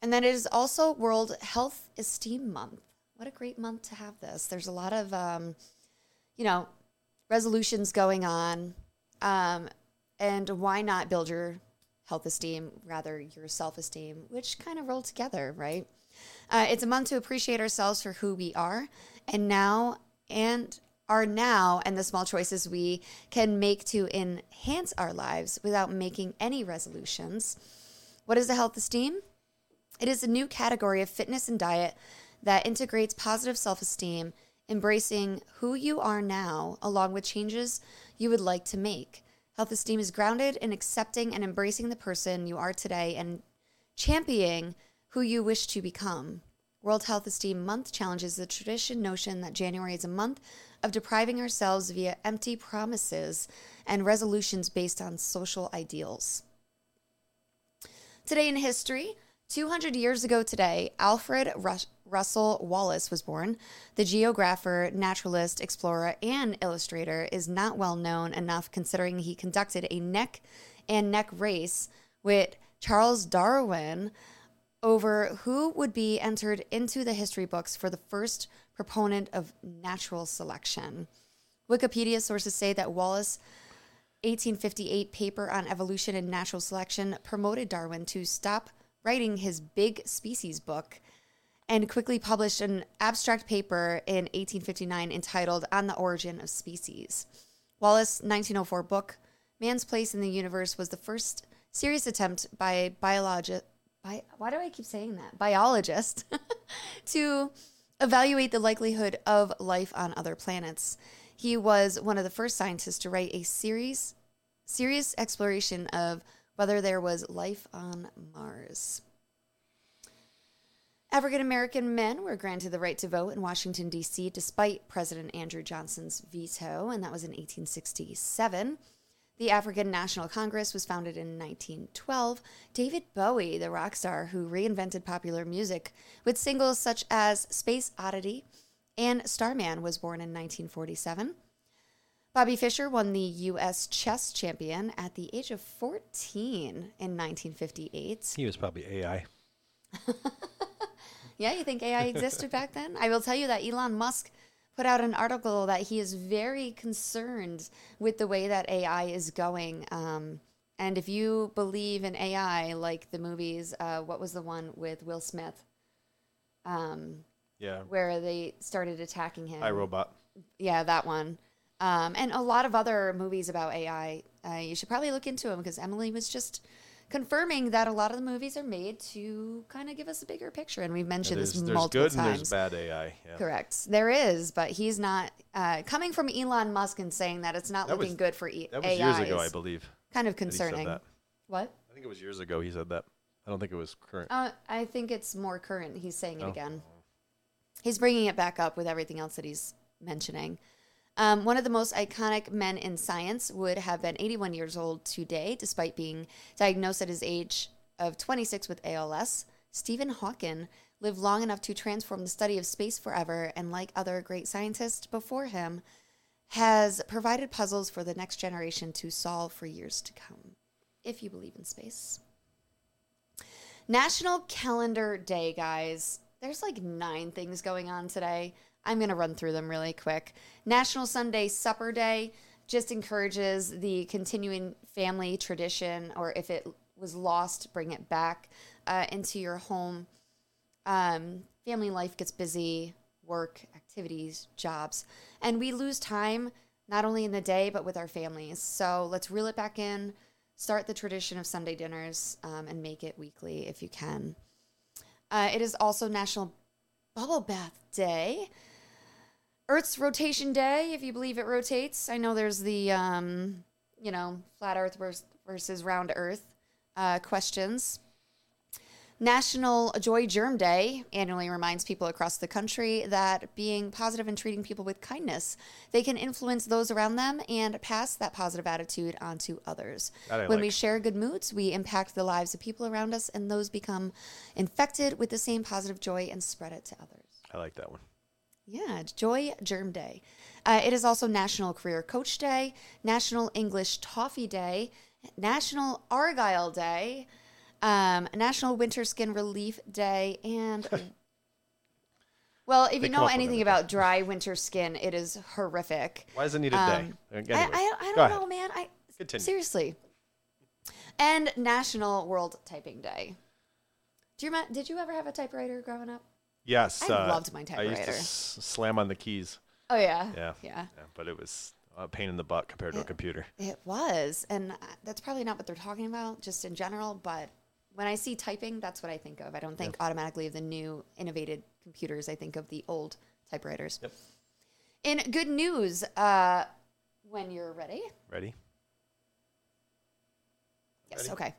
And then it is also World Health Esteem Month. What a great month to have this. There's a lot of, um, you know, resolutions going on. Um, and why not build your health esteem, rather your self esteem, which kind of roll together, right? Uh, it's a month to appreciate ourselves for who we are and now and are now and the small choices we can make to enhance our lives without making any resolutions. What is a health esteem? It is a new category of fitness and diet that integrates positive self esteem, embracing who you are now, along with changes you would like to make. Health esteem is grounded in accepting and embracing the person you are today and championing who you wish to become. World Health Esteem Month challenges the tradition notion that January is a month of depriving ourselves via empty promises and resolutions based on social ideals. Today in history, 200 years ago today, Alfred Russel Wallace was born. The geographer, naturalist, explorer, and illustrator is not well known enough considering he conducted a neck and neck race with Charles Darwin over who would be entered into the history books for the first proponent of natural selection. Wikipedia sources say that Wallace 1858 paper on evolution and natural selection promoted Darwin to stop writing his big species book and quickly published an abstract paper in 1859 entitled On the Origin of Species. Wallace's 1904 book, Man's Place in the Universe, was the first serious attempt by biologist by why do I keep saying that? Biologist to evaluate the likelihood of life on other planets. He was one of the first scientists to write a series serious exploration of whether there was life on Mars. African American men were granted the right to vote in Washington, D.C., despite President Andrew Johnson's veto, and that was in 1867. The African National Congress was founded in 1912. David Bowie, the rock star who reinvented popular music with singles such as Space Oddity and Starman, was born in 1947. Bobby Fischer won the U.S. chess champion at the age of 14 in 1958. He was probably AI. Yeah, you think AI existed back then? I will tell you that Elon Musk put out an article that he is very concerned with the way that AI is going. Um, and if you believe in AI, like the movies, uh, what was the one with Will Smith? Um, Yeah. where they started attacking him. I Robot. Yeah, that one. Um, and a lot of other movies about AI. Uh, you should probably look into them because Emily was just confirming that a lot of the movies are made to kind of give us a bigger picture. And we've mentioned There's, this there's multiple good and times. there's bad AI. Yeah. Correct. There is, but he's not uh, coming from Elon Musk and saying that it's not That looking was- good for e- That was AI. years ago, I believe. Kind of that he said concerning. What? I think it was years ago he said that. I don't think it was current. Uh, I think it's more current. He's saying it Oh. again. He's bringing it back up with everything else that he's mentioning. Um, one of the most iconic men in science would have been 81 years old today, despite being diagnosed at his age of 26 with ALS. Stephen Hawking lived long enough to transform the study of space forever, and like other great scientists before him, has provided puzzles for the next generation to solve for years to come, if you believe in space. National Calendar Day, guys. There's like nine things going on today. I'm going to run through them really quick. National Sunday Supper Day just encourages the continuing family tradition, or if it was lost, bring it back uh, into your home. Um, family life gets busy, work, activities, jobs, and we lose time not only in the day but with our families. So let's reel it back in, start the tradition of Sunday dinners, um, and make it weekly if you can. Uh, it is also National Bubble Bath Day. Earth's rotation day, if you believe it rotates. I know there's the, um, you know, flat Earth vers- versus round Earth uh, questions. National Joy Germ Day annually reminds people across the country that being positive and treating people with kindness, they can influence those around them and pass that positive attitude on to others. When we share good moods, we impact the lives of people around us, and those become infected with the same positive joy and spread it to others. I like that one. Yeah, Joy Germ Day. Uh, it is also National Career Coach Day, National English Toffee Day, National Argyle Day, um, National Winter Skin Relief Day, and well, if They you come know up with anything everything. about dry winter skin, it is horrific. Why does it need a Um, day? Uh, I, I, I go don't ahead. know, man. I Continue. seriously. And National World Typing Day. Do you remember, did you ever have a typewriter growing up? Yes. I uh, loved my typewriter. I used to s- slam on the keys. Oh yeah. Yeah. Yeah. Yeah, but it was a pain in the butt compared to a computer. It was, and uh, that's probably not what they're talking about, just in general. But when I see typing, that's what I think of. I don't think automatically of the new innovated computers. I think of the old typewriters. Yep. In good news, uh, when you're ready, Ready? Yes. Okay.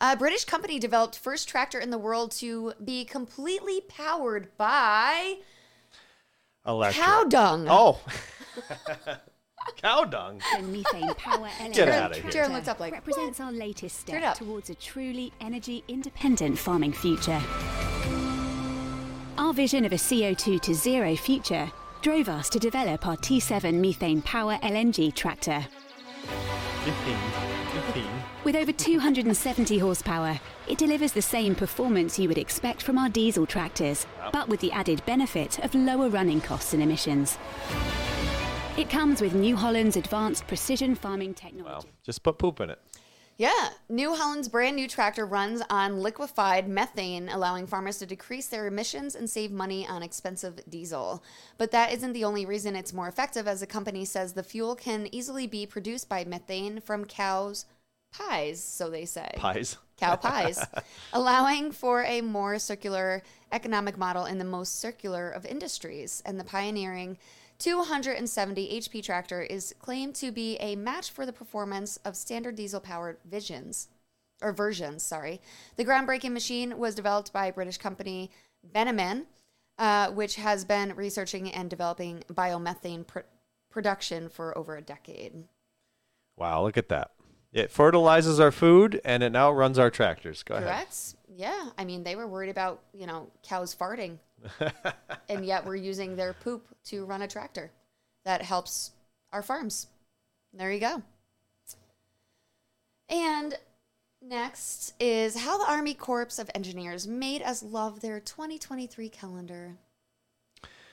A British company developed first tractor in the world to be completely powered by Electric. cow dung. Oh. Cow dung. The methane power Get outta here. Jarin looked up like, represents our latest step towards a truly energy independent farming future. Our vision of a CO2 to zero future drove us to develop our T7 methane power LNG tractor. With over 270 horsepower, it delivers the same performance you would expect from our diesel tractors, but with the added benefit of lower running costs and emissions. It comes with New Holland's advanced precision farming technology. Wow. Just put poop in it. Yeah, New Holland's brand new tractor runs on liquefied methane, allowing farmers to decrease their emissions and save money on expensive diesel. But that isn't the only reason it's more effective, as the company says the fuel can easily be produced by methane from cows' pies, so they say. Pies. Cow pies, allowing for a more circular economic model in the most circular of industries. And the pioneering 270 HP tractor is claimed to be a match for the performance of standard diesel powered visions or versions, sorry. The groundbreaking machine was developed by British company Bennamann, uh, which has been researching and developing biomethane pr- production for over a decade. Wow, look at that. It fertilizes our food and it now runs our tractors. Go ahead. Correct? Yeah. I mean, they were worried about, you know, cows farting. and yet we're using their poop to run a tractor that helps our farms. There you go. And next is how the Army Corps of Engineers made us love their 2023 calendar.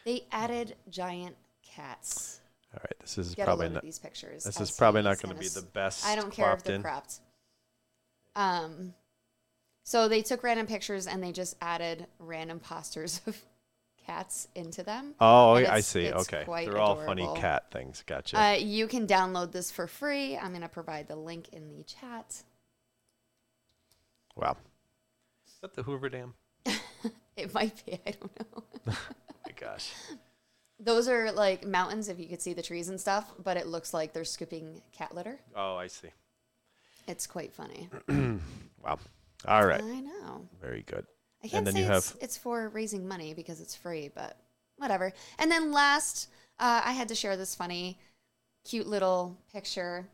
They added giant cats. All right, this is Get probably not. these pictures. This is probably not going to be the best. I don't care if they're in. cropped. Um, so they took random pictures and they just added random posters of cats into them. Oh, And I see. it's Okay, quite they're all funny cat things. Gotcha. Uh, you can download this for free. I'm going to provide the link in the chat. wow. Is that the Hoover Dam? It might be. I don't know. Oh my gosh. Those are like mountains if you could see the trees and stuff, but it looks like they're scooping cat litter. Oh, I see. It's quite funny. Wow. All right. I know. Very good. I can't then say you it's, have- it's for raising money because it's free, but whatever. And then last, uh, I had to share this funny, cute little picture.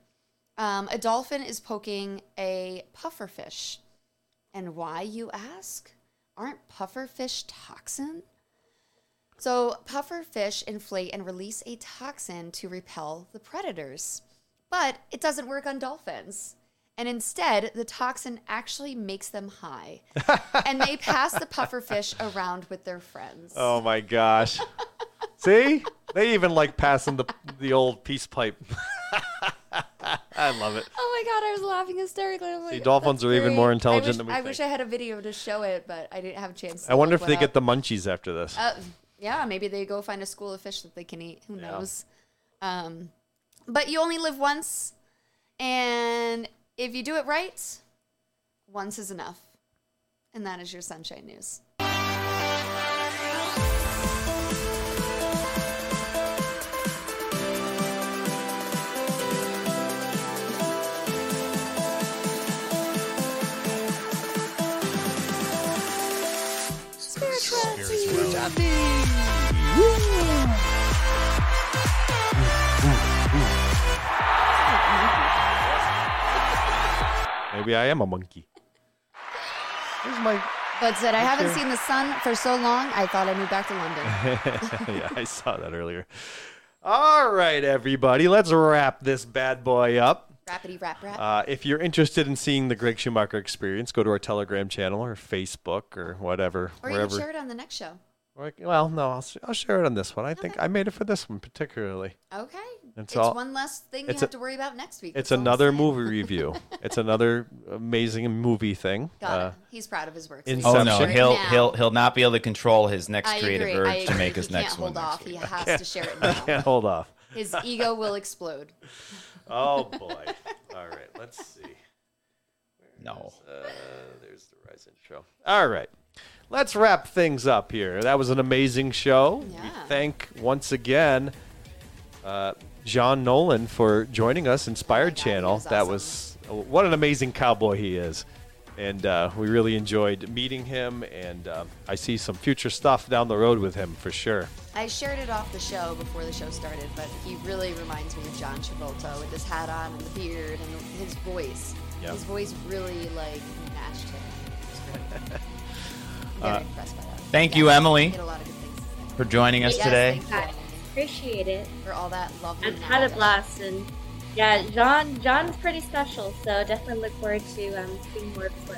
Um, a dolphin is poking a pufferfish. And why, you ask? Aren't pufferfish toxin? So, pufferfish inflate and release a toxin to repel the predators. But it doesn't work on dolphins. And instead, the toxin actually makes them high. and they pass the pufferfish around with their friends. Oh my gosh. See? They even like passing the the old peace pipe. I love it. Oh my god, I was laughing hysterically. I'm See, dolphins "That's are even great." more I intelligent wish, than we I think. wish I had a video to show it, but I didn't have a chance. To I wonder if they one get the munchies after this. Uh, yeah, maybe they go find a school of fish that they can eat. Who Yeah. knows? Um, but you only live once, and if you do it right, once is enough. And that is your sunshine news. Maybe I am a monkey. Where's my? But said I haven't seen the sun for so long, I thought I moved back to London. yeah, I saw that earlier. All right, everybody, let's wrap this bad boy up. Rappity rap rap. Uh, if you're interested in seeing the Greg Schumacher experience, go to our Telegram channel or Facebook or whatever, or you wherever. can share it on the next show. Or- well, no, I'll, s- I'll share it on this one. I think I made it for this one particularly. Okay. It's It's, all- one less thing you have a- to worry about next week. It's That's all I'm another movie review. it's another amazing movie thing. Got Uh, it. He's proud of his work. in so Oh no, sharing it he'll now. he'll he'll not be able to control his next I creative agree, urge I to agree. make his he next can't hold one. off. next He has to share it I now. can't hold off. His ego will explode. Oh boy! All right, let's see. No. Uh, there's the Rise intro. All right. Let's wrap things up here. That was an amazing show. We thank once again uh, Jean Nolan for joining us, Inspired Channel. was That awesome. was what an amazing cowboy he is. And uh, we really enjoyed meeting him, and uh, I see some future stuff down the road with him for sure. I shared it off the show before the show started, but he really reminds me of John Travolta with his hat on and the beard and his voice. Yep. His voice really like matched him. It was great. I'm very Uh, impressed by that. thank you, Emily. A lot of good things. For joining us Yes, today. Thank Appreciate it. for all that lovely. I've had a blast, and yeah, Jean Jean's pretty special. So definitely look forward to um, seeing more of his work.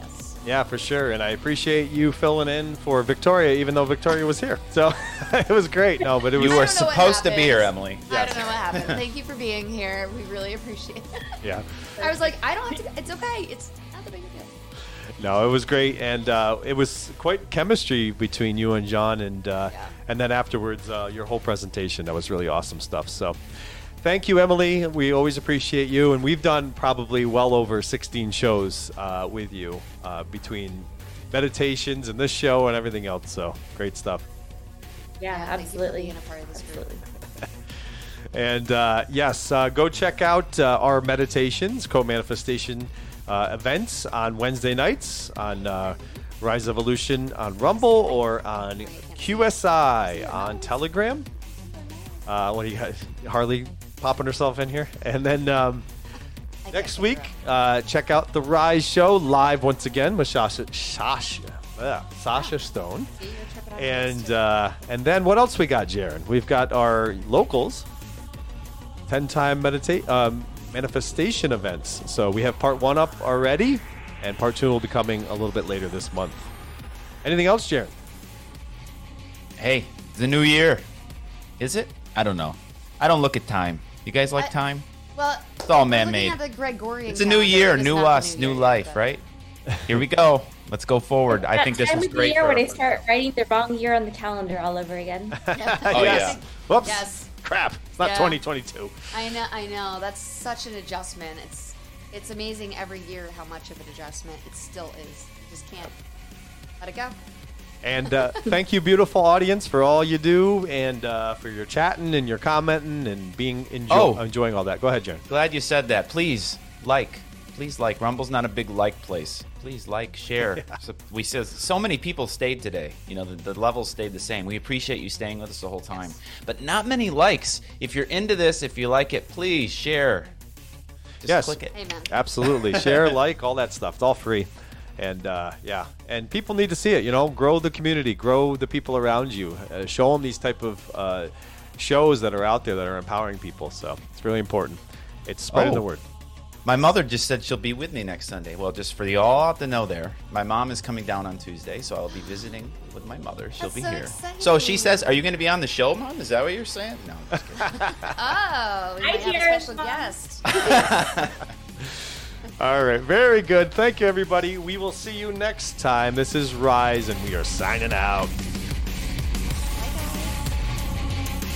Yes. Yeah, for sure. And I appreciate you filling in for Victoria, even though Victoria was here. So it was great. No, but it was. You were don't know what supposed to be here, happened. Emily. I don't know what happened. Thank you for being here. We really appreciate it. Yeah. I was like, I don't have to. It's okay. It's not the big of a deal. No, it was great, and uh, it was quite chemistry between you and Jean, and uh, Yeah. And then afterwards, uh, your whole presentation that was really awesome stuff. So, thank you, Emily. We always appreciate you, and we've done probably well over 16 shows uh, with you uh, between meditations and this show and everything else. So, great stuff. Yeah, Thank you for absolutely. being a part of this group. And uh, yes, uh, go check out uh, our meditations, co manifestation uh, events on Wednesday nights on uh, Risevolution on Rumble or on QSI on Telegram. Uh, what do you got? Harley popping herself in here. And then um, next week, uh, check out The Rise Show live once again with Sasha, Sasha, uh, Sasha Stone. out. See, you're tripping over And uh, and then what else we got, Jarin? We've got our locals, ten time meditate um, manifestation events. So we have part one up already, and part two will be coming a little bit later this month. Anything else, Jarin? Hey, the new year. Is it? I don't know. I don't look at time. You guys like I- time? well, it's all man-made. at the It's a new year, new us, new year, life, but- right? Here we go. Let's go forward. I think this time is of the great. year for where they start writing the wrong year on the calendar all over again. Oh Yes. yeah. Whoops. Yes. Crap. It's not Yeah. 2022. I know, I know. That's such an adjustment. It's it's amazing every year how much of an adjustment it still is. You just can't let it go. And uh, thank you, beautiful audience, for all you do and uh, for your chatting and your commenting and being enjoy- Oh. enjoying all that. Go ahead, Jarin. Glad you said that. Please like. Please like. Rumble's not a big like place. Please like, share. So we said so many people stayed today. You know, the, the levels stayed the same. We appreciate you staying with us the whole time. But not many likes. If you're into this, if you like it, please share. Just Yes. click it. Amen. Absolutely. Share, like, all that stuff. It's all free. And uh, yeah, and people need to see it. You know, grow the community, grow the people around you, uh, show them these type of uh, shows that are out there that are empowering people. So it's really important. It's spreading Oh. the word. My mother just said she'll be with me next Sunday. Well, just for the all out to know there, my mom is coming down on Tuesday, so I'll be visiting with my mother. She'll That's be so here. exciting. So she says, "Are you going to be on the show, mom? Is that what you're saying?" No. I'm just kidding. Oh, we might have a special Mom. guest. All right, very good. Thank you, everybody. We will see you next time. This is Rise, and we are signing out.